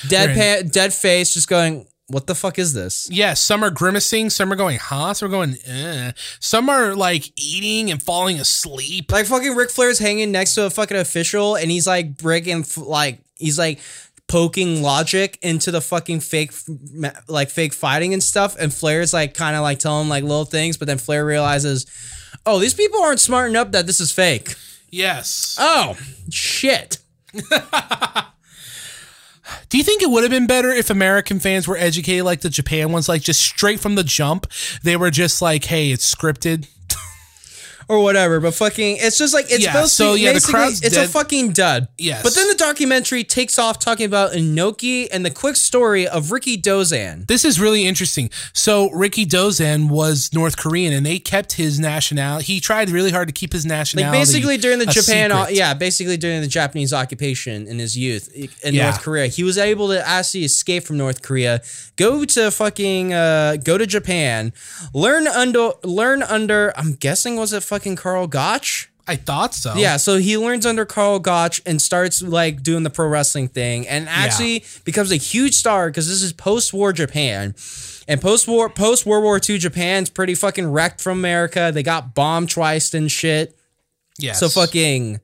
dead They're pa- dead face, just going, "What the fuck is this?" Yes, some are grimacing, some are going, huh? Some are going, eh. Some are like eating and falling asleep. Like fucking Ric Flair's hanging next to a fucking official, and he's like breaking, like he's like poking logic into the fucking fake, like fake fighting and stuff. And Flair's like kind of like telling like little things, but then Flair realizes, oh, these people aren't smart enough that this is fake. Yes. Oh shit! Do you think it would have been better if American fans were educated like the Japan ones, like just straight from the jump? They were just like, hey, it's scripted. Or whatever, but fucking, it's just like it's Yeah, supposed so, to. yeah, the basically, it's a fucking dud. Yes. But then the documentary takes off talking about Inoki and the quick story of Rikidozan. This is really interesting. So Rikidozan was North Korean, and they kept his nationality. He tried really hard to keep his nationality. Like basically during the Japan, secret. yeah, basically during the Japanese occupation in his youth in Yeah. North Korea, he was able to actually escape from North Korea, go to fucking, uh, go to Japan, learn under, learn under. I'm guessing was it fucking Karl Gotch? I thought so. Yeah, so he learns under Karl Gotch and starts like doing the pro wrestling thing, and actually becomes a huge star because this is post-war Japan. And post-war, post World War II Japan's pretty fucking wrecked from America. They got bombed twice and shit. Yeah. So fucking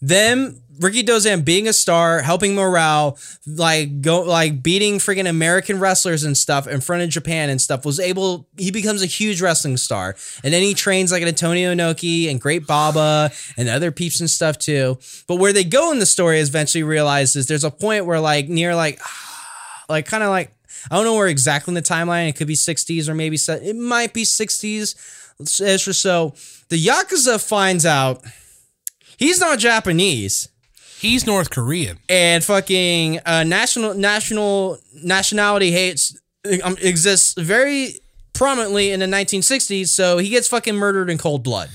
them, Rikidozan being a star, helping morale, like go like beating freaking American wrestlers and stuff in front of Japan and stuff, was able he becomes a huge wrestling star. And then he trains like an Antonio Inoki and Great Baba and other peeps and stuff too. But where they go in the story is eventually realizes there's a point where like near like like kind of like I don't know where exactly in the timeline. It could be 60s or maybe it might be 60s ish or so. The Yakuza finds out he's not Japanese He's North Korean. and fucking uh, national national nationality hates um, exists very prominently in the 1960s. So he gets fucking murdered in cold blood.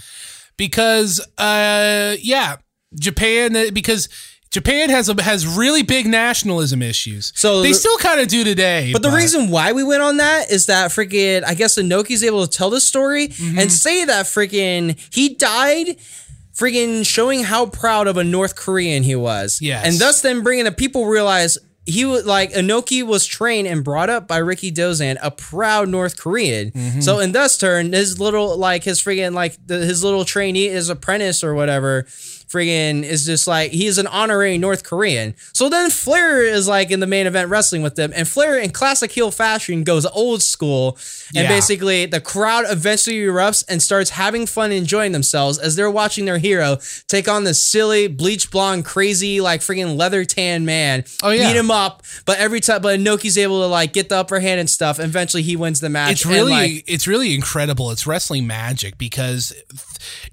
because uh yeah japan uh, because japan has a has really big nationalism issues So they the- still kind of do today But the reason why we went on that is that freaking I guess Inoki's able to tell the story Mm-hmm. and say that freaking he died freaking showing how proud of a North Korean he was. Yes. And thus then bringing the people realize he was like Inoki was trained and brought up by Rikidozan, a proud North Korean. Mm-hmm. So in thus turn, his little like his freaking like the, his little trainee, his apprentice or whatever, friggin' is just like he's an honorary North Korean. So then Flair is like in the main event wrestling with them, and Flair in classic heel fashion goes old school, and Yeah. basically the crowd eventually erupts and starts having fun, enjoying themselves as they're watching their hero take on this silly bleach blonde, crazy like friggin' leather tan man. Oh, yeah. beat him up, but every time, but Inoki's able to like get the upper hand and stuff. Eventually, he wins the match. it's really like, it's really incredible it's wrestling magic because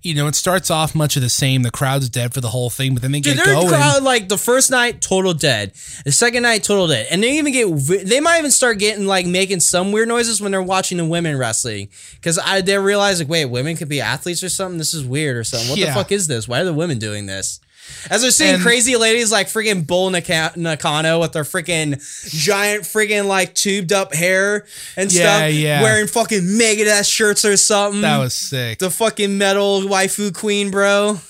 you know it starts off much of the same. The crowd's dead for the whole thing but then they Dude, get going. crowd like the first night total dead, the second night total dead, and they even get they might even start getting like making some weird noises when they're watching the women wrestling. Because I they realize like wait women could be athletes or something? This is weird or something. What Yeah. the fuck is this? Why are the women doing this as they're seeing And- crazy ladies like freaking Bull Naka- Nakano with their freaking giant freaking like tubed up hair and Yeah, stuff, yeah. wearing fucking Megadeth shirts or something. that was sick the fucking metal waifu queen, bro.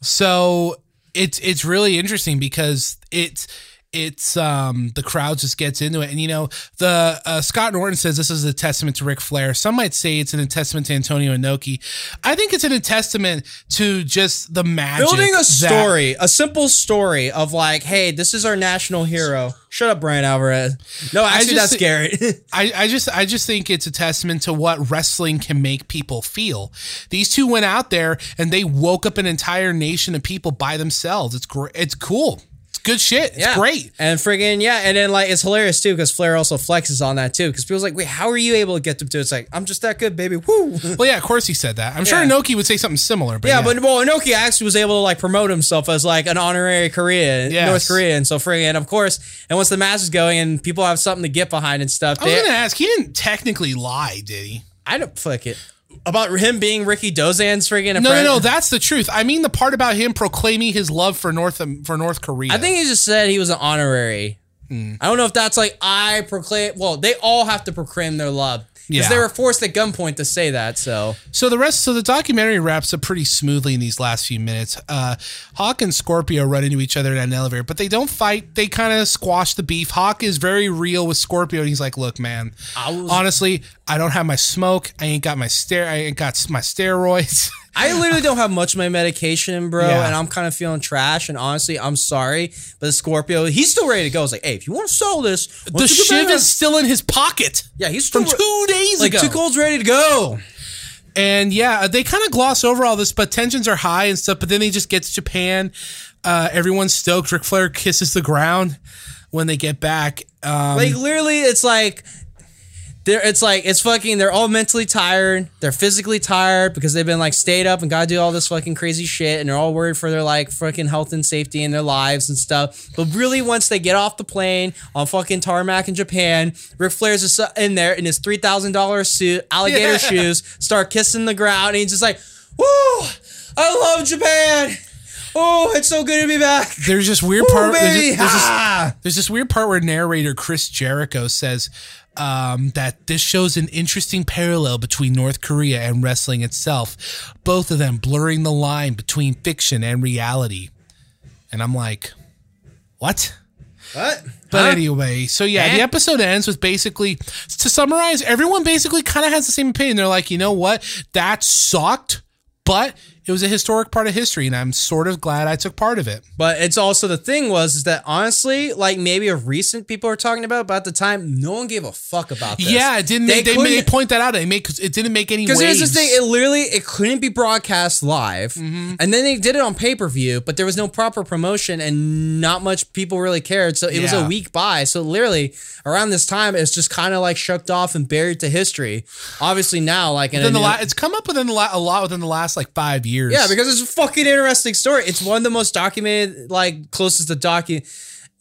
So it's it's really interesting because it's it's um the crowd just gets into it and you know the uh, Scott Norton says this is a testament to Ric Flair. Some might say it's an testament to Antonio Inoki. I think it's an testament to just the magic building a that- story, a simple story of like, hey, this is our national hero. Shut up, Bryan Alvarez. No, actually, just- that's Garrett. I, I just I just think it's a testament to what wrestling can make people feel. These two went out there and they woke up an entire nation of people by themselves. It's great. It's cool. Good shit. It's yeah. great. And friggin' yeah, and then like it's hilarious too because Flair also flexes on that too because people's like, wait, how are you able to get them to? It's like I'm just that good, baby. Woo. Well, yeah, of course he said that. I'm sure Yeah. Inoki would say something similar. But Yeah, yeah, but well, Inoki actually was able to like promote himself as like an honorary Korean, Yes. North Korean. So friggin', of course, and once the match is going and people have something to get behind and stuff, I was they, gonna ask. He didn't technically lie, did he? I don't fuck it about him being Rikidozan's friggin' No, no, friend. no. That's the truth. I mean the part about him proclaiming his love for North for North Korea. I think he just said he was an honorary. Hmm. I don't know if that's like I proclaim. Well, they all have to proclaim their love because Yeah. they were forced at gunpoint to say that. So So the rest, so the documentary wraps up pretty smoothly in these last few minutes. Uh, Hawk and Scorpio run into each other in an elevator, but they don't fight. They kind of squash the beef. Hawk is very real with Scorpio, and he's like, "Look, man, I was- honestly, I don't have my smoke. I ain't got my stare. I ain't got my steroids." I literally don't have much of my medication, bro, Yeah. and I'm kind of feeling trash. And honestly, I'm sorry, but Scorpio, he's still ready to go. It's like, hey, if you want to sell this, the don't you get shiv is still in his pocket. Yeah, he's still from two days like ago. two gold's ready to go. And yeah, they kind of gloss over all this, but tensions are high and stuff. But then they just get to Japan. Uh, everyone's stoked. Ric Flair kisses the ground when they get back. Um, Like literally, it's like they're it's like it's fucking they're all mentally tired. They're physically tired because they've been like stayed up and gotta do all this fucking crazy shit and they're all worried for their like fucking health and safety and their lives and stuff. But really once they get off the plane on fucking tarmac in Japan, Ric Flair's just in there in his three thousand dollar suit, alligator Yeah. shoes, start kissing the ground, and he's just like, Woo! I love Japan! Oh, it's so good to be back. there's this weird Woo, part. There's, this- there's this, Ah! there's this weird part where narrator Chris Jericho says um, that this shows an interesting parallel between North Korea and wrestling itself, both of them blurring the line between fiction and reality. And I'm like, what? What? But Huh? anyway, so yeah, the Eh? episode ends with basically to summarize, everyone basically kind of has the same opinion. They're like, you know what, that sucked, but it was a historic part of history, and I'm sort of glad I took part of it. But it's also the thing was is that honestly, like maybe of recent people are talking about, but at the time, no one gave a fuck about this. Yeah, it didn't. They, they, they point that out. They make it didn't make any Because here's the thing, it literally it couldn't be broadcast live, Mm-hmm. and then they did it on pay per view, but there was no proper promotion, and not much people really cared. So it was a week by. So literally around this time, it's just kind of like shucked off and buried to history. Obviously now, like in a the new- la- it's come up within the la- a lot within the last like five years. Yeah, because it's a fucking interesting story. It's one of the most documented, like closest to docu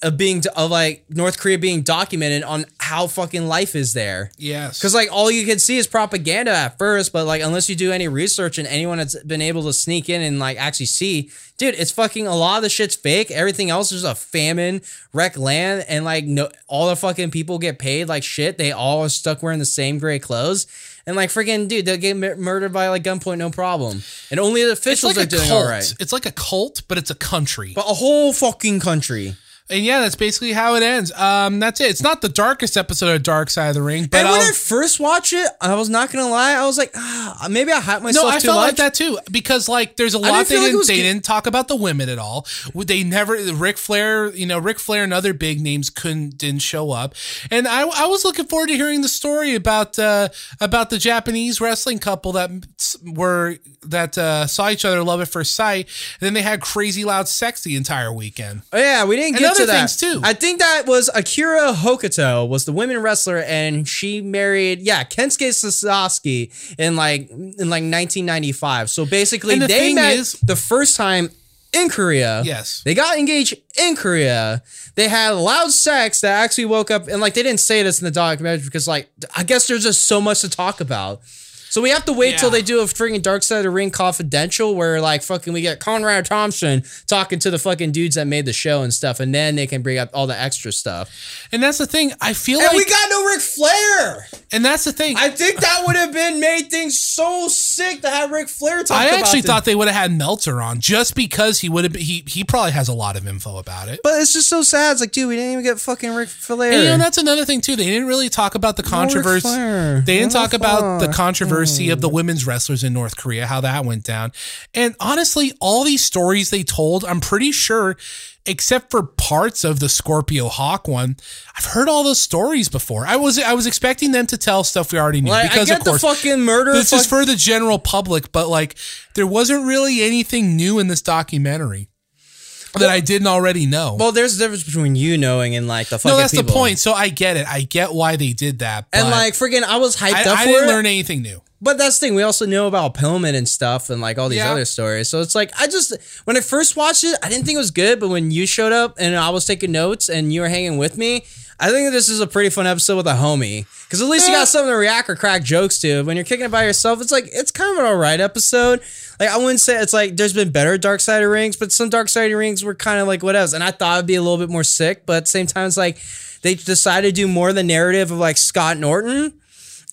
of being of like North Korea being documented on how fucking life is there. yes, Because like all you can see is propaganda at first, but like unless you do any research and anyone that's been able to sneak in and like actually see, dude, it's fucking a lot of the shit's fake. Everything else is a famine, wreck land, and like no, all the fucking people get paid like shit. They all are stuck wearing the same gray clothes. And like freaking dude, they'll get murdered by like gunpoint, no problem. And only the officials like are doing cult. all right. It's like a cult, but it's a country. But a whole fucking country. And yeah, that's basically how it ends. Um, that's it. It's not the darkest episode of Dark Side of the Ring, but and when I'll- I first watched it, I was not gonna lie, I was like, ah, maybe I hyped myself No, I felt much. like that too because like there's a lot they like didn't they didn't talk about the women at all. They never Ric Flair, you know, Ric Flair and other big names couldn't didn't show up, and I I was looking forward to hearing the story about uh about the Japanese wrestling couple that were that uh, saw each other love at first sight, and then they had crazy loud sex the entire weekend. Oh, yeah, we didn't get other that. things, too. I think that was Akira Hokuto was the women wrestler, and she married yeah Kensuke Sasaki in like in like 1995. So basically, the they thing met is- the first time in Korea. Yes. they got engaged in Korea. They had loud sex that actually woke up, and like they didn't say this in the documentary because like I guess there's just so much to talk about. So we have to wait till they do a freaking Dark Side of the Ring confidential where like fucking we get Conrad Thompson talking to the fucking dudes that made the show and stuff, and then they can bring up all the extra stuff. And that's the thing. I feel And like, we got no Ric Flair. and that's the thing. I think that would have been made things so sick to have Ric Flair talk I actually this. thought they would have had Meltzer on just because he would have. He he probably has a lot of info about it. But it's just so sad. It's like, dude, we didn't even get fucking Ric Flair. And you know, that's another thing too. They didn't really talk about the controversy. Flair. They didn't No talk about the Flair. Controversy of the hmm. women's wrestlers in North Korea, how that went down. And honestly, all these stories they told, I'm pretty sure, except for parts of the Scorpio Hawk one, I've heard all those stories before. I was I was expecting them to tell stuff we already knew Like, because of course fucking murder. this is for the general public, but like there wasn't really anything new in this documentary. that I didn't already know. Well, there's a difference between you knowing and like the fucking no, that's the point. So I get it. I get why they did that. And like friggin', I was hyped I, up I for didn't it. learn anything new. But that's the thing. We also know about Pillman and stuff and like all these Yeah. other stories. So it's like, I just, when I first watched it, I didn't think it was good. But when you showed up and I was taking notes and you were hanging with me, I think this is a pretty fun episode with a homie. Because at least you got something to react or crack jokes to. When you're kicking it by yourself, it's like, it's kind of an all right episode. Like, I wouldn't say it's like there's been better Dark Side of Rings, but some Dark Side of Rings were kind of like what else. And I thought it'd be a little bit more sick. But at the same time, it's like they decided to do more of the narrative of like Scott Norton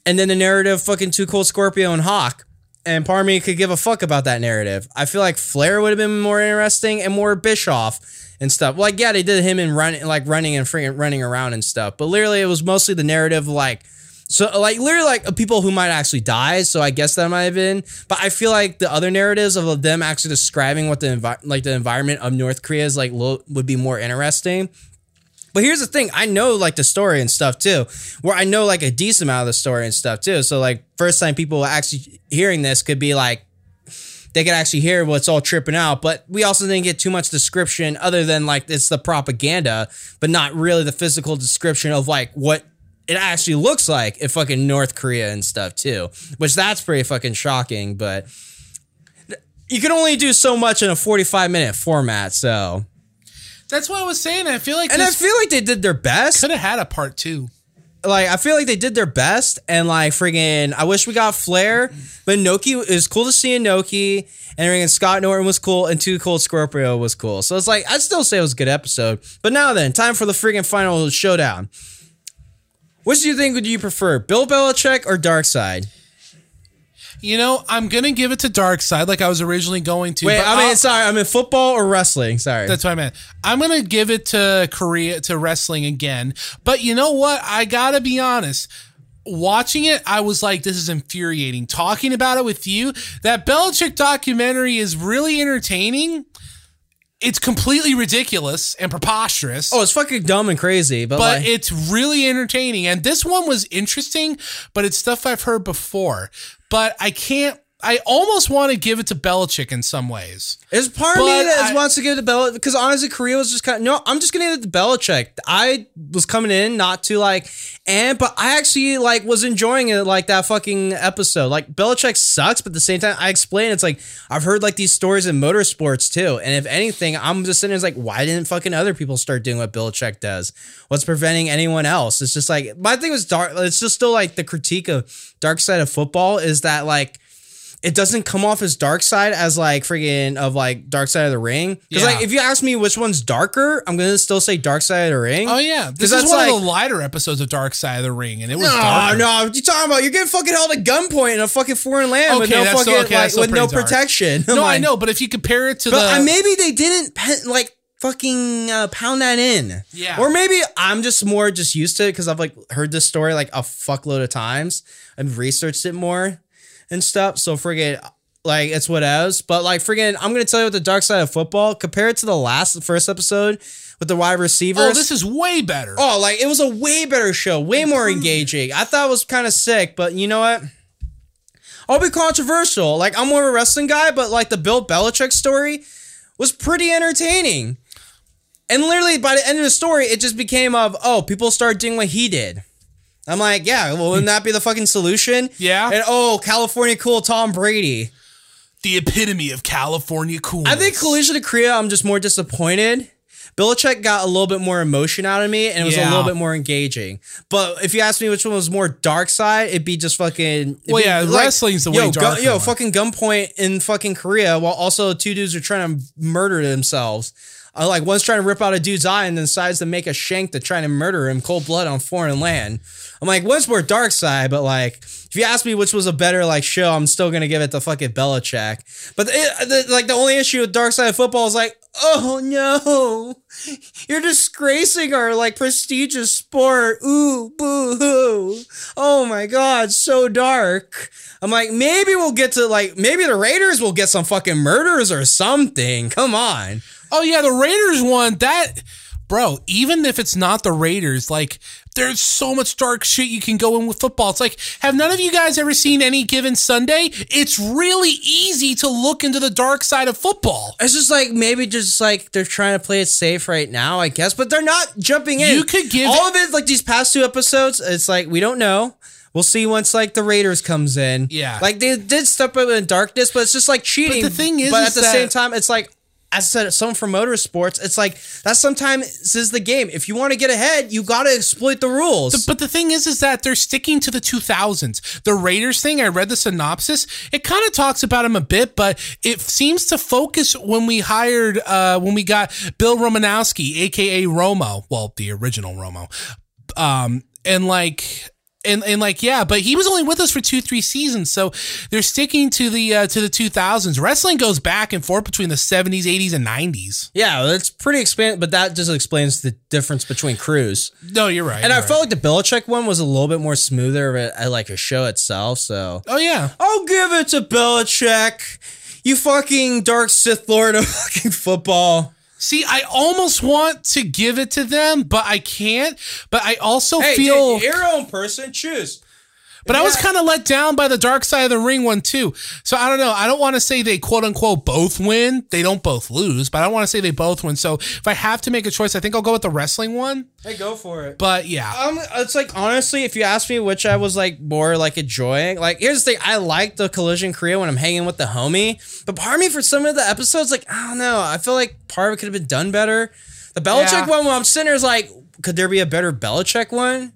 and then the narrative fucking Too Cold Scorpio and Hawk. And part me could give a fuck about that narrative. I feel like Flair would have been more interesting and more Bischoff and stuff. Like, yeah, they did him in running, like running and freaking running around and stuff. But literally, it was mostly the narrative, like, so like literally like people who might actually die. So I guess that might have been. But I feel like the other narratives of them actually describing what the envi- like the environment of North Korea is like lo- would be more interesting. But here's the thing, I know like the story and stuff too, where I know like a decent amount of the story and stuff too. So like first time people actually hearing this could be like they could actually hear what's all tripping out, but we also didn't get too much description other than like it's the propaganda, but not really the physical description of like what it actually looks like in fucking North Korea and stuff too, which that's pretty fucking shocking, but you can only do so much in a 45 minute format, so. That's what I was saying. I feel like And I feel like they did their best. could have had a part two. like I feel like they did their best, and like friggin', I wish we got Flair, but Noki was cool to see Inoki, and friggin' Scott Norton was cool, and Too Cold Scorpio was cool. So it's like I'd still say it was a good episode. But now then, time for the friggin' final showdown. Which do you think would you prefer, Bill Belichick or Dark Side? You know, I'm gonna give it to Dark Side, like I was originally going to. Wait, but I mean, I'll- sorry, I'm in football or wrestling. Sorry, That's what I meant. I'm gonna give it to Korea to wrestling again. But you know what? I gotta be honest. Watching it, I was like, this is infuriating. Talking about it with you, that Belichick documentary is really entertaining. It's completely ridiculous and preposterous. oh, it's fucking dumb and crazy, but, but like, it's really entertaining. And this one was interesting, but it's stuff I've heard before. But I can't. I almost want to give it to Belichick in some ways. There's part of me that I- wants to give it to Belichick because honestly, Korea was just kind of no. I'm just gonna give it to Belichick. I was coming in not to like, and but I actually like was enjoying it like that fucking episode. Like Belichick sucks, but at the same time, I explain it's like I've heard like these stories in motorsports too, and if anything, I'm just sitting there it's like, why didn't fucking other people start doing what Belichick does? What's preventing anyone else? It's just like my thing was dark. It's just still like the critique of dark side of football is that like it doesn't come off as dark side as like friggin' of like dark side of the ring. Because Yeah. like if you ask me which one's darker, I'm gonna still say dark side of the ring. Oh yeah, this is that's one like- of the lighter episodes of Dark Side of the Ring, and it was no, no, you talking about? You're getting fucking held at gunpoint in a fucking foreign land with Okay, no that's fucking still- okay, like still with no pretty dark. protection. I'm No, I like- know, but if you compare it to But the uh, maybe they didn't like fucking uh, pound that in. Yeah. Or maybe I'm just more just used to it because I've like heard this story like a fuckload of times and researched it more and stuff. So friggin' like it's what else. But like friggin' I'm gonna tell you what the dark side of football compared to the last the first episode with the wide receivers. oh, this is way better. Oh, like it was a way better show, way more engaging. I thought it was kind of sick, but you know what? I'll be controversial. Like I'm more of a wrestling guy, but like the Bill Belichick story was pretty entertaining. And literally by the end of the story, it just became of oh, people start doing what he did. I'm like, yeah, well, wouldn't that be the fucking solution? Yeah. And oh, California cool Tom Brady. the epitome of California cool. I think Collision of Korea, I'm just more disappointed. Belichick got a little bit more emotion out of me and it was a little bit more engaging. But if you ask me which one was more dark side, it'd be just fucking. Well, yeah, wrestling's the way yo, darker yo, one. fucking gunpoint in fucking Korea while also two dudes are trying to murder themselves. Uh, like one's trying to rip out a dude's eye and then decides to make a shank to try to murder him cold blood on foreign land. I'm like, more dark side, but like, if you ask me which was a better like show, I'm still gonna give it to fucking Belichick. But it, the, like the only issue with dark side of football is like, oh no, you're disgracing our like prestigious sport. Ooh, boo hoo. Oh my god, so dark. I'm like, maybe we'll get to like, maybe the Raiders will get some fucking murders or something. Come on. Oh yeah, the Raiders one that bro, even if it's not the Raiders, like there's so much dark shit you can go in with football. It's like, have none of you guys ever seen any given Sunday? It's really easy to look into the dark side of football. It's just like maybe just like they're trying to play it safe right now, I guess, but they're not jumping in. You could give all of it like these past two episodes. It's like we don't know. We'll see once like the Raiders comes in. Yeah. like they did step up in darkness, but it's just like cheating. But the thing is, but is at the same time, it's like. As I said, someone from motorsports, it's like that sometimes is the game. If you want to get ahead, you got to exploit the rules. But the thing is, is that they're sticking to the 2000s. The Raiders thing, I read the synopsis. It kind of talks about him a bit, but it seems to focus when we hired, uh, when we got Bill Romanowski, aka Romo, well, the original Romo, um, and like. And, and like yeah, but he was only with us for two three seasons, so they're sticking to the uh, to the two thousands. Wrestling goes back and forth between the seventies, eighties, and nineties. yeah, it's pretty expand, but that just explains the difference between crews. No, you're right. And I you're felt right. like the Belichick one was a little bit more smoother of a, like a show itself. So oh yeah, I'll give it to Belichick. You fucking dark Sith Lord of fucking football. See, I almost want to give it to them, but I can't. But I also Hey, feel, your own person. Choose. But I was kind of let down by the Dark Side of the Ring one too. So I don't know. I don't want to say they quote unquote both win. They don't both lose, but I don't want to say they both win. So if I have to make a choice, I think I'll go with the wrestling one. Hey, go for it. But yeah, Um, it's like honestly, if you ask me which I was like more like enjoying, like here's the thing: I like the collision Korea when I'm hanging with the homie, but part of me for some of the episodes, like I don't know, I feel like part of it could have been done better. The Belichick Yeah. one, when I'm sitting there, is like, could there be a better Belichick one?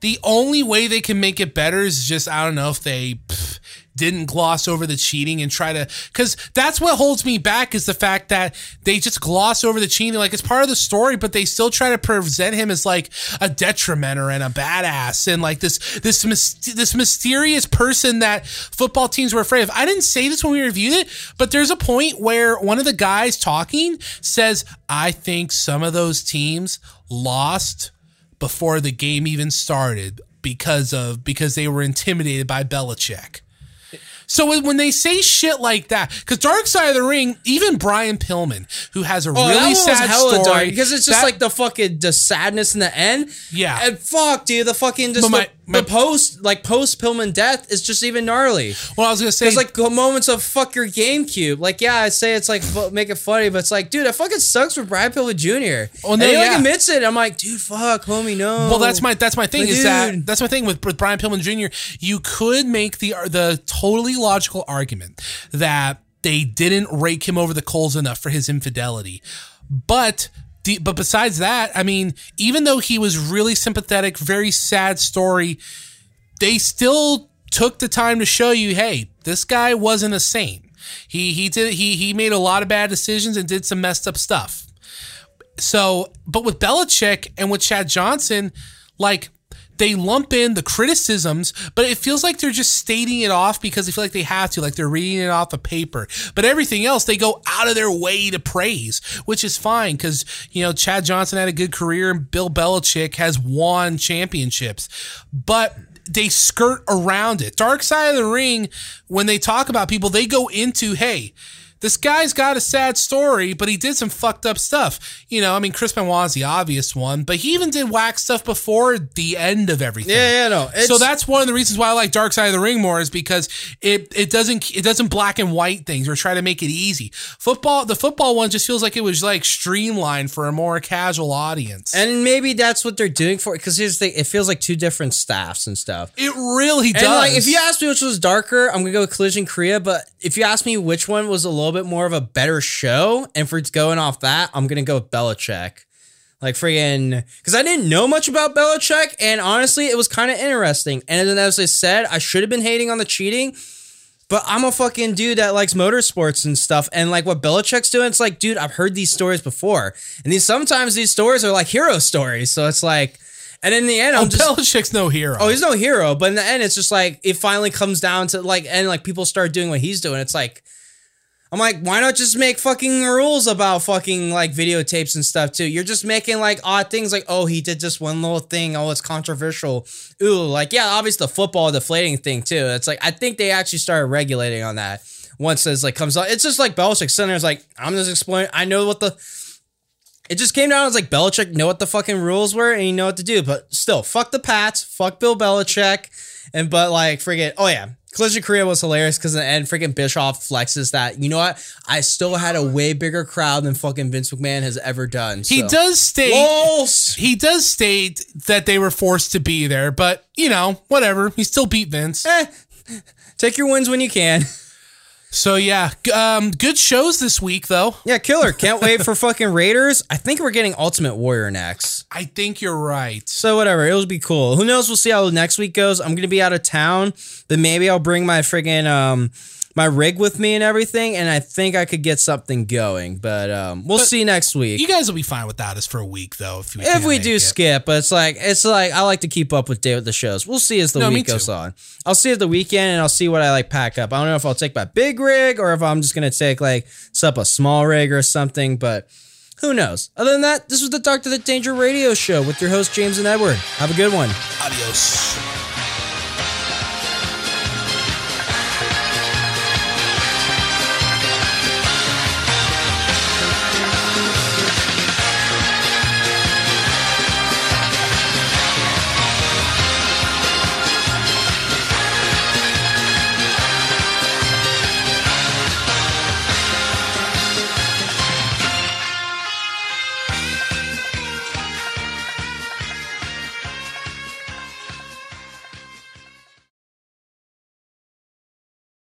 The only way they can make it better is just I don't know if they pff, didn't gloss over the cheating and try to because that's what holds me back is the fact that they just gloss over the cheating. Like it's part of the story but they still try to present him as like a detrimenter and a badass and like this this this mysterious person that football teams were afraid of. I didn't say this when we reviewed it but there's a point where one of the guys talking says i think some of those teams lost before the game even started because of because they were intimidated by Belichick. So when- they say shit like that, because Dark Side of the Ring, even Brian Pillman, who has a Oh, really sad story, because it's just that- like the fucking the sadness in the end. Yeah. and fuck, dude, the fucking just my- the, my- the post like post Pillman death is just even gnarly. well, I was gonna say, There's like moments of fuck your GameCube. Like, yeah, I say it's like make it funny, but it's like, dude, that fucking sucks for Brian Pillman Jr. Oh, and no, he yeah. like admits it. I'm like, dude, fuck, homie, no. Well, that's my that's my thing is that that's my thing with, with Brian Pillman Jr. You could make the the totally logical argument that they didn't rake him over the coals enough for his infidelity, but. the- But besides that, I mean, even though he was really sympathetic, very sad story, they still took the time to show you, hey, this guy wasn't a saint. He he did he he made a lot of bad decisions and did some messed up stuff. So, but with Belichick and with Chad Johnson, like they lump in the criticisms, but it feels like they're just stating it off because they feel like they have to, like they're reading it off a paper. But everything else, they go out of their way to praise, which is fine because, you know, Chad Johnson had a good career and Bill Belichick has won championships. But they skirt around it. Dark Side of the Ring, when they talk about people, they go into, hey, this guy's got a sad story, but he did some fucked up stuff. You know, I mean, Chris Benoit's the obvious one, but he even did whack stuff before the end of everything. yeah, yeah, no. So that's one of the reasons why I like Dark Side of the Ring more is because it it doesn't it doesn't black and white things or try to make it easy. Football, the football one just feels like it was like streamlined for a more casual audience. and maybe that's what they're doing for it. Because here's the thing: it feels like two different staffs and stuff. it really does. And like, if you ask me which was darker, I'm gonna go with Collision Korea. But if you ask me which one was a little bit more of a better show, and for it's going off that, I'm gonna go with Belichick. Like friggin', because I didn't know much about Belichick, and honestly, it was kind of interesting. And then as I said, I should have been hating on the cheating, but I'm a fucking dude that likes motorsports and stuff. And like what Belichick's doing, it's like, dude, I've heard these stories before, and these sometimes these stories are like hero stories. So it's like, and in the end, I'm oh, just Belichick's no hero. Oh, he's no hero, but in the end, it's just like it finally comes down to like, and like people start doing what he's doing. It's like, I'm like, why not just make fucking rules about fucking like videotapes and stuff too? You're just making like odd things like, oh, he did just one little thing. Oh, it's controversial. Ooh, like, yeah, obviously the football deflating thing too. It's like, I think they actually started regulating on that once it's like comes out. It's just like Belichick sitting there is like, I'm just explaining. I know what the, it just came down. I was like, Belichick know what the fucking rules were and you know what to do. But still, fuck the Pats, fuck Bill Belichick, and but like friggin' oh yeah. Collision Korea was hilarious because in the end, freaking Bischoff flexes that. You know what? I still had a way bigger crowd than fucking Vince McMahon has ever done. He does state Lols! he does state that they were forced to be there, but you know, whatever. He still beat Vince. Eh, take your wins when you can. So yeah, um, good shows this week though. Yeah, killer. Can't wait for fucking Raiders. I think we're getting Ultimate Warrior next. I think you're right. So whatever, it'll be cool. Who knows? We'll see how next week goes. I'm gonna be out of town, but maybe I'll bring my friggin' um my rig with me and everything, and I think I could get something going. But um, we'll see next week. You guys will be fine without us for a week though. If we, if we do it. skip, but it's like it's like I like to keep up with day with the shows. We'll see as the No, week goes on. I'll see at the weekend and I'll see what I like pack up. I don't know if I'll take my big rig or if I'm just gonna take like up a small rig or something, but who knows? Other than that, this was the Doctor the Danger Radio Show with your host James and Edward. Have a good one. Adios.